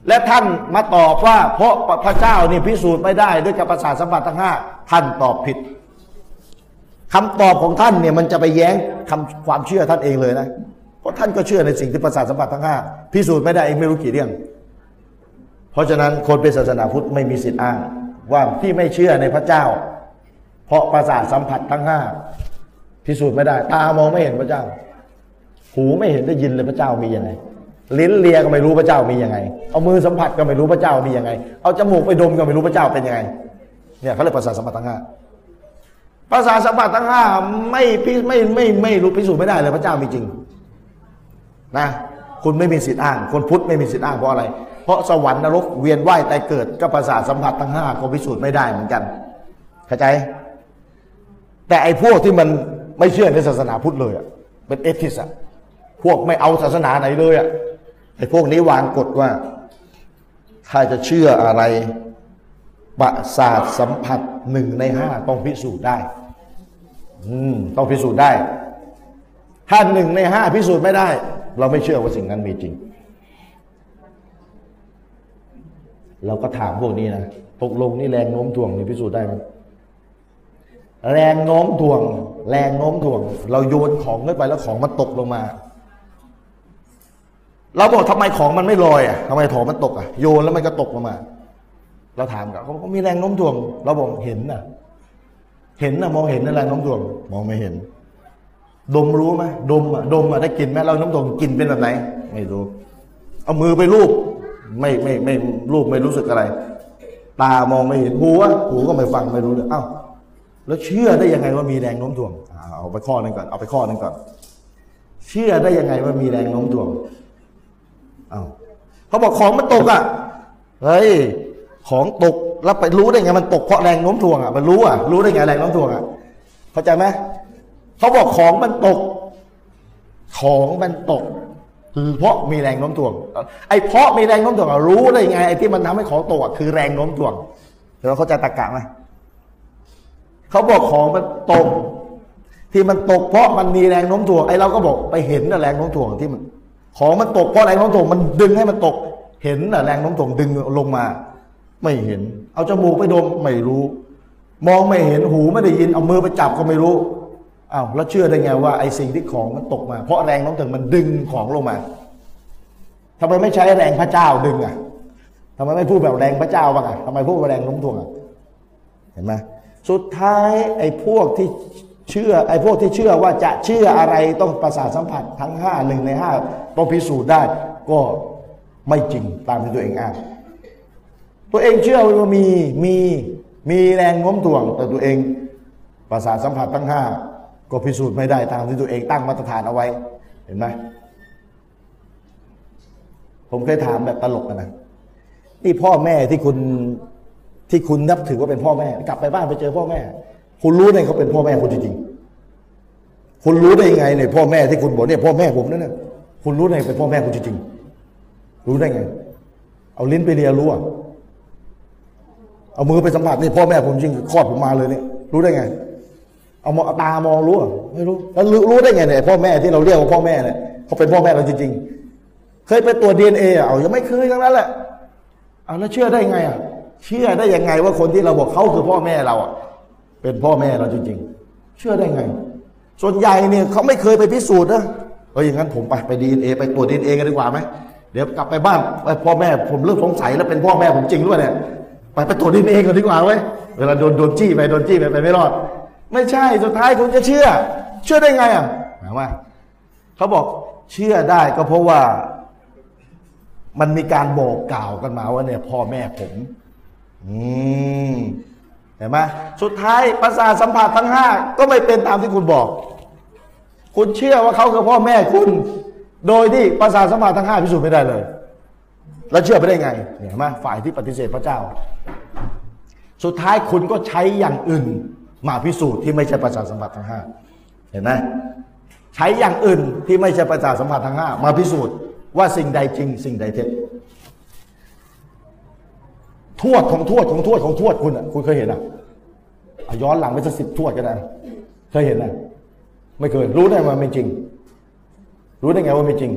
และท่านมาตอบว่า เพราะพระเจ้านี่พิสูจน์ไม่ได้ด้วยกับประสาทสัมผัสทั้งห้าท่านตอบผิดคำตอบของท่านเนี่ยมันจะไปแย้งคำความเชื่อท่านเองเลยนะเพราะท่านก็เชื่อในสิ่งที่ประสาทสัมผัสทั้งห้าพิสูจน์ไม่ได้เองไม่รู้กี่เรื่อง เพราะฉะนั้นคนเป็นศาสนาพุทธไม่มีสิทธิ์อ้าง ว่าที่ไม่เชื่อในพระเจ้า เพราะประสาทสัมผัสทั้งห้าพิสูจน์ไม่ได้ ตามองไม่เห็นพระเจ้า หูไม่เห็นได้ยินเลยพระเจ้ามียังไง ลิ้นเลียก็ไม่รู้พระเจ้ามียังไง เอามือสัมผัสก็ไม่รู้พระเจ้ามียังไง เอาจมูกไปดมก็ไม่รู้พระเจ้าเป็นยังไง เนี่ยเขาเรียกประสาสัมผัสทั้งห้าประสาสัมผัสทั้งห้าไม่พิไม่ไม่ไม่รู้พิสูจน์ไม่ได้เลยพระเจ้ามีจริง นะ คุณไม่มีสิทธิ์อ้าง คนพุทธไม่มีสิทธิ์อ้างเพราะอะไร เพราะสวรรค์นรกเวียนว่ายตายเกิดก็ประสาสัมผัสทั้งห้าก็พิสูจน์ไม่ได้เหมือนกันเข้าใจ แต่ไอ้พวกที่มันไม่เชื่อในศาสนาพุทธเลยอะเป็นเอทิสอะ พวกไม่เอาศาสนาไหนเลยอะไอ้พวกนี้วางกฎว่า ถ้าจะเชื่ออะไร ประสาทสัมผัสหนึ่งในห้าต้องพิสูจน์ได้ อืม ต้องพิสูจน์ได้ ถ้าหนึ่งในห้าพิสูจน์ไม่ได้ เราไม่เชื่อว่าสิ่งนั้นมีจริง เราก็ถามพวกนี้นะตกลงนี่แรงโน้มถ่วงนี่พิสูจน์ได้ไหมแรงโน้มถ่วง แรงโน้มถ่วง เราโยนของขึ้นไปแล้วของมันตกลงมา เราบอกทำไมของมันไม่ลอยอะทำไมของมันตกอะโยนแล้วมันก็ตกลงมา เราถามกับเขาเขามีแรงโน้มถ่วง เราบอกเห็นน่ะ เห็นน่ะมองเห็นนะแรงโน้มถ่วง มองไม่เห็น ดมรู้ไหมดมอะดมอะได้กลิ่นไหมเราน้ำถ่วงกลิ่นเป็นแบบไหน ไม่รู้ เอามือไปลูบไม่ไม่ไม่รูปไม่รู้สึกอะไร ตามองไม่เห็นหูอะหูก็ไม่ฟังไม่รู้เลยเอ้าแล้วเชื่อได้ยังไงว่ามีแรงโน้มถ่วงเอาไปข้อหนึงก่อนเอาไปข้อหนึงก่อน เชื่อได้ยังไงว่ามีแรงโน้มถ่วง เอ้าเขาบอกของมันตกอะเฮ้ยของตกแล้วไปรู้ได้ไงมันตกเพราะแรงโน้มถ่วงอะมันรู้อะรู้ได้ไงแรงโน้มถ่วงอะเข้าใจไหมเขาบอกของมันตก ของมันตกเพราะมีแรงโน้มถ่วงไอ้เพราะมีแรงโน้มถ่วงอะรู้ได้ไงไอ้ที่มันทำให้ของตกอะคือแรงโน้มถ่วงเดี๋ยวเราเข้าใจตรรกะไหมเขาบอกของมันตก ที่มันตกเพราะมันมีแรงโน้มถ่วงไอ้เราก็บอกไปเห็นนะแรงโน้มถ่วงที่มัน ของมันตกเพราะแรงโน้มถ่วงมันดึงให้มันตก เห็นแรงโน้มถ่วงดึงลงมา ไม่เห็น เอาจมูกไปดมไม่รู้ มองไม่เห็นหูไม่ได้ยิน เอามือไปจับก็ไม่รู้อ้าวแล้วเชื่อได้ไงว่าไอ้สิ่งที่ของมันตกมา เพราะแรงโน้มถ่วงมันดึงของลงมาทำไมไม่ใช้แรงพระเจ้าดึงอะทำไมไม่พูดแบบแรงพระเจ้าบ้างอะทำไมพูดแบบแรงโน้มถ่วงอะเห็นไหมสุดท้ายไอ้พวกที่ เชื่อไอ้พวกที่เชื่อว่าจะเชื่ออะไรต้องประสาทสัมผัสทั้งห้าหนึ่งในห้าต้องพิสูจน์ได้ ก็ไม่จริงตามที่ตัวเองอ้างตัวเองเชื่อว่ามีมีมีแรงโน้มถ่วง แต่ตัวเองประสาทสัมผัสทั้งห้าก็พิสูจน์ไม่ได้ตามที่ตัวเองตั้งมาตรฐานเอาไว้ เห็นไหมผมเคยถามแบบตลกนะนี่พ่อแม่ที่คุณที่คุณนับถือว่าเป็นพ่อแม่ กลับไปบ้านไปเจอพ่อแม่ คุณรู้ได้เขาเป็นพ่อแม่คุณจริงๆ คุณรู้ได้ยังไงเนี่ยพ่อแม่ที่คุณบอกเนี่ยพ่อแม่ผมนั่นน่ะคุณรู้ได้เป็นพ่อแม่คุณจริงๆ รู้ได้ไง เอาลิ้นไปเลียรู้อะ เอามือไปสัมผัสนี่พ่อแม่ผมจริงคลอดผมมาเลยเนี่ย รู้ได้ไง เอามาตามองรู้อะไม่รู้ แล้วรู้รู้ได้ไงเนี่ยพ่อแม่ที่เราเรียกว่าพ่อแม่เนี่ยเขาเป็นพ่อแม่เราจริงๆ เคยไปตรวจดีเอ็นเออะเอายังไม่เคยทั้งนั้นแหละเอาแล้วเชื่อได้ไงอะ เชื่อได้ยังไงว่าคนที่เราบอกเขาคือพ่อแม่เราอะ เป็นพ่อแม่เราจริง ๆ เชื่อได้ไง ส่วนใหญ่เนี่ยเขาไม่เคยไปพิสูจน์นะเอออย่างนั้นผมไปไปดีเอ็นเอไปตรวจดีเอ็นเอกันดีกว่าไหมเดี๋ยวกลับไปบ้านไปพ่อแม่ผมเริ่มสงสัยแล้วเป็นพ่อแม่ผมจริงหรือเปล่าเนี่ยไปไปตรวจดีเอ็นเอกันดีกว่าเว้ยเวลาโดนโดนจี้ไปโดนจี้ไปไปไม่รอด ไม่ใช่สุดท้ายคุณจะเชื่อ เชื่อได้ไงอะหมายว่าเขาบอกเชื่อได้ก็เพราะว่ามันมีการบอกกล่าวกันมาว่าเนี่ยพ่อแม่ผม อืม เห็นไหมสุดท้ายประสาทสัมผัสทั้งห้าก็ไม่เป็นตามที่คุณบอก คุณเชื่อว่าเขาคือพ่อแม่คุณ โดยที่ประสาทสัมผัสทั้งห้าพิสูจน์ไม่ได้เลย แล้วเชื่อไปได้ไงเห็นไหมฝ่ายที่ปฏิเสธพระเจ้า สุดท้ายคุณก็ใช้อย่างอื่น มาพิสูจน์ที่ไม่ใช่ประสาทสัมผัสทั้งห้าเห็นไหมใช้อย่างอื่นที่ไม่ใช่ประสาทสัมผัสทั้งห้ามาพิสูจน์ว่าสิ่งใดจริง สิ่งใดเท็จ ทวดของทวดของทวดของทวดคุณอะคุณเคยเห็นอะย้อนหลังไปสักสิบทวดก็ได้เคยเห็นอะไม่เคย รู้ได้ว่าไม่จริง รู้ได้ไงว่าไม่จริง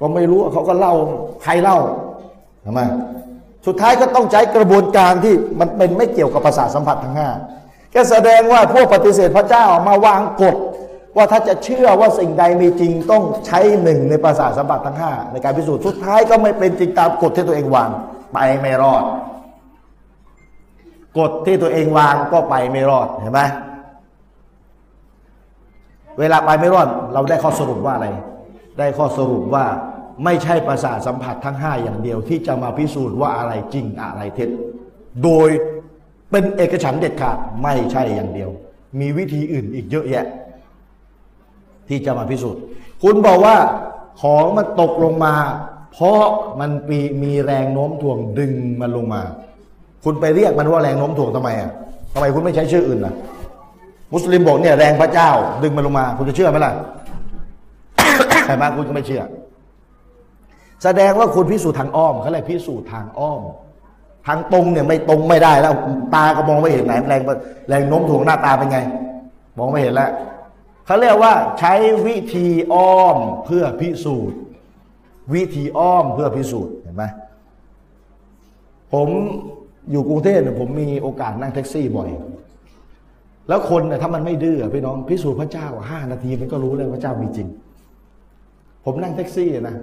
ก็ไม่รู้เขาก็เล่าใครเล่าทำไมสุดท้ายก็ต้องใช้กระบวนการที่มันเป็นไม่เกี่ยวกับประสาสัมผัสทั้งห้าก็แสดงว่าพวกปฏิเสธพระเจ้ามาวางกฎ ว่าถ้าจะเชื่อว่าสิ่งใดมีจริงต้องใช้หนึ่งในประสาสัมผัสทั้งห้าในการพิสูจน์สุดท้ายก็ไม่เป็นจริงตามกฎที่ตัวเองวาง ไปไม่รอด กฎที่ตัวเองวางก็ไปไม่รอดเห็นไหมเวลาไปไม่รอดเราได้ข้อสรุปว่าอะไร ได้ข้อสรุปว่าไม่ใช่ประสาทสัมผัสทั้งห้าอย่างเดียว ที่จะมาพิสูจน์ว่าอะไรจริงอะไรเท็จ โดยเป็นเอกฉันเด็ดขาดไม่ใช่อย่างเดียว มีวิธีอื่นอีกเยอะแยะ ที่จะมาพิสูจน์ คุณบอกว่าของมันตกลงมา เพราะมันมีมีแรงโน้มถ่วงดึงมันลงมา คุณไปเรียกมันว่าแรงโน้มถ่วงทำไมอะทำไมคุณไม่ใช้ชื่ออื่นล่ะ มุสลิมบอกเนี่ยแรงพระเจ้า ดึงมันลงมา คุณจะเชื่อไหมล่ะใครมาคุณก็ไม่เชื่อ แสดงว่าคุณพิสูจน์ทางอ้อมเขาเรียกพิสูจน์ทางอ้อม ทางตรงเนี่ยไม่ตรงไม่ได้แล้ว ตาก็มองไม่เห็นไหนแรงแรงโน้มถ่วงหน้าตาเป็นไง มองไม่เห็นแล้วเขาเรียกว่าใช้วิธีอ้อมเพื่อพิสูจน์ วิธีอ้อมเพื่อพิสูจน์เห็นไหมผมอยู่กรุงเทพเนี่ยผมมีโอกาสนั่งแท็กซี่บ่อย แล้วคนเนี่ยถ้ามันไม่ดื้อพี่น้องพิสูจน์พระเจ้าห้านาทีมันก็รู้เลยพระเจ้ามีจริง ผมนั่งแท็กซี่นะ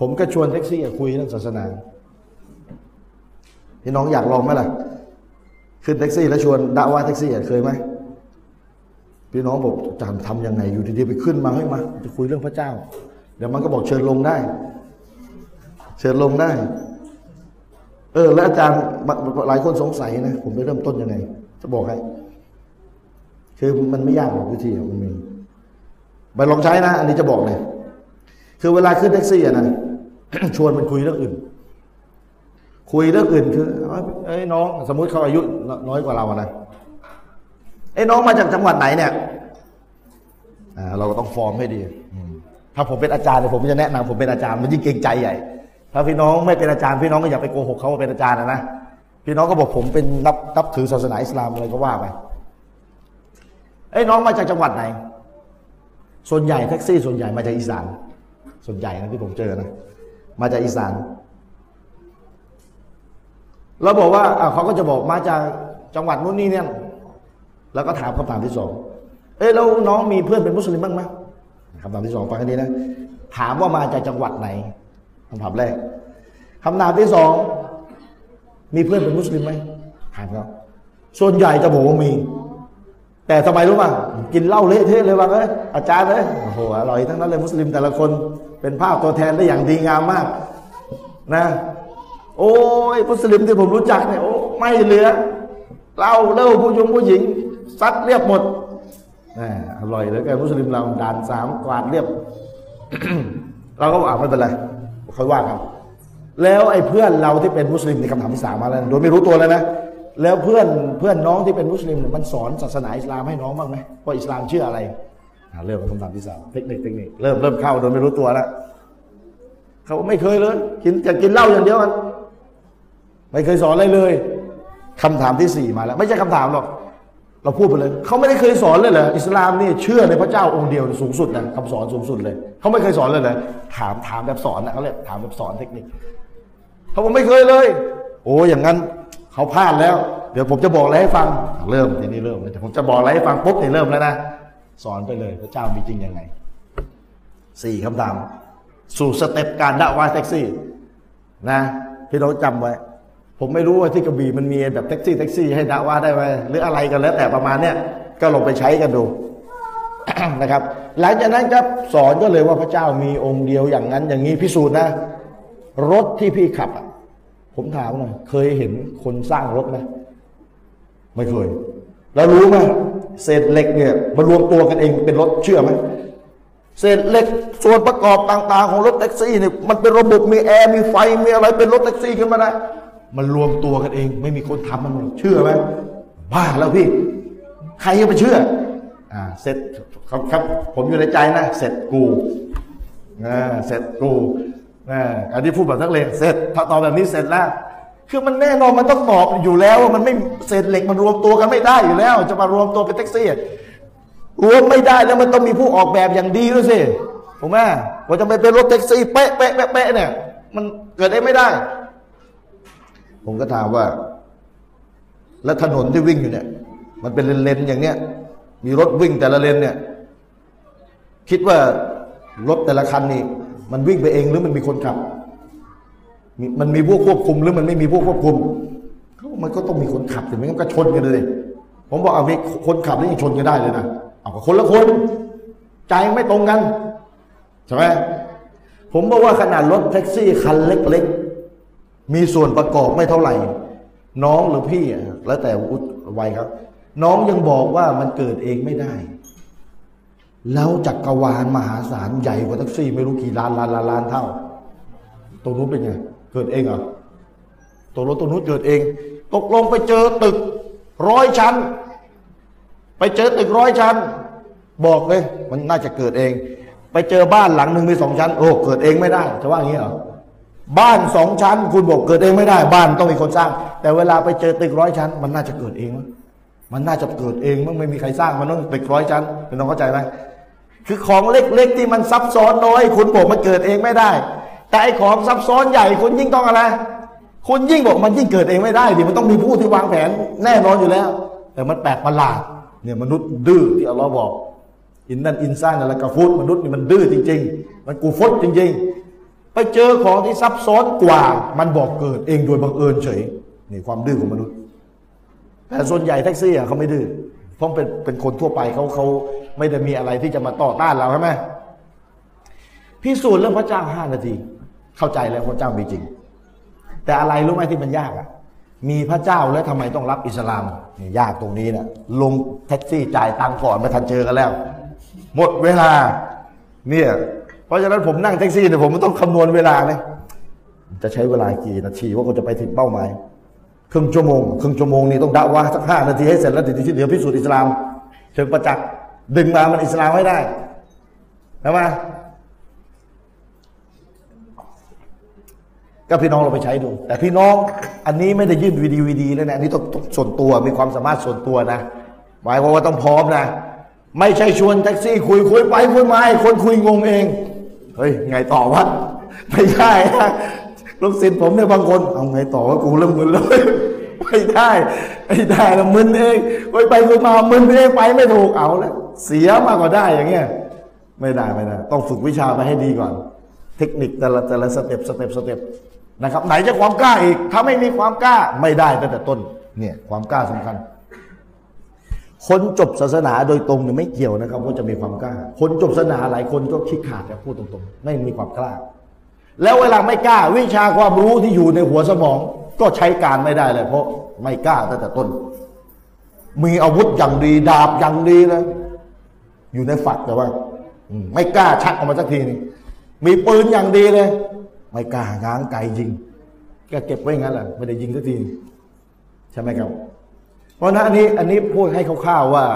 ผมก็ชวนแท็กซี่คุยเรื่องศาสนาพี่น้องอยากลองไหมล่ะขึ้นแท็กซี่แล้วชวนดะวะฮ์แท็กซี่เคยไหมพี่น้องบอกจารย์ทำยังไงอยู่ดีๆไปขึ้นมาให้มาจะคุยเรื่องพระเจ้า เดี๋ยวมันก็บอกเชิญลงได้ เชิญลงได้ เออ แล้วอาจารย์หลายคนสงสัยนะ ผมไปเริ่มต้นยังไง จะบอกให้คือมันไม่ยากหรอกวิธีมันมีไปลองใช้นะ อันนี้จะบอกเลย คือเวลาขึ้นแท็กซี่นะชวนมันคุยเรื่องอื่น คุยเรื่องอื่นคือเอ้น้อง สมมุติเขาอายุน้อยกว่าเราอะนะเอ้น้องมาจากจังหวัดไหนเนี่ยอ่าเราก็ต้องฟอร์มให้ดีอื ถ้าผมเป็นอาจารย์เนี่ยผมจะแนะนำผมเป็นอาจารย์มันยิ่งเกรงใจใหญ่ ถ้าพี่น้องไม่เป็นอาจารย์พี่น้องก็อย่าไปโกหกเขาว่าเป็นอาจารย์นะนะพี่น้องก็บอกผมเป็นนับนับถือศาสนาอิสลามอะไรก็ว่าไปเอ้น้องมาจากจังหวัดไหน ส่วนใหญ่แท็กซี่ส่วนใหญ่มาจากอีสาน ส่วนใหญ่นะที่ผมเจอนะมาจากอีสานเราบอกว่าเขาก็จะบอกมาจากจังหวัดนู้นนี่เนี่ย แล้วก็ถามคำถามที่สองเอ้แล้วน้องมีเพื่อนเป็นมุสลิมบ้างไหม คำถามที่สองฟังให้ดีนะ ถามว่ามาจากจังหวัดไหนคำถามแรกคำถามที่สองมีเพื่อนเป็นมุสลิมไหมถามเขาส่วนใหญ่จะบอกว่ามี แต่ทำไมรู้ป่ะกินเหล้าเละเทะเลยว่าเอ้ยอาจารย์เลยโอ้โหอร่อยทั้งนั้นเลยมุสลิมแต่ละคนเป็นภาพตัวแทนได้อย่างดีงามมาก นะ โอ้ยมุสลิมที่ผมรู้จักเนี่ยโอ้ไม่เหลือเหล้าเล่าผู้ยงผู้หญิงซัดเรียบหมด อร่อยเลือแกมุสลิมเราด่านสามกวาดเรียบ เราก็บอกอ่าไม่เป็นไรค่อยว่ากันแล้วไอ้เพื่อนเราที่เป็นมุสลิมในคำถามที่สามมาแล้วโดยไม่รู้ตัวเลยนะแล้วเพื่อนเพื่อนน้องที่เป็นมุสลิมเนี่ยมันสอนศาสนาอิสลามให้น้องบ้างไหมว่าอิสลามเชื่ออะไรเริ่มคำถามที่สามเทคนิคเทคนิคเริ่มเริ่มเข้าโดยไม่รู้ตัวแล้วเขาไม่เคยเลยกินจะกินเหล้าอย่างเดียวกันไม่เคยสอนอะไรเลยคำถามที่สี่มาแล้ว ไม่ใช่คำถามหรอก เราพูดไปเลยเขาไม่ได้เคยสอนเลยเหรออิสลามนี่เชื่อในพระเจ้าองค์เดียวสูงสุดนะคำสอนสูงสุดเลยเขาไม่เคยสอนเลยเหรอถามถามแบบสอนนะเขาเรียกถามแบบสอนเทคนิคเขาบอกไม่เคยเลย โอ้อย่างนั้นเขาพลาดแล้ว เดี๋ยวผมจะบอกอะไรให้ฟังเริ่มทีนี้เริ่มเลยแต่ผมจะบอกอะไรให้ฟังปุ๊บนี่เริ่มแล้วนะสอนไปเลยพระเจ้ามีจริงยังไงสี่คำถามสู่สเต็ปการด่าว่าแท็กซี่ นะพี่น้องจำไว้ ผมไม่รู้ว่าที่กระบี่มันมีแบบแท็กซี่แท็กซี่ให้ดาว่าได้ไหมหรืออะไรกันแล้วแต่ประมาณเนี้ยก็ลงไปใช้กันดูนะครับ หลังจากนั้นครับสอนก็เลยว่าพระเจ้ามีองค์เดียวอย่างนั้นอย่างนี้พิสูจน์นะ รถที่พี่ขับอะผมถามหน่อยเคยเห็นคนสร้างรถไหมไม่เคย แล้วรู้ไหมเศษเหล็กเนี่ยมารวมตัวกันเองเป็นรถเชื่อไหมเศษเหล็กส่วนประกอบต่าง ๆ ของรถแท็กซี่เนี่ยมันเป็นระบบมีแอร์มีไฟมีอะไรเป็นรถแท็กซี่ขึ้นมาได้ มันรวมตัวกันเอง ไม่มีคนทำมันหรอกเชื่อไหมบ้าแล้วพี่ ใครจะไปเชื่อ อ่า เสร็จครับครับ ผมอยู่ในใจนะ เสร็จกูอ่าเสร็จกูอ่าอันนี้พูดแบบนักเลงเสร็จถ้าตอบแบบนี้เสร็จแล้วคือมันแน่นอนมันต้องตอบอยู่แล้วว่ามันไม่เศษเหล็กมันรวมตัวกันไม่ได้อยู่แล้ว จะมารวมตัวเป็นแท็กซี่รวมไม่ได้แล้วมันต้องมีผู้ออกแบบอย่างดีด้วยสิถูกไหมว่าจะไปเป็นรถแท็กซี่เป๊ะเป๊ะเป๊ะเนี่ย มันเกิดได้ไม่ได้ ผมก็ถามว่า แล้วถนนที่วิ่งอยู่เนี่ย มันเป็นเลนๆอย่างเนี้ย มีรถวิ่งแต่ละเลนเนี่ย คิดว่ารถแต่ละคันนี่ มันวิ่งไปเองหรือมันมีคนขับม,มันมีพวกควบคุมหรือมันไม่มีพวกควบคุมเขามันก็ต้องมีคนขับถึงไม่งั้นก็ชนกันเลย ผมบอกเอามีคนขับแล้วยังชนกันได้เลยนะเอาคนละคน ใจไม่ตรงกันใช่ไหมผมบอกว่าขนาดรถแท็กซี่คันเล็ก ๆ มีส่วนประกอบไม่เท่าไหร่ น้องหรือพี่อะแล้วแต่วัยครับ น้องยังบอกว่ามันเกิดเองไม่ได้ แล้วจักรวาลมหาศาลใหญ่กว่าแท็กซี่ ไม่รู้กี่ล้านล้านล้านล้านเท่า ตรงนู้นเป็นไง เกิดเองเหรอตกลงตรงนู้นเกิดเอง ตกลงไปเจอตึกร้อยชั้น ไปเจอตึกร้อยชั้น บอกเลย มันน่าจะเกิดเอง ไปเจอบ้านหลังหนึ่งมีสองชั้น โอ้เกิดเองไม่ได้จะว่าอย่างนี้เหรอ บ้านสองชั้น คุณบอกเกิดเองไม่ได้ บ้านต้องมีคนสร้าง แต่เวลาไปเจอตึกร้อยชั้น มันน่าจะเกิดเอง มั้ยมันน่าจะเกิดเองมั้งไม่มีใครสร้างมันต้องตึกร้อยชั้นคุณน้องเข้าใจไหมคือของเล็กๆที่มันซับซ้อนน้อย คุณบอกมันเกิดเองไม่ได้ แต่ไอ้ของซับซ้อนใหญ่คุณยิ่งต้องอะไรคุณยิ่งบอกมันยิ่งเกิดเองไม่ได้ดิมันต้องมีผู้ที่วางแผนแน่นอนอยู่แล้ว แต่มันแปลกประหลาดเนี่ยมนุษย์ดื้อที่อัลลอฮ์บอกอินนั่นอินซ่านอะไรกะฟุตมนุษย์นี่มันดื้อจริง ๆ มันกูฟดจริง ๆ ไปเจอของที่ซับซ้อนกว่า มันบอกเกิดเองโดยบังเอิญเฉยนี่ความดื้อของมนุษย์ แต่ส่วนใหญ่แท็กซี่อะเขาไม่ดื้อเพราะเป็นเป็นคนทั่วไปเขาเขาไม่ได้มีอะไรที่จะมาต่อต้านเราใช่ไหมพิสูจน์เรื่องพระเจ้าห้านาที เข้าใจแล้วพระเจ้ามีจริง แต่อะไรรู้ไหมที่มันยากอะมีพระเจ้าแล้วทำไมต้องรับอิสลามนี่ยากตรงนี้นะลงแท็กซี่จ่ายตังค์ก่อนไม่ทันเจอกันแล้ว หมดเวลาเนี่ย ราะฉะนั้นผมนั่งแท็กซี่เนี่ยผมต้องคำนวณเวลาเลยจะใช้เวลากี่นาทีว่าก็จะไปถึงเป้าหมายครึ่งชั่วโมงครึ่งชั่วโมงนี้ต้องด่าว่าสักห้านาทีให้เสร็จแล้วเดี๋ยวที่เหลือพิสูจน์อิสลามเชิงประจักษ์ดึงมามันอิสลามให้ได้ใช่ไหมก็พี่น้องเราไปใช้ดู แต่พี่น้องอันนี้ไม่ได้ยื่นวีดีวีดีแล้วนะอันนี้ต้องส่วนตัวมีความสามารถส่วนตัวนะหมายความว่าต้องพร้อมนะ ไม่ใช่ชวนแท็กซี่ คุยคุยไปคุยมาคนคุยงงเอง เฮ้ยไงต่อวะไม่ใช่นะลูกศิษย์ผมเนี่ยบางคนเอาไงต่อวะกูเริ่มมึนเลย ไม่ได้ไม่ได้แล้วมึนเองไปไปมามึนเองไปไม่ถูกเอาแล้วเสียมากกว่าได้อย่างเงี้ยไม่ได้ไม่ได้ต้องฝึกวิชาไปให้ดีก่อน เทคนิคแต่ละแต่ละ step step step นะครับ ไหนจะความกล้าอีก ถ้าไม่มีความกล้าไม่ได้ตั้งแต่ต้น เนี่ยความกล้าสำคัญ คนจบศาสนาโดยตรงเนี่ยไม่เกี่ยวนะครับว่าจะมีความกล้า คนจบศาสนาหลายคนก็ขี้ขลาดจะพูดตรงๆ ไม่มีความกล้า แล้วเวลาไม่กล้า วิชาความรู้ที่อยู่ในหัวสมอง ก็ใช้การไม่ได้เลยเพราะไม่กล้าตั้งแต่ต้น มีอาวุธอย่างดีดาบอย่างดีนะอยู่ในฝักแต่ว่าไม่กล้าชักออกมาสักทีนึงมีปืนอย่างดีเลย ไม่กล้าง้างไกยิงก็เก็บไว้งั้นแหละไม่ได้ยิงสักทีใช่ไหมครับ ราะฉะนั้นอันนี้อันนี้พูดให้คร่าวๆว่า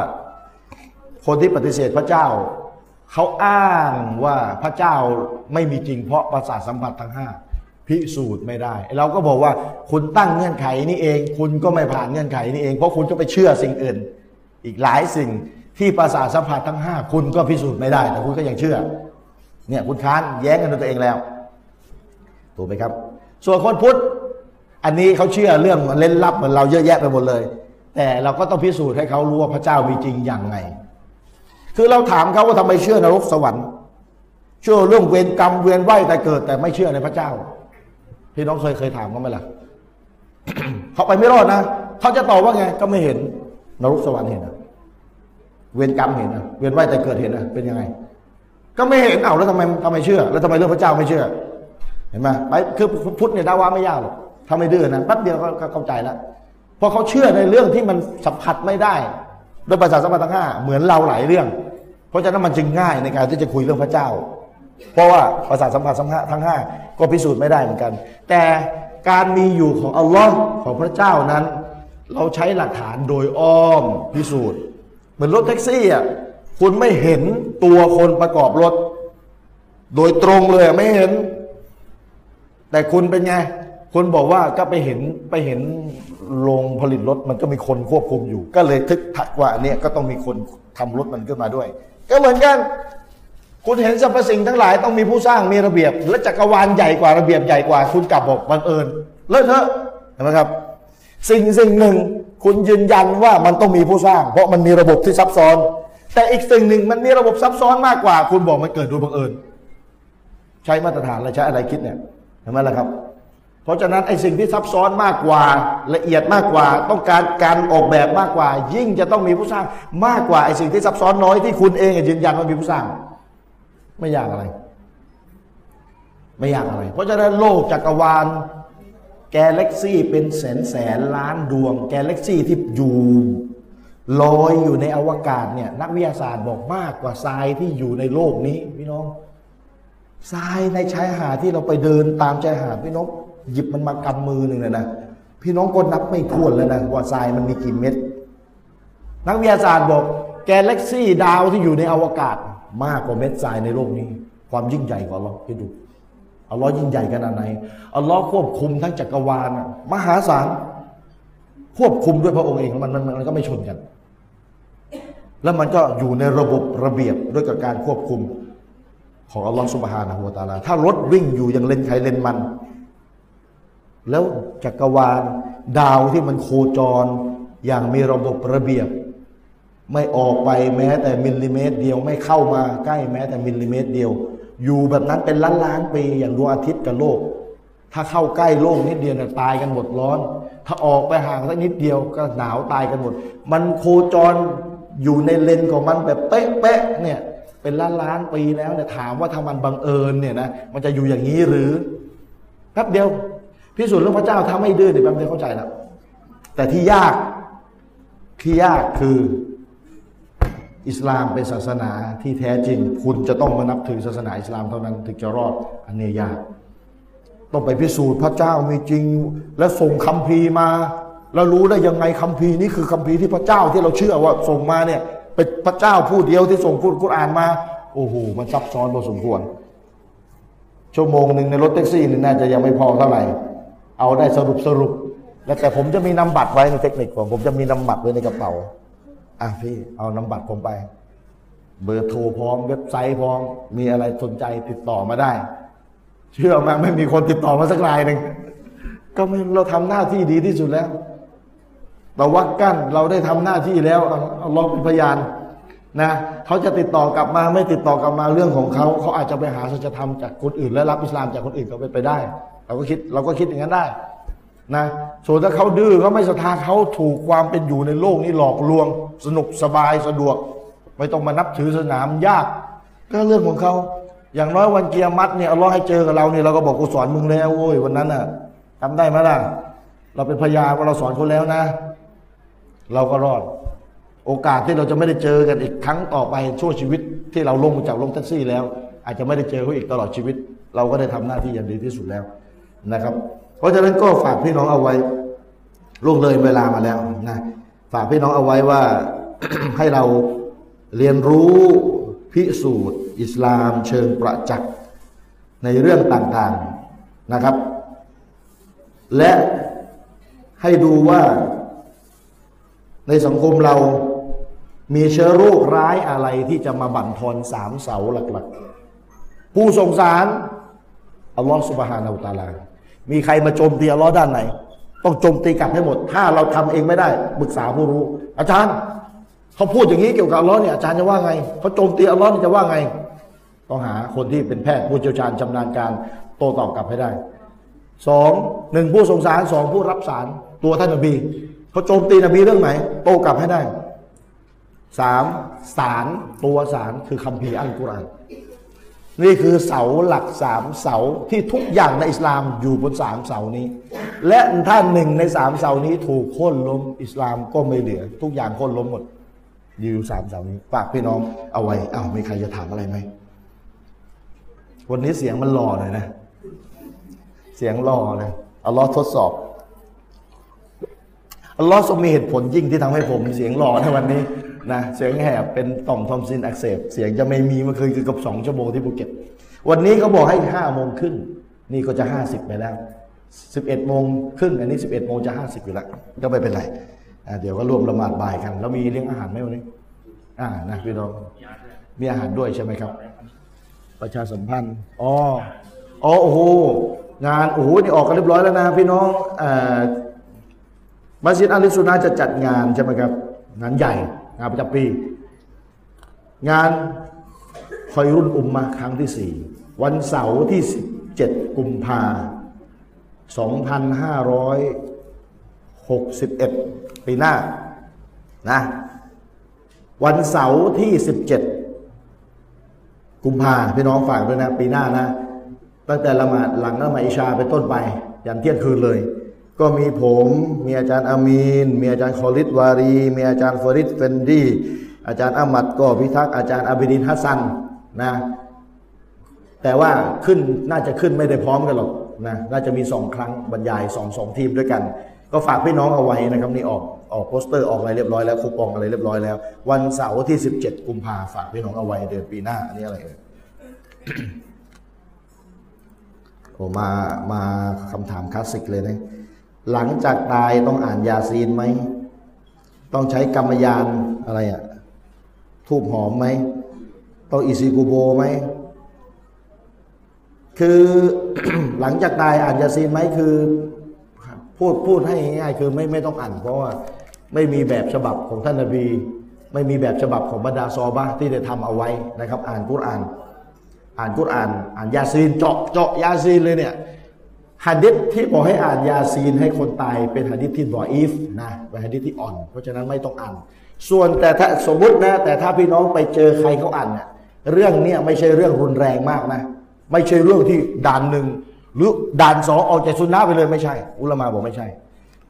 คนที่ปฏิเสธพระเจ้า เขาอ้างว่าพระเจ้าไม่มีจริงเพราะประสาทสัมผัสทั้งห้าพิสูจน์ไม่ได้ เราก็บอกว่าคุณตั้งเงื่อนไขนี้เอง คุณก็ไม่ผ่านเงื่อนไขนี้เอง เพราะคุณก็ไปเชื่อสิ่งอื่น อีกหลายสิ่งที่ประสาทสัมผัสทั้งห้าคุณก็พิสูจน์ไม่ได้ แต่คุณก็ยังเชื่อ เนี่ยคุณค้านแย้งกันตัวเองแล้ว ถูกไหมครับ ส่วนคนพุทธ อันนี้เขาเชื่อเรื่องเล่นลับเหมือนเราเยอะแยะไปหมดเลย แต่เราก็ต้องพิสูจน์ให้เขารู้ว่าพระเจ้ามีจริงอย่างไง คือเราถามเขาว่าทำไมเชื่อนรกสวรรค์ เชื่อเรื่องเวรกรรมเวียนว่ายแต่เกิด แต่ไม่เชื่อในพระเจ้า พี่น้องเคยเคยถามเขาไหมล่ะเขาไปไม่รอดนะเขาจะตอบว่าไง ก็ไม่เห็นนรกสวรรค์เห็นนะเวรกรรมเห็นนะเวียนว่ายแต่เกิดเห็นนะเป็นยังไง ก็ไม่เห็นเอาแล้วทำไมทำไมเชื่อ แล้วทำไมเรื่องพระเจ้าไม่เชื่อ เห็นไหมไปคือพุทธเนี่ยดาว่าไม่ยากหรอกถ้าไม่ดื้อนะแป๊บเดียวก็ก็เข้าใจแล้ว เพราะเขาเชื่อในเรื่องที่มันสัมผัสไม่ได้โดยภาษาสัมผัสทั้งห้าเหมือนเราหลายเรื่อง เพราะฉะนั้นมันจึงง่ายในการที่จะคุยเรื่องพระเจ้า เพราะว่าภาษาสัมผัสทั้งห้าทั้งห้าก็พิสูจน์ไม่ได้เหมือนกัน แต่การมีอยู่ของอัลลอฮ์ของพระเจ้านั้น เราใช้หลักฐานโดยอ้อมพิสูจน์ เหมือนรถแท็กซี่อะคุณไม่เห็นตัวคนประกอบรถ โดยตรงเลยไม่เห็น แต่คุณเป็นไง คุณบอกว่าก็ไปเห็นไปเห็นโรงผลิตรถมันก็มีคนควบคุมอยู่ ก็เลยทึกทักว่าเนี่ยก็ต้องมีคนทำรถมันขึ้นมาด้วย ก็เหมือนกัน คุณเห็นสรรพสิ่งทั้งหลายต้องมีผู้สร้างมีระเบียบ และจักรวาลใหญ่กว่าระเบียบใหญ่กว่า คุณกลับบอกบังเอิญเลอะเทอะเห็นไหมครับ สิ่งสิ่งหนึ่ง คุณยืนยันว่ามันต้องมีผู้สร้าง เพราะมันมีระบบที่ซับซ้อน แต่อีกสิ่งหนึ่งมันมีระบบซับซ้อนมากกว่า คุณบอกมันเกิดโดยบังเอิญ ใช้มาตรฐานและใช้อะไรคิดเนี่ยเห็นไหมล่ะครับ เพราะฉะนั้นไอ้สิ่งที่ซับซ้อนมากกว่าละเอียดมากกว่า ต้องการการออกแบบมากกว่า ยิ่งจะต้องมีผู้สร้างมากกว่าไอ้สิ่งที่ซับซ้อนน้อยที่คุณเองยืนยันว่ามีผู้สร้าง ไม่ยากอะไร ไม่ยากอะไร เพราะฉะนั้นโลกจักรวาล แกเล็กซี่เป็นแสนแสนล้านดวง แกเล็กซี่ที่อยู่ลอยอยู่ในอวกาศเนี่ยนักวิทยาศาสตร์บอกมากกว่าทรายที่อยู่ในโลกนี้พี่น้องทรายในชายหาดที่เราไปเดินตามชายหาดพี่น้อง หยิบมันมากำมือหนึ่งเลยนะพี่น้องก็นับไม่ถ้วนแล้วนะว่าทรายมันมีกี่เม็ดนักวิทยาศาสตร์บอก แกลเล็กซี่ดาวที่อยู่ในอวกาศ มากกว่าเม็ดทรายในโลกนี้ ความยิ่งใหญ่กว่าเราคิดดูอัลลอฮ์ยิ่งใหญ่ขนาดไหนอัลลอฮ์ควบคุมทั้งจักรวาลมหาศาลควบคุมด้วยพระองค์เองมันมันมันก็ไม่ชนกัน แล้วมันก็อยู่ในระบบระเบียบด้วยกับการควบคุมของอัลลอฮ์สุบฮานะฮูวตาลาถ้ารถวิ่งอยู่อย่างเลนใครเลนมัน แล้วจักรวาลดาวที่มันโคจร อย่างมีระบบระเบียบ ไม่ออกไปแม้แต่มิลลิเมตร เดียวไม่เข้ามาใกล้แม้แต่มิลลิเมตร เดียว อยู่แบบนั้นเป็นล้านล้านปีอย่างดวงอาทิตย์กับโลก ถ้าเข้าใกล้โลกนิดเดียวเนี่ยตายกันหมดร้อน ถ้าออกไปห่างสักนิดเดียวก็หนาวตายกันหมด มันโคจรอยู่ในเลนของมันแบบเป๊ะๆเนี่ยเป็นล้านล้านปีแล้วเนี่ยถามว่าถ้ามันบังเอิญเนี่ยนะมันจะอยู่อย่างนี้หรือแป๊บเดียว พิสูจน์เรื่องพระเจ้าถ้าไม่ดื้อเดี๋ยวแป๊บเดียวเข้าใจแล้วแต่ที่ยากที่ยากคือ อิสลามเป็นศาสนาที่แท้จริง คุณจะต้องมานับถือศาสนาอิสลามเท่านั้นถึงจะรอดอันนี้ยาก ต้องไปพิสูจน์พระเจ้ามีจริง และส่งคัมภีร์มา แล้วรู้ได้ยังไงคัมภีร์นี้คือคัมภีร์ที่พระเจ้าที่เราเชื่อว่าส่งมาเนี่ยเป็นพระเจ้าผู้เดียวที่ส่งกุรอานมา โอ้โหมันซับซ้อนพอสมควร ชั่วโมงหนึ่งในรถแท็กซี่นี่น่าจะยังไม่พอเท่าไหร่ เอาได้สรุปสรุป แล้วแต่ผมจะมีนำบัตรไว้ในเทคนิคของผมจะมีนำบัตรไว้ในกระเป๋าอะพี่เอานำบัตรผมไป เบอร์โทรพร้อมเว็บไซต์พร้อม มีอะไรสนใจติดต่อมาได้ เชื่อไหมาไม่มีคนติดต่อมาสักรายหนึ่งก็ไม่เราทำหน้าที่ดีที่สุดแล้ว เราวัดกั้นเราได้ทำหน้าที่แล้วเอาเป็นพยาน นะเขาจะติดต่อกลับมาไม่ติดต่อกลับมาเรื่องของเขาเขาอาจจะไปหาสัจธรรมจากคนอื่น และรับอิสลามจากคนอื่นก็เป็นไปได้ เราก็คิดเราก็คิดอย่างนั้นได้นะส่วนถ้าเขาดื้อเขาไม่ศรัทธาเขาถูกความเป็นอยู่ในโลกนี้หลอกลวง สนุกสบายสะดวก ไม่ต้องมานับถือสนามยาก ก็เรื่องของเขาอย่างน้อยวันเกียรมัดเนี่ยอัลลอฮ์ให้เจอกับเราเนี่ยเราก็บอกกูสอนมึงแล้วโว้ยวันนั้นน่ะทำได้ไหมล่ะ เราเป็นพยานว่าเราสอนคนแล้วนะ เราก็รอด โอกาสที่เราจะไม่ได้เจอกันอีกครั้งต่อไปชั่วชีวิตที่เราลงจากลงแท็กซี่แล้ว อาจจะไม่ได้เจอเขาอีกตลอดชีวิต เราก็ได้ทำหน้าที่อย่างดีที่สุดแล้วนะครับ เพราะฉะนั้นก็ฝากพี่น้องเอาไว้ล่วงเลยเวลามาแล้วนะฝากพี่น้องเอาไว้ว่าให้เราเรียนรู้พิสูจน์ อิสลามเชิงประจักษ์ในเรื่องต่างๆนะครับ และให้ดูว่าในสังคมเรา มีเชื้อโรคร้ายอะไรที่จะมาบั่นทอนสามเสาหลักๆ ผู้สงสารอัลลอฮฺสุบฮานาอูตาลา มีใครมาโจมตีอัลลอฮ์ด้านไหน ต้องโจมตีกลับให้หมด ถ้าเราทำเองไม่ได้ปรึกษาผู้รู้ อาจารย์ เขาพูดอย่างนี้เกี่ยวกับอัลลอฮ์เนี่ยอาจารย์จะว่าไง เขาโจมตีอัลลอฮ์จะว่าไง ต้องหาคนที่เป็นแพทย์ผู้เชี่ยวชาญชำนาญการโต้ตอบกลับให้ได้สองหนึ่งผู้สงสารสองผู้รับสารตัวท่านนบีเขาโจมตีนบีเรื่องไหนโต้กลับให้ได้ สามสารตัวสารคือคัมภีอัลกุรอานนี่คือเสาหลักสามเสาที่ทุกอย่างในอิสลามอยู่บนสามเสานี้ และถ้าหนึ่งในสามเสานี้ถูกโค่นล้มอิสลามก็ไม่เหลือ ทุกอย่างโค่นล้มหมดอยู่สามเสานี้ฝากพี่น้องเอาไว้อ้าวมีใครจะถามอะไรไหมวันนี้เสียงมันหล่อหน่อยนะ เสียงหล่อนะอัลลอฮ์ทดสอบอัลลอฮ์ทรงมีเหตุผลยิ่งที่ทำให้ผมเสียงหล่อในวันนี้ นะเสียงแหบเป็นต่อมทอมซินอักเสบเสียงจะไม่มีเมื่อคืนคือกับสองชั่วโมงที่ภูเก็ต วันนี้เขาบอกให้ห้าโมงครึ่งนี่ก็จะห้าสิบไปแล้วสิบเอ็ดโมงครึ่งอันนี้สิบเอ็ดโมงจะห้าสิบอยู่แล้วก็ไม่เป็นไรเดี๋ยวก็รวมละหมาดบ่ายกัน แล้วมีเลี้ยงอาหารไหมวันนี้ อ่านะพี่น้องมีอาหารด้วยใช่ไหมครับ ประชาสัมพันธ์อ๋ออ๋อโอ้โหงานโอ้โหนี่ออกกันเรียบร้อยแล้วนะพี่น้องอ่ามัสยิดอาลิสุนนะจะจัดงานใช่ไหมครับ งานใหญ่ งานประจำปี งานคอยรุอุมมะฮ์ครั้งที่สี่วันเสาร์ที่ 17 กุมภา2561 ปีหน้านะวันเสาร์ที่ 17 กุมภาพี่น้องฝากด้วยนะ ปีหน้านะ ตั้งแต่ละหมาดหลังละหมาดอิชาไปต้นไป ยันเที่ยงคืนเลย ก็มีผม มีอาจารย์อามีน มีอาจารย์คอลิดวารี มีอาจารย์ฟริดเฟนดี้อาจารย์อามัดก็พิทักษ์อาจารย์อาบิดินฮัสซันนะแต่ว่าขึ้นน่าจะขึ้นไม่ได้พร้อมกันหรอกนะน่าจะมีสองครั้งบรรยายสองสองทีมด้วยกัน ก็ฝากพี่น้องเอาไว้นะครับนี่ออกออกโปสเตอร์ออกอะไรเรียบร้อยแล้วคูปองอะไรเรียบร้อยแล้ว วันเสาร์ที่ 17 กุมภาฝากพี่น้องเอาไว้เดือนปีหน้าอันนี้อะไรเอ่ยโอ้มามาคำถามคลาสสิกเลยนะ หลังจากตายต้องอ่านยาซีนไหม ต้องใช้กรรมยานอะไรอะทูบหอมไหม ต้องอิซิกูโบไหม คือหลังจากตายอ่านยาซีนไหมคือพูดพูดให้ง่ายคือไม่ไม่ต้องอ่านเพราะว่าไม่มีแบบฉบับของท่านนบี ไม่มีแบบฉบับของบรรดาซอฮาบะฮ์ที่ได้ทำเอาไว้นะครับ อ่านกุรอาน อ่านกุรอาน อ่านยาซีนเจาะเจาะยาซีนเลยเนี่ย ฮะดิษที่บอกให้อ่านยาซีนให้คนตายเป็นฮะดิษที่ดออีฟนะเป็นฮะดิษที่อ่อน เพราะฉะนั้นไม่ต้องอ่าน ส่วนแต่ถ้าสมมตินะ แต่ถ้าพี่น้องไปเจอใครเขาอ่านเนี่ยเรื่องเนี้ยไม่ใช่เรื่องรุนแรงมากนะ ไม่ใช่เรื่องที่ด่านหนึ่งหรือด่านสองออกจากสุนนะไปเลยไม่ใช่ อุลามาบอกไม่ใช่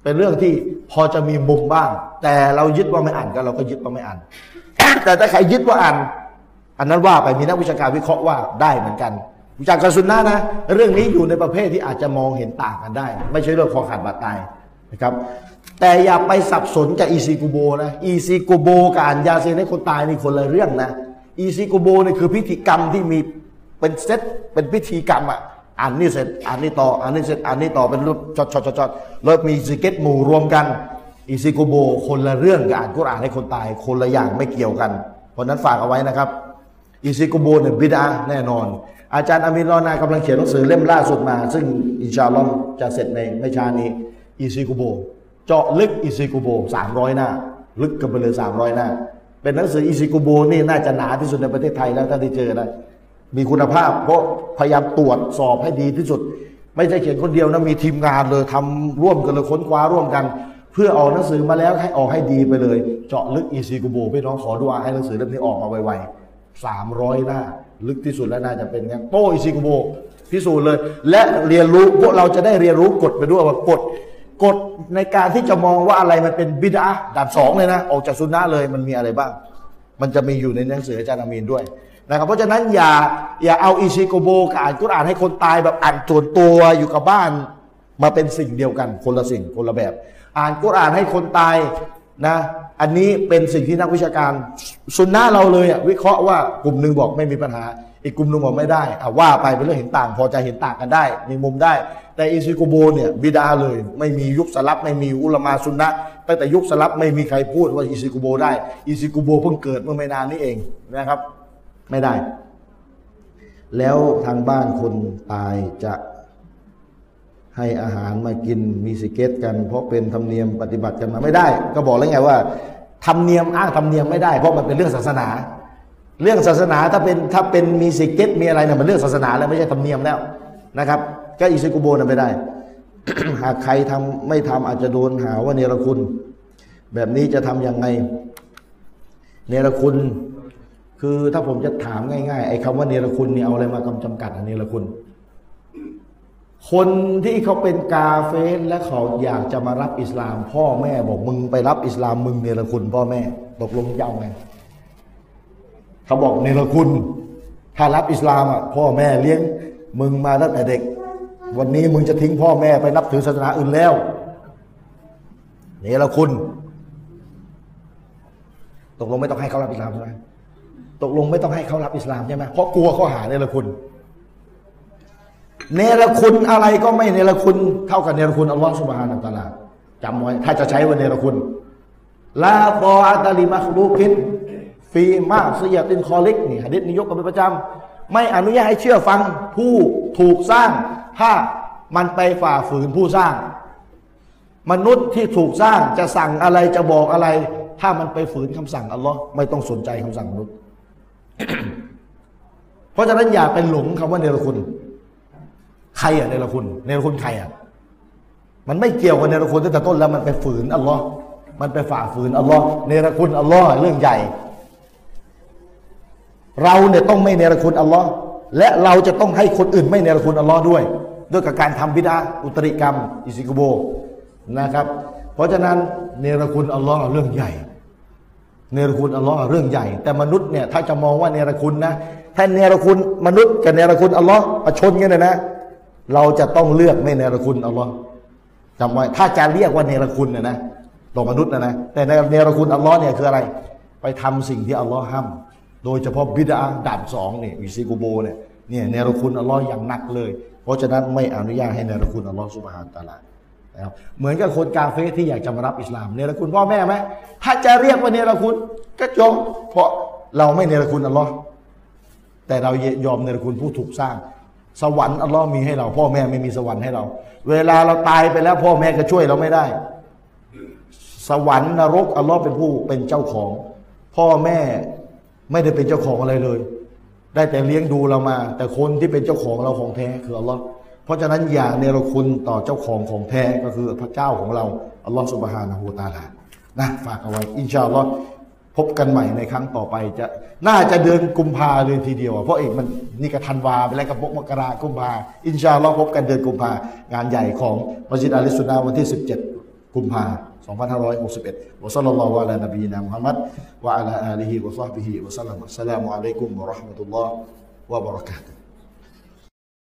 เป็นเรื่องที่พอจะมีมุมบ้าง แต่เรายึดว่าไม่อ่านก็เราก็ยึดว่าไม่อ่าน แต่ถ้าใครยึดว่าอ่าน อันนั้นว่าไปมีนักวิชาการวิเคราะห์ว่าได้เหมือนกัน วิชาการสุนนะนะ เรื่องนี้อยู่ในประเภทที่อาจจะมองเห็นต่างกันได้ ไม่ใช่เรื่องคอขาดบาดตายนะครับ แต่อย่าไปสับสนกับอีซีกูโบนะอีซีกูโบกับอ่านยาซีนให้คนตายนี่คนละเรื่องนะอีซีกูโบนี่คือพิธีกรรมที่มีเป็นเซตเป็นพิธีกรรมอะอ่านนี่เสร็จอ่านนี่ต่ออ่านนี่เสร็จอ่านนี่ต่อเป็นรูปจอดจอดจอดจอดแล้วมีซิกเก็ตหมู่รวมกันอีซิโกโบ คนละเรื่องกับอ่านกุรอานให้คนตาย คนละอย่างไม่เกี่ยวกัน เพราะนั้นฝากเอาไว้นะครับอีซิโกโบเนี่ยบิดอะฮ์แน่นอน อาจารย์อามินรอนากำลังเขียนหนังสือเล่มล่าสุดมา ซึ่งอินชาลอฮ์จะเสร็จในไม่ช้านี้อีซิโกโบ เจาะลึกอีซิโกโบสามร้อยหน้า ลึกกันไปเลยสามร้อยหน้า เป็นหนังสืออีซิโกโบนี่น่าจะหนาที่สุดในประเทศไทยแล้วถ้าได้เจอนะมีคุณภาพ เพราะพยายามตรวจสอบให้ดีที่สุด ไม่ใช่เขียนคนเดียวนะมีทีมงานเลยทำร่วมกันเลยค้นคว้าร่วมกัน เพื่อออกหนังสือมาแล้วให้ออกให้ดีไปเลย เจาะลึกอีซีกูโบพี่น้องขอดูอาให้หนังสือเล่มนี้ออกมาไวๆสามร้อยหน้า ลึกที่สุดแล้วน่าจะเป็นงั้นโตอีซีกูโบพิสูจน์เลย และเรียนรู้พวกเราจะได้เรียนรู้กฎไปด้วยว่ากฎกฎในการที่จะมองว่าอะไรมันเป็นบิดาด่านสองเลยนะ ออกจากซุนนะเลยมันมีอะไรบ้าง มันจะมีอยู่ในหนังสืออาจารย์อามีนด้วยนะครับเพราะฉะนั้นอย่าอย่าเอาอิชิโกโบกับอ่านกุรอ่านให้คนตายแบบอ่านส่วนตัวอยู่กับบ้าน มาเป็นสิ่งเดียวกันคนละสิ่งคนละแบบ อ่านกุรอ่านให้คนตาย นะ อันนี้เป็นสิ่งที่นักวิชาการสุนนะเราเลยวิเคราะห์ว่ากลุ่มหนึ่งบอกไม่มีปัญหา อีกกลุ่มหนึ่งบอกไม่ได้อะว่าไปเป็นเรื่องเห็นต่าง พอจะเห็นต่างกันได้ มีมุมได้ แต่อิซิโกโบเนี่ยบิดาเลย ไม่มียุคสลับไม่มีอุลมาสุนนะตั้งแต่ยุคสลับไม่มีใครพูดว่าอิซิโกโบได้อิซิโกโบเพิ่งเกิดเมื่อไม่นานนี้เองนะครับ ไม่ได้ แล้วทางบ้านคนตายจะ ให้อาหารมากินมีสิเกตกัน เพราะเป็นธรรมเนียมปฏิบัติกันมาไม่ได้ ก็บอกแล้วไงว่าธรรมเนียมอ้างธรรมเนียมไม่ได้เพราะมันเป็นเรื่องศาสนา เรื่องศาสนาถ้าเป็นถ้าเป็นมีสิเกตมีอะไรเนี่ยมันเรื่องศาสนาแล้วไม่ใช่ธรรมเนียมแล้วนะครับก็อิซิกุโบนไม่ได้ หากใครทำไม่ทำอาจจะโดนหาว่าเนรคุณ แบบนี้จะทำยังไงเนรคุณ คือถ้าผมจะถามง่ายๆไอ้คำว่าเนรคุณนี่เอาอะไรมากำจำกัดอันเนรคุณ คนที่เขาเป็นกาเฟสและเขาอยากจะมารับอิสลาม พ่อแม่บอกมึงไปรับอิสลามมึงเนรคุณพ่อแม่ตกลงจะเอาไงเขาบอกเนรคุณ ถ้ารับอิสลามอะพ่อแม่เลี้ยงมึงมาตั้งแต่เด็ก วันนี้มึงจะทิ้งพ่อแม่ไปนับถือศาสนาอื่นแล้วเนรคุณ ตกลงไม่ต้องให้เขารับอิสลามใช่ไหมตกลงไม่ต้องให้เขารับอิสลามใช่ไหมเพราะกลัวข้อหาเนรคุณ เนรคุณอะไรก็ไม่เนรคุณเท่ากับเนรคุณอัลลอฮฺสุบฮานาตะอาลาจำไว้ถ้าจะใช้ว่าเนรคุณลาตออาตาลิมัคลูกินฟีมาสยาตินคอลิกนี่หะดิษนิยกกันเป็นประจำไม่อนุญาตให้เชื่อฟังผู้ถูกสร้าง ถ้ามันไปฝ่าฝืนผู้สร้าง มนุษย์ที่ถูกสร้างจะสั่งอะไรจะบอกอะไร ถ้ามันไปฝืนคำสั่งอัลลอฮ์ไม่ต้องสนใจคำสั่งมนุษย์ เพราะฉะนั้นอย่าเป็นหลงคำว่าเนรคุณ ใครอะเนรคุณเนรคุณใครอะมันไม่เกี่ยวกับเนรคุณตั้งแต่ต้นแล้วมันไปฝืนอัลลอฮ์มันไปฝ่าฝืนอัลลอฮ์เนรคุณอัลลอฮ์เรื่องใหญ่ เราเนี่ยต้องไม่เนรคุณอัลลอฮ์และเราจะต้องให้คนอื่นไม่เนรคุณอัลลอฮ์ด้วย ด้วยกับการทำบิดาอุตริกรรม อิสิกโบนะครับ เพราะฉะนั้นเนรคุณอัลลอฮ์เรื่องใหญ่ เนรคุณอัลลอฮ์เรื่องใหญ่ แต่มนุษย์เนี่ยถ้าจะมองว่าเนรคุณนะถ้าเนรคุณมนุษย์กับเนรคุณอัลลอฮ์มาชนกันเลยนะ เราจะต้องเลือกไม่เนรคุณอัลลอฮ์จำไว้ ถ้าจะเรียกว่าเนรคุณนะนะต่อมนุษย์นะนะ แต่ในเนรคุณอัลลอฮ์เนี่ยคืออะไร ไปทำสิ่งที่อัลลอฮ์ห้าม โดยเฉพาะบิดาด่านสองเนี่ยวิซิกุโบเนี่ยเนี่ยเนรคุณอัลลอฮ์อย่างหนักเลย เพราะฉะนั้นไม่อนุญาตให้เนรคุณอัลลอฮ์สุบฮานตะลานะครับเหมือนกับคนกาเฟ่ที่อยากจะมารับอิสลามเนรคุณพ่อแม่ไหมถ้าจะเรียกว่าเนรคุณก็จบเพราะเราไม่เนรคุณอัลลอฮ์แต่เรายอมเนรคุณผู้ถูกสร้าง สวรรค์อัลลอฮ์มีให้เรา พ่อแม่ไม่มีสวรรค์ให้เรา เวลาเราตายไปแล้ว พ่อแม่ก็ช่วยเราไม่ได้ สวรรค์นรกอัลลอฮ์เป็นผู้เป็นเจ้าของ พ่อแม่ไม่ได้เป็นเจ้าของอะไรเลย ได้แต่เลี้ยงดูเรามา แต่คนที่เป็นเจ้าของเราของแท้คืออัลลอฮ์เพราะฉะนั้นอย่าเนรคุณต่อเจ้าของของแท้ก็คือพระเจ้าของเราอัลลอฮ์สุบฮานะฮูตาลานะฝากเอาไว้อินชาอัลลอฮ์ พบกันใหม่ในครั้งต่อไปจะน่าจะเดือนกุมภาเลยทีเดียว เพราะเอกมันนี่ก็ธันวาไปแล้วกับมกรากุมภาอินชาอัลลอฮ์พบกันเดือนกุมภางานใหญ่ของมัสยิดอะฮ์ลิซซุนนะฮ์วันที่ 17 กุมภา2561 وصلى الله على نبينا محمد وعلى آله وصحبه وسلم السلام عليكم ورحمة اللهวะบะเราะกาตุฮ์